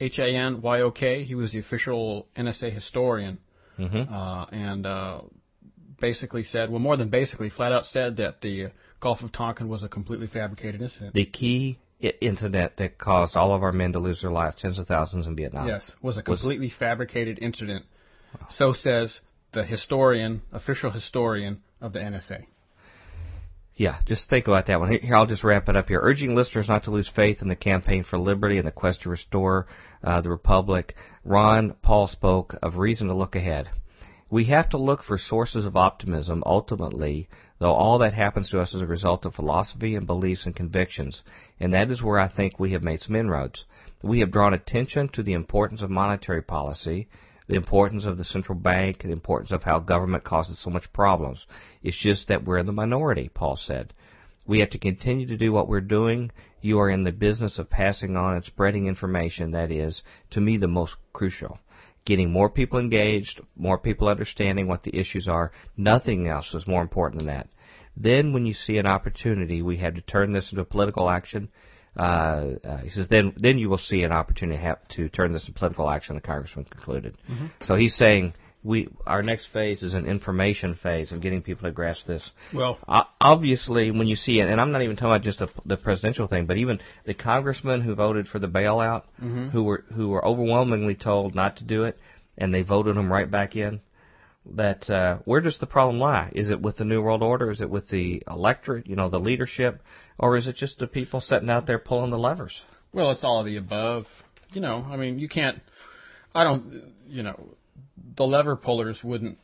[SPEAKER 3] H A N Y O K. He was the official NSA historian,
[SPEAKER 1] Mhm.
[SPEAKER 3] uh, and uh, basically said, well, more than basically, flat out said that the Gulf of Tonkin was a completely fabricated incident.
[SPEAKER 1] The key I- incident that caused all of our men to lose their lives, tens of thousands in Vietnam.
[SPEAKER 3] Yes, was a completely fabricated incident. So says the historian, official historian of the NSA.
[SPEAKER 1] Yeah, just think about that one. Here, here, I'll just wrap it up here. Urging listeners not to lose faith in the campaign for liberty and the quest to restore uh, the republic. Ron Paul spoke of reason to look ahead. We have to look for sources of optimism ultimately, though all that happens to us is a result of philosophy and beliefs and convictions, and that is where I think we have made some inroads. We have drawn attention to the importance of monetary policy, the importance of the central bank, the importance of how government causes so much problems. It's just that we're in the minority, Paul said. We have to continue to do what we're doing. You are in the business of passing on and spreading information that is, to me, the most crucial. Getting more people engaged, more people understanding what the issues are. Nothing else is more important than that. Then, when you see an opportunity, we have to turn this into political action. Uh, uh, he says, then, then you will see an opportunity to, have to turn this into political action. The congressman concluded. So he's saying we our next phase is an information phase of getting people to grasp this.
[SPEAKER 3] Well,
[SPEAKER 1] obviously, when you see it, and I'm not even talking about just the, the presidential thing, but even the congressmen who voted for the bailout, who were who were overwhelmingly told not to do it, and they voted them right back in. That uh, where does the problem lie? Is it with the new world order? Is it with the electorate? You know, the leadership, or is it just the people sitting out there pulling the levers?
[SPEAKER 3] Well, it's all of the above. You know, I mean, you can't. I don't. You know, the lever pullers wouldn't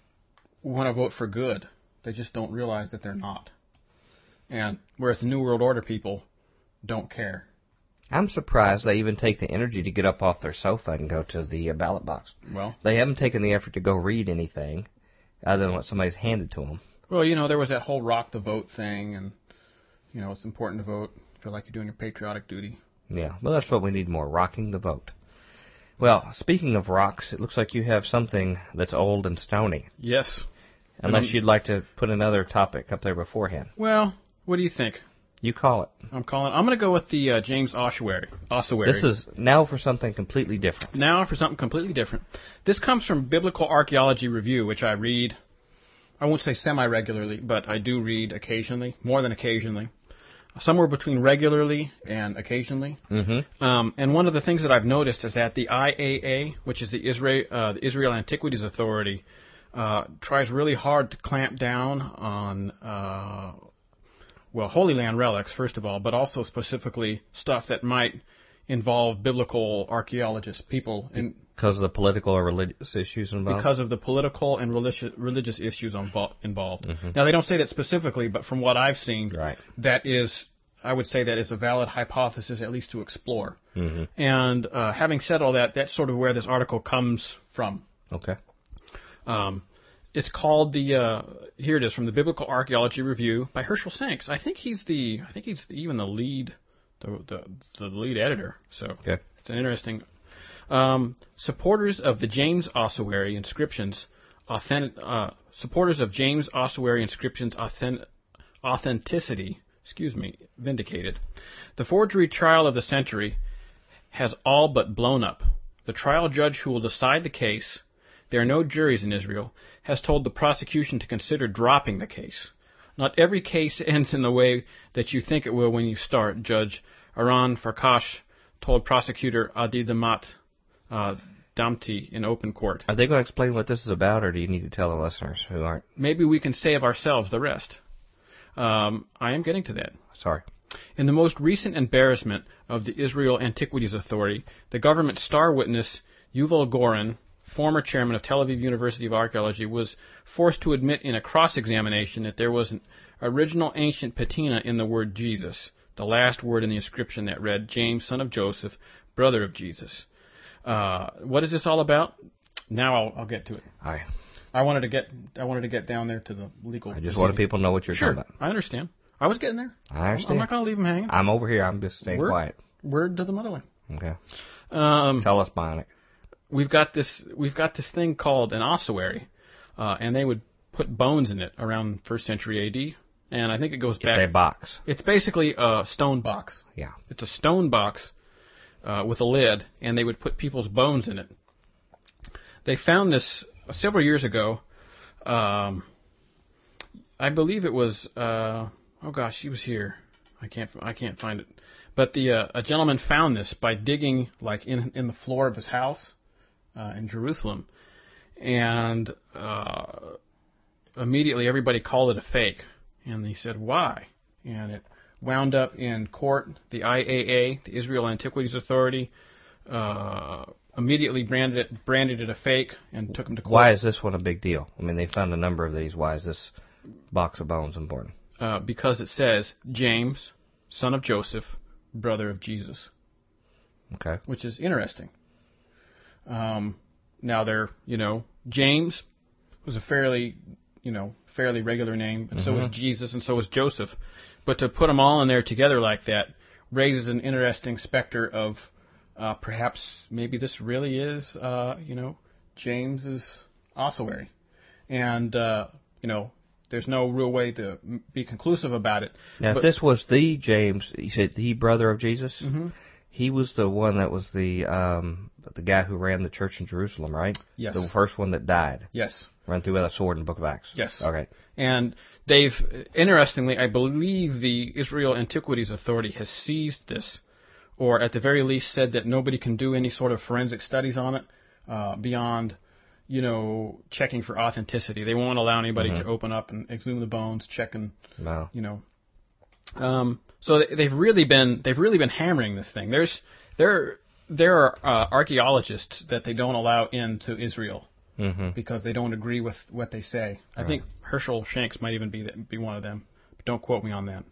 [SPEAKER 3] want to vote for good. They just don't realize that they're not. And whereas the New World Order people don't care.
[SPEAKER 1] I'm surprised they even take the energy to get up off their sofa and go to the uh, ballot box.
[SPEAKER 3] Well,
[SPEAKER 1] They haven't taken the effort to go read anything other than what somebody's handed to them.
[SPEAKER 3] well, you know, there was that whole rock the vote thing, and you know, it's important to vote. Feel like you're doing your patriotic duty.
[SPEAKER 1] Yeah, well, that's what we need more rocking the vote. Well, speaking of rocks, it looks like you have something that's old and stony.
[SPEAKER 3] Yes.
[SPEAKER 1] Unless
[SPEAKER 3] Um,
[SPEAKER 1] you'd like to put another topic up there beforehand.
[SPEAKER 3] Well, what do you think?
[SPEAKER 1] You call it.
[SPEAKER 3] I'm calling. I'm going to go with the uh, James Ossuary. Ossuary.
[SPEAKER 1] This is now for something completely different.
[SPEAKER 3] Now for something completely different. This comes from Biblical Archaeology Review, which I read, I won't say semi regularly, but I do read occasionally, more than occasionally. Somewhere between regularly and occasionally.
[SPEAKER 1] Mm-hmm.
[SPEAKER 3] Um, and one of the things that I've noticed is that the IAA, which is the Israel, uh, the Israel Antiquities Authority, uh, tries really hard to clamp down on, uh, well, Holy Land relics, first of all, but also specifically stuff that might involve biblical archaeologists, people in,
[SPEAKER 1] Because of the political or religious issues involved.
[SPEAKER 3] because of the political and religious religious issues invo- involved. Now they don't say that specifically, but from what I've seen,
[SPEAKER 1] Right.
[SPEAKER 3] that is, I would say that is a valid hypothesis at least to explore.
[SPEAKER 1] Mm-hmm.
[SPEAKER 3] And uh, having said all that, that's sort of where this article comes from.
[SPEAKER 1] Okay.
[SPEAKER 3] Um, it's called the uh, here it is from the Biblical Archaeology Review by Herschel Shanks. I think he's the I think he's even the lead the the, the lead editor. So
[SPEAKER 1] Okay.
[SPEAKER 3] it's an interesting Um, supporters of the James Ossuary inscriptions, authentic, uh, supporters of James Ossuary inscriptions authentic, authenticity, excuse me, vindicated. The forgery trial of the century has all but blown up. The trial judge who will decide the case, there are no juries in Israel, has told the prosecution to consider dropping the case. Not every case ends in the way that you think it will when you start, Judge Aron Farkash told prosecutor Adi Damat uh, in open court.
[SPEAKER 1] Are they going to explain what this is about, or do you need to tell the listeners who aren't?
[SPEAKER 3] Maybe we can save ourselves the rest. Um, I am getting to that.
[SPEAKER 1] Sorry.
[SPEAKER 3] In the most recent embarrassment of the Israel Antiquities Authority, the government star witness Yuval Goren, former chairman of Tel Aviv University of Archaeology, was forced to admit in a cross-examination that there was an original ancient patina in the word Jesus, the last word in the inscription that read, James, son of Joseph, brother of Jesus. Uh, what is this all about? Now I'll, I'll get to it.
[SPEAKER 1] I
[SPEAKER 3] I wanted to get I wanted to get down there to the legal.
[SPEAKER 1] I just
[SPEAKER 3] proceeding.
[SPEAKER 1] wanted people to know what you're
[SPEAKER 3] Sure,
[SPEAKER 1] talking about.
[SPEAKER 3] I understand. I was getting there.
[SPEAKER 1] I
[SPEAKER 3] I'm- I'm not going to leave them hanging.
[SPEAKER 1] I'm over here. I'm just staying
[SPEAKER 3] Word,
[SPEAKER 1] quiet.
[SPEAKER 3] word to the motherland.
[SPEAKER 1] Okay.
[SPEAKER 3] Um,
[SPEAKER 1] Tell us, Bionic.
[SPEAKER 3] we've got this we've got this thing called an ossuary, uh, and they would put bones in it around first century A.D. And I think it goes back.
[SPEAKER 1] It's a box.
[SPEAKER 3] It's basically a stone box.
[SPEAKER 1] Yeah.
[SPEAKER 3] It's a stone box uh, with a lid, and they would put people's bones in it. They found this several years ago. Um, I believe it was. Uh, oh gosh, he was here. I can't. I can't find it. But the uh, a gentleman found this by digging like in in the floor of his house uh, in Jerusalem, and uh, immediately everybody called it a fake, and he said why, and it wound up in court. The IAA, the Israel Antiquities Authority, uh, immediately branded it branded it a fake and took him to court.
[SPEAKER 1] Why is this one a big deal? I mean, they found a number of these. Why is this box of bones important?
[SPEAKER 3] Uh, because it says James, son of Joseph, brother of Jesus,
[SPEAKER 1] Okay.
[SPEAKER 3] which is interesting. Um, now they're you know James was a fairly you know fairly regular name, and so was Jesus, and so was Joseph. But to put them all in there together like that raises an interesting specter of uh, perhaps maybe this really is uh, you know James's ossuary, and uh, you know there's no real way to be conclusive about it.
[SPEAKER 1] Now,
[SPEAKER 3] But-
[SPEAKER 1] if this was the James, you said the brother of Jesus.
[SPEAKER 3] Mhm.
[SPEAKER 1] He was the one that was the um, the guy who ran the church in Jerusalem, right?
[SPEAKER 3] Yes.
[SPEAKER 1] The first one that died,
[SPEAKER 3] Yes.
[SPEAKER 1] run through with a sword in the Book of Acts.
[SPEAKER 3] Yes.
[SPEAKER 1] Okay.
[SPEAKER 3] And they've, interestingly, I believe the Israel Antiquities Authority has seized this, or at the very least said that nobody can do any sort of forensic studies on it uh, beyond, you know, checking for authenticity. They won't allow anybody to open up and exhume the bones, check and,
[SPEAKER 1] No.
[SPEAKER 3] you know. Um, so they- they've really been they've really been hammering this thing. There's there there are uh, archaeologists that they don't allow into Israel
[SPEAKER 1] Mm-hmm.
[SPEAKER 3] because they don't agree with what they say. I think Herschel Shanks might even be th- be one of them. But don't quote me on that.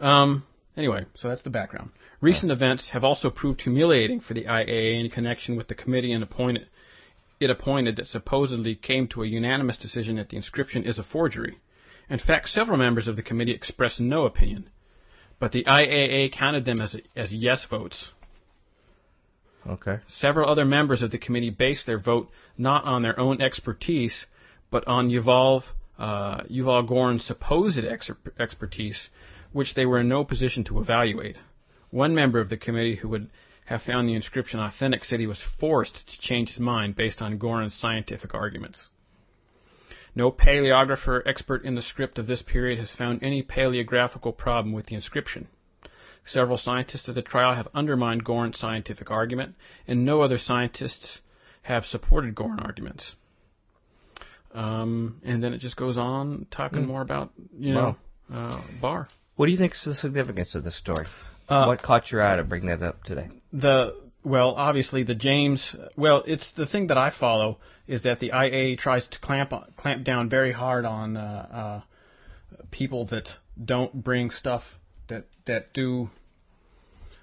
[SPEAKER 3] Um. Anyway, so that's the background. Recent events have also proved humiliating for the IAA in connection with the committee and appointed it appointed that supposedly came to a unanimous decision that the inscription is a forgery. In fact, several members of the committee expressed no opinion, but the IAA counted them as as yes votes.
[SPEAKER 1] Okay.
[SPEAKER 3] Several other members of the committee based their vote not on their own expertise, but on Yuval, uh, Yuval Goren's supposed ex- expertise, which they were in no position to evaluate. One member of the committee who would have found the inscription authentic said he was forced to change his mind based on Goren's scientific arguments. No paleographer expert in the script of this period has found any paleographical problem with the inscription. Several scientists at the trial have undermined Goren's scientific argument, and no other scientists have supported Goren arguments. Um, and then it just goes on talking more about, you know, uh, Bar.
[SPEAKER 1] What do you think is the significance of this story?
[SPEAKER 3] Uh,
[SPEAKER 1] what caught your eye to bring that up today?
[SPEAKER 3] The well, obviously the James. Well, it's the thing that I follow is that the IA tries to clamp clamp down very hard on uh, uh, people that don't bring stuff that that do.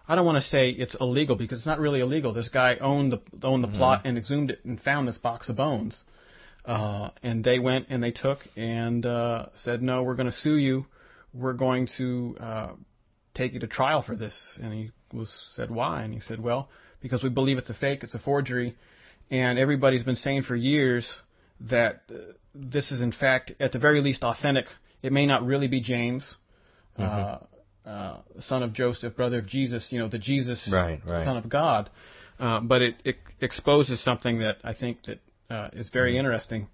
[SPEAKER 3] I don't want to say it's illegal because it's not really illegal. This guy owned the owned the plot and exhumed it and found this box of bones, uh, and they went and they took and uh, said, "No, we're going to sue you. We're going to uh, take you to trial for this." And he was said, "Why?" And he said, "Well, because we believe it's a fake, it's a forgery, and everybody's been saying for years that uh, this is in fact, at the very least, authentic. It may not really be James,
[SPEAKER 1] Mm-hmm.
[SPEAKER 3] uh, uh, son of Joseph, brother of Jesus, you know, the Jesus,
[SPEAKER 1] Right, right.
[SPEAKER 3] son of God. Uh, but it, it exposes something that I think that uh, is very interesting.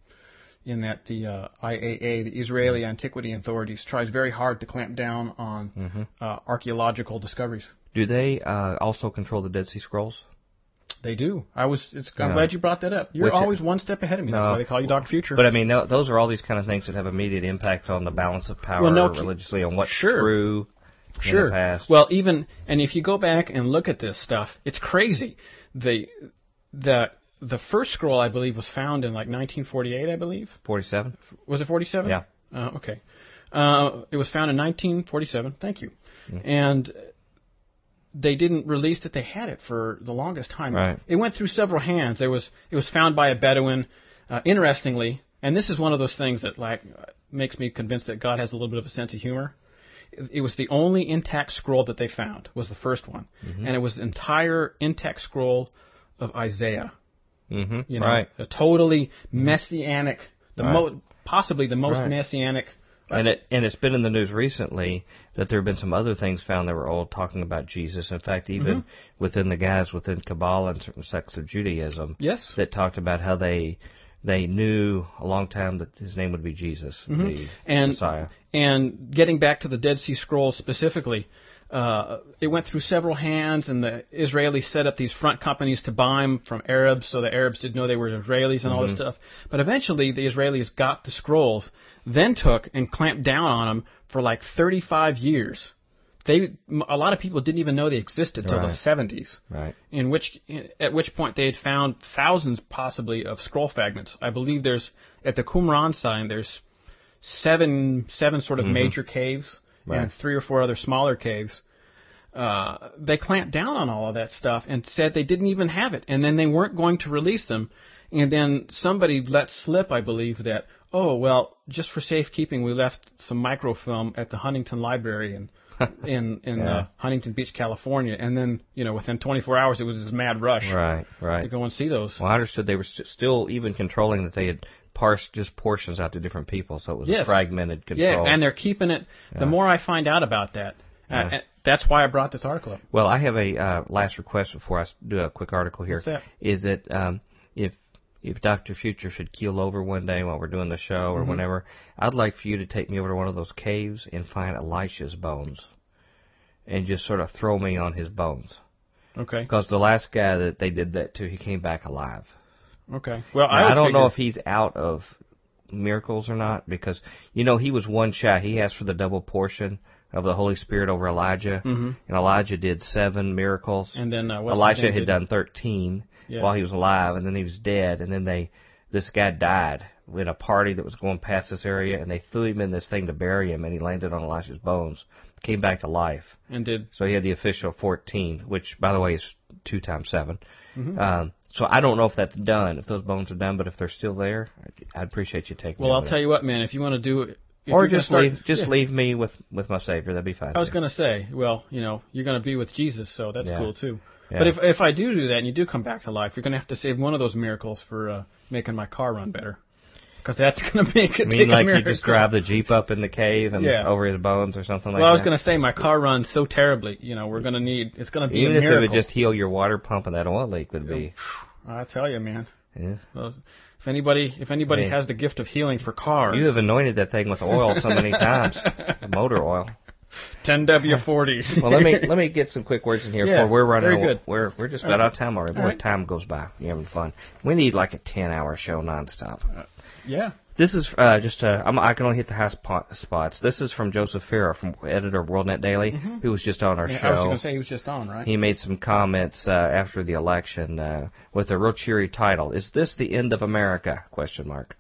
[SPEAKER 3] In that the uh, IAA, the Israeli Antiquity Authorities, tries very hard to clamp down on uh, archaeological discoveries.
[SPEAKER 1] Do they uh, also control the Dead Sea Scrolls?
[SPEAKER 3] They do. I was. It's, I'm
[SPEAKER 1] Yeah.
[SPEAKER 3] glad you brought that up. You're
[SPEAKER 1] Which-
[SPEAKER 3] always one step ahead of me. That's
[SPEAKER 1] No.
[SPEAKER 3] why they call you Doctor Future.
[SPEAKER 1] But I mean, th- those are all these kind of things that have immediate impact on the balance of power
[SPEAKER 3] Well, no,
[SPEAKER 1] religiously, on what's
[SPEAKER 3] sure.
[SPEAKER 1] true in
[SPEAKER 3] sure. Well, even and if you go back and look at this stuff, it's crazy. The the the first scroll I believe was found in like 1948. I believe
[SPEAKER 1] 47.
[SPEAKER 3] was it 47?
[SPEAKER 1] Yeah.
[SPEAKER 3] Uh, okay. Uh, it was found in 1947. Thank you.
[SPEAKER 1] Mm.
[SPEAKER 3] And they didn't release that they had it for the longest time.
[SPEAKER 1] Right.
[SPEAKER 3] It went through several hands. There was it was found by a Bedouin. Uh, interestingly, and this is one of those things that like makes me convinced that God has a little bit of a sense of humor. It it was the only intact scroll that they found. Was the first one,
[SPEAKER 1] Mm-hmm.
[SPEAKER 3] and it was the entire intact scroll of Isaiah.
[SPEAKER 1] Mm-hmm.
[SPEAKER 3] You know,
[SPEAKER 1] right.
[SPEAKER 3] a totally messianic, the
[SPEAKER 1] Right.
[SPEAKER 3] mo- possibly the most
[SPEAKER 1] Right.
[SPEAKER 3] messianic.
[SPEAKER 1] And it and it's been in the news recently that there have been some other things found that were all talking about Jesus. In fact, even
[SPEAKER 3] Mm-hmm.
[SPEAKER 1] within the guys within Kabbalah and certain sects of Judaism,
[SPEAKER 3] Yes.
[SPEAKER 1] that talked about how they they knew a long time that his name would be Jesus, the
[SPEAKER 3] Mm-hmm. And
[SPEAKER 1] Messiah.
[SPEAKER 3] and getting back to the Dead Sea Scrolls specifically, uh, it went through several hands, and the Israelis set up these front companies to buy them from Arabs, so the Arabs didn't know they were Israelis and all this stuff. But eventually, the Israelis got the scrolls, then took and clamped down on them for like 35 years. They, a lot of people didn't even know they existed till the 70s.
[SPEAKER 1] Right.
[SPEAKER 3] in which at which point they had found thousands possibly of scroll fragments. I believe there's at the Qumran sign there's seven seven sort of major caves
[SPEAKER 1] Right.
[SPEAKER 3] and three or four other smaller caves. Uh, they clamped down on all of that stuff and said they didn't even have it, and then they weren't going to release them. And then somebody let slip, I believe, that oh well, just for safekeeping, we left some microfilm at the Huntington Library in in in
[SPEAKER 1] Yeah.
[SPEAKER 3] uh, Huntington Beach, California. And then you know within 24 hours, it was this mad rush
[SPEAKER 1] Right. right.
[SPEAKER 3] to go and see those.
[SPEAKER 1] Well, I understood they were st- still even controlling that they had parsed just portions out to different people, so it was a fragmented control.
[SPEAKER 3] Yeah, and they're keeping it. The more I find out about that, uh,
[SPEAKER 1] Yeah.
[SPEAKER 3] and that's why I brought this article up.
[SPEAKER 1] Well, I have a uh, last request before I do a quick article here.
[SPEAKER 3] What's that?
[SPEAKER 1] Is that um, if if Doctor Future should keel over one day while we're doing the show
[SPEAKER 3] Mm-hmm.
[SPEAKER 1] or whenever, I'd like for you to take me over to one of those caves and find Elisha's bones, and just sort of throw me on his bones.
[SPEAKER 3] Okay.
[SPEAKER 1] Because the last guy that they did that to, he came back alive.
[SPEAKER 3] Okay. Well, I,
[SPEAKER 1] I, don't know if he's out of miracles or not because you know he was one shot. He asked for the double portion of the Holy Spirit over Elijah,
[SPEAKER 3] Mhm.
[SPEAKER 1] and Elijah did seven miracles.
[SPEAKER 3] And then uh,
[SPEAKER 1] Elisha had done thirteen
[SPEAKER 3] Yeah.
[SPEAKER 1] while he was alive, and then he was dead, and then they this guy died in a party that was going past this area, and they threw him in this thing to bury him, and he landed on Elisha's bones, came back to life.
[SPEAKER 3] and did
[SPEAKER 1] So he had the official 14, which, by the way, is two times 7
[SPEAKER 3] Mm-hmm.
[SPEAKER 1] Um, so I don't know if that's done, if those bones are done, but if they're still there, I'd- I'd appreciate you taking.
[SPEAKER 3] well. I'll tell you what, man. If you want to do it, if
[SPEAKER 1] Or just
[SPEAKER 3] start-
[SPEAKER 1] leave, just
[SPEAKER 3] yeah.
[SPEAKER 1] leave me with with my Savior. That'd be fine.
[SPEAKER 3] I was going to say, well, you know, you're going to be with Jesus, so that's
[SPEAKER 1] Yeah.
[SPEAKER 3] cool too.
[SPEAKER 1] Yeah.
[SPEAKER 3] But if if I do do that and you do come back to life, you're going to have to save one of those miracles for uh, making my car run better, because that's going to make it.
[SPEAKER 1] I mean, like you just drive the Jeep up in the cave and
[SPEAKER 3] Yeah.
[SPEAKER 1] over his bones or something like that.
[SPEAKER 3] Well, I was going to say my car runs so terribly. You know, we're going to need. It's going to be
[SPEAKER 1] Even if it would just heal your water pump and that oil leak would be.
[SPEAKER 3] I tell you, man.
[SPEAKER 1] Yeah.
[SPEAKER 3] Those, if anybody if anybody
[SPEAKER 1] Yeah.
[SPEAKER 3] has the gift of healing for cars,
[SPEAKER 1] You have anointed that thing with oil so many times, motor oil.
[SPEAKER 3] 10W40.
[SPEAKER 1] Well, let me let me get some quick words in here
[SPEAKER 3] Yeah,
[SPEAKER 1] before we're running.
[SPEAKER 3] very good.
[SPEAKER 1] We're we're just about out of time already. Boy,
[SPEAKER 3] right.
[SPEAKER 1] time goes by. You're having fun. We need like a ten-hour show nonstop.
[SPEAKER 3] yeah.
[SPEAKER 1] This is uh, just uh, I'm, I can only hit the high spot, spots. This is from Joseph Farah, from editor of WorldNet Daily, who was just on our
[SPEAKER 3] Mm-hmm. Yeah, I was going to say he was just on, right?
[SPEAKER 1] He made some comments uh, after the election uh, with a real cheery title. Is this the end of America? Question mark.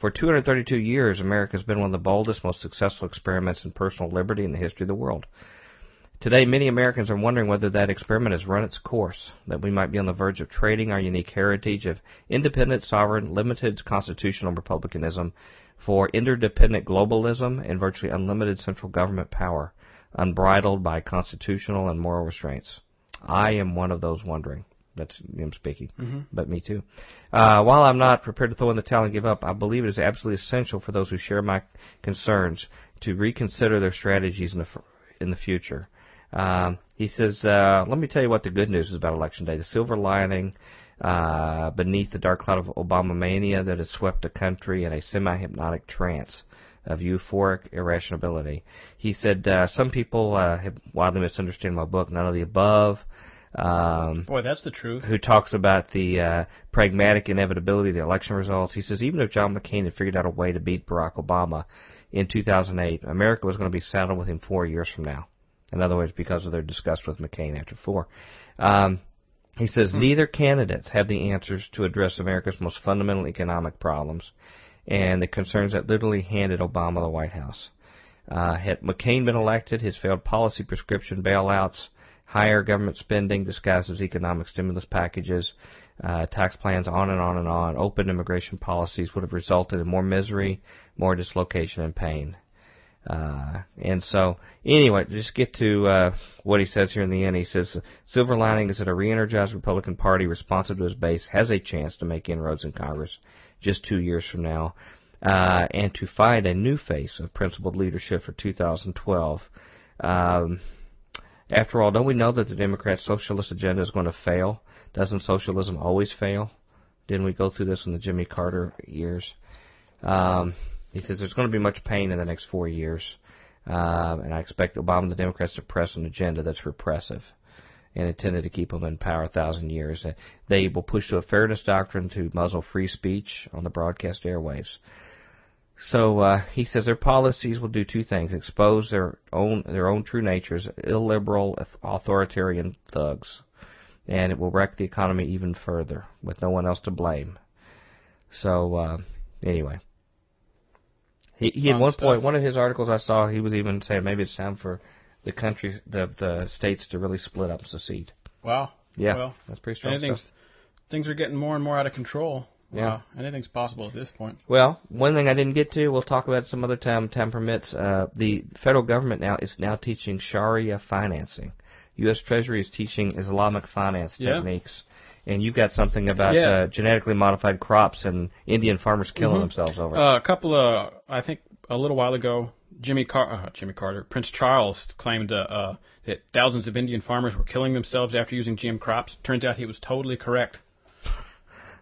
[SPEAKER 1] For 232 years, America has been one of the boldest, most successful experiments in personal liberty in the history of the world. Today, many Americans are wondering whether that experiment has run its course, that we might be on the verge of trading our unique heritage of independent, sovereign, limited constitutional republicanism for interdependent globalism and virtually unlimited central government power, unbridled by constitutional and moral restraints. I am one of those wondering. That's him speaking,
[SPEAKER 3] Mhm.
[SPEAKER 1] but me too. Uh, while I'm not prepared to throw in the towel and give up, I believe it is absolutely essential for those who share my concerns to reconsider their strategies in the f- in the future. Um, he says, uh, "Let me tell you what the good news is about Election Day. The silver lining uh, beneath the dark cloud of Obama mania that has swept the country in a semi-hypnotic trance." Of euphoric irrationality. He said, uh, some people uh, have widely misunderstood my book, None of the Above. Um,
[SPEAKER 3] Boy, that's the truth.
[SPEAKER 1] who talks about the uh, pragmatic inevitability of the election results. He says even if John McCain had figured out a way to beat Barack Obama in 2008, America was going to be saddled with him four years from now. In other words, because of their disgust with McCain after four. Um, he says neither candidates have the answers to address America's most fundamental economic problems and the concerns that literally handed Obama the White House. Uh, had McCain been elected, his failed policy prescription bailouts, higher government spending disguised as economic stimulus packages, uh, tax plans, on and on and on, open immigration policies would have resulted in more misery, more dislocation and pain. Uh, and so, anyway, just get to uh, what he says here in the end. He says, "Silver lining is that a re-energized Republican Party, responsive to his base, has a chance to make inroads in Congress just two years from now, uh, and to find a new face of principled leadership for 2012." Um, after all, don't we know that the Democrats' socialist agenda is going to fail? Doesn't socialism always fail? Didn't we go through this in the Jimmy Carter years? Um, he says there's going to be much pain in the next four years, uh, and I expect Obama and the Democrats to press an agenda that's repressive and intended to keep them in power a thousand years. They will push to a fairness doctrine to muzzle free speech on the broadcast airwaves. So uh, he says their policies will do two things: expose their own their own true natures, illiberal, authoritarian thugs, and it will wreck the economy even further with no one else to blame. So uh, anyway, he, he at one
[SPEAKER 3] stuff.
[SPEAKER 1] point, one of his articles I saw, he was even saying maybe it's time for the country, the the states to really split up and secede.
[SPEAKER 3] Wow.
[SPEAKER 1] Yeah,
[SPEAKER 3] Well,
[SPEAKER 1] that's pretty strong stuff.
[SPEAKER 3] things are getting more and more out of control.
[SPEAKER 1] Yeah.
[SPEAKER 3] Wow. Anything's possible at this point.
[SPEAKER 1] Well, one thing I didn't get to, we'll talk about some other time. Time permits. Uh, the federal government now is now teaching Sharia financing. U.S. Treasury is teaching Islamic finance
[SPEAKER 3] Yeah.
[SPEAKER 1] techniques, and you've got something about
[SPEAKER 3] Yeah.
[SPEAKER 1] uh, genetically modified crops and Indian farmers killing
[SPEAKER 3] Mhm.
[SPEAKER 1] themselves over. it.
[SPEAKER 3] Uh, a couple of, I think, a little while ago, Jimmy Car- uh, Jimmy Carter, Prince Charles claimed uh, uh, that thousands of Indian farmers were killing themselves after using GM crops. Turns out he was totally correct.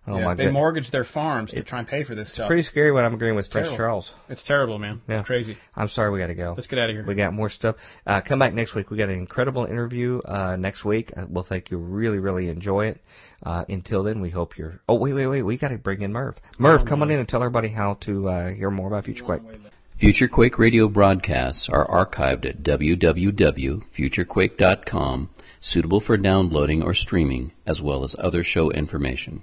[SPEAKER 1] Oh
[SPEAKER 3] Yeah,
[SPEAKER 1] my
[SPEAKER 3] they
[SPEAKER 1] god,
[SPEAKER 3] mortgaged their farms to try and pay for this stuff.
[SPEAKER 1] pretty scary when I'm agreeing with Prince
[SPEAKER 3] Terrible.
[SPEAKER 1] Charles.
[SPEAKER 3] It's terrible, man.
[SPEAKER 1] Yeah.
[SPEAKER 3] It's crazy.
[SPEAKER 1] I'm sorry, we got to go.
[SPEAKER 3] Let's get out of here.
[SPEAKER 1] We got more stuff. Uh, come back next week. We got an incredible interview uh, next week. Uh, we'll think you'll really, really enjoy it. Uh, until then, we hope you're. Oh, wait, wait, wait. We got to bring in Merv. Merv, come on in and tell everybody how to uh, hear more about Future Quake.
[SPEAKER 5] Future Quake radio broadcasts are archived at www.futurequake.com, suitable for downloading or streaming, as well as other show information.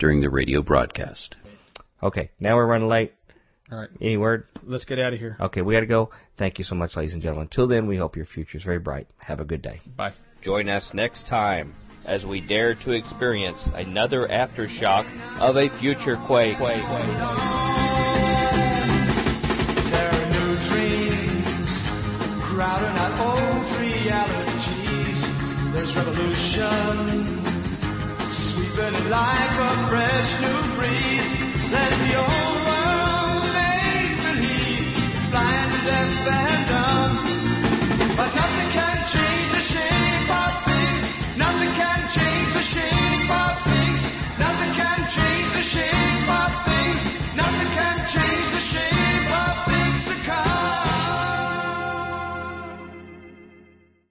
[SPEAKER 5] during the radio broadcast.
[SPEAKER 1] Okay, now we're running late.
[SPEAKER 3] All right.
[SPEAKER 1] Any word?
[SPEAKER 3] Let's get out of here.
[SPEAKER 1] Okay, we got to go. Thank you so much, ladies and gentlemen. Until then, we hope your future is very bright. Have a good day.
[SPEAKER 3] Bye.
[SPEAKER 1] Join us next time as we dare to experience another aftershock of a future quake.
[SPEAKER 2] There are new dreams crowding out old realities. There's revolution sweeping like a fresh new breeze. Let the old world make believe it's blind and deaf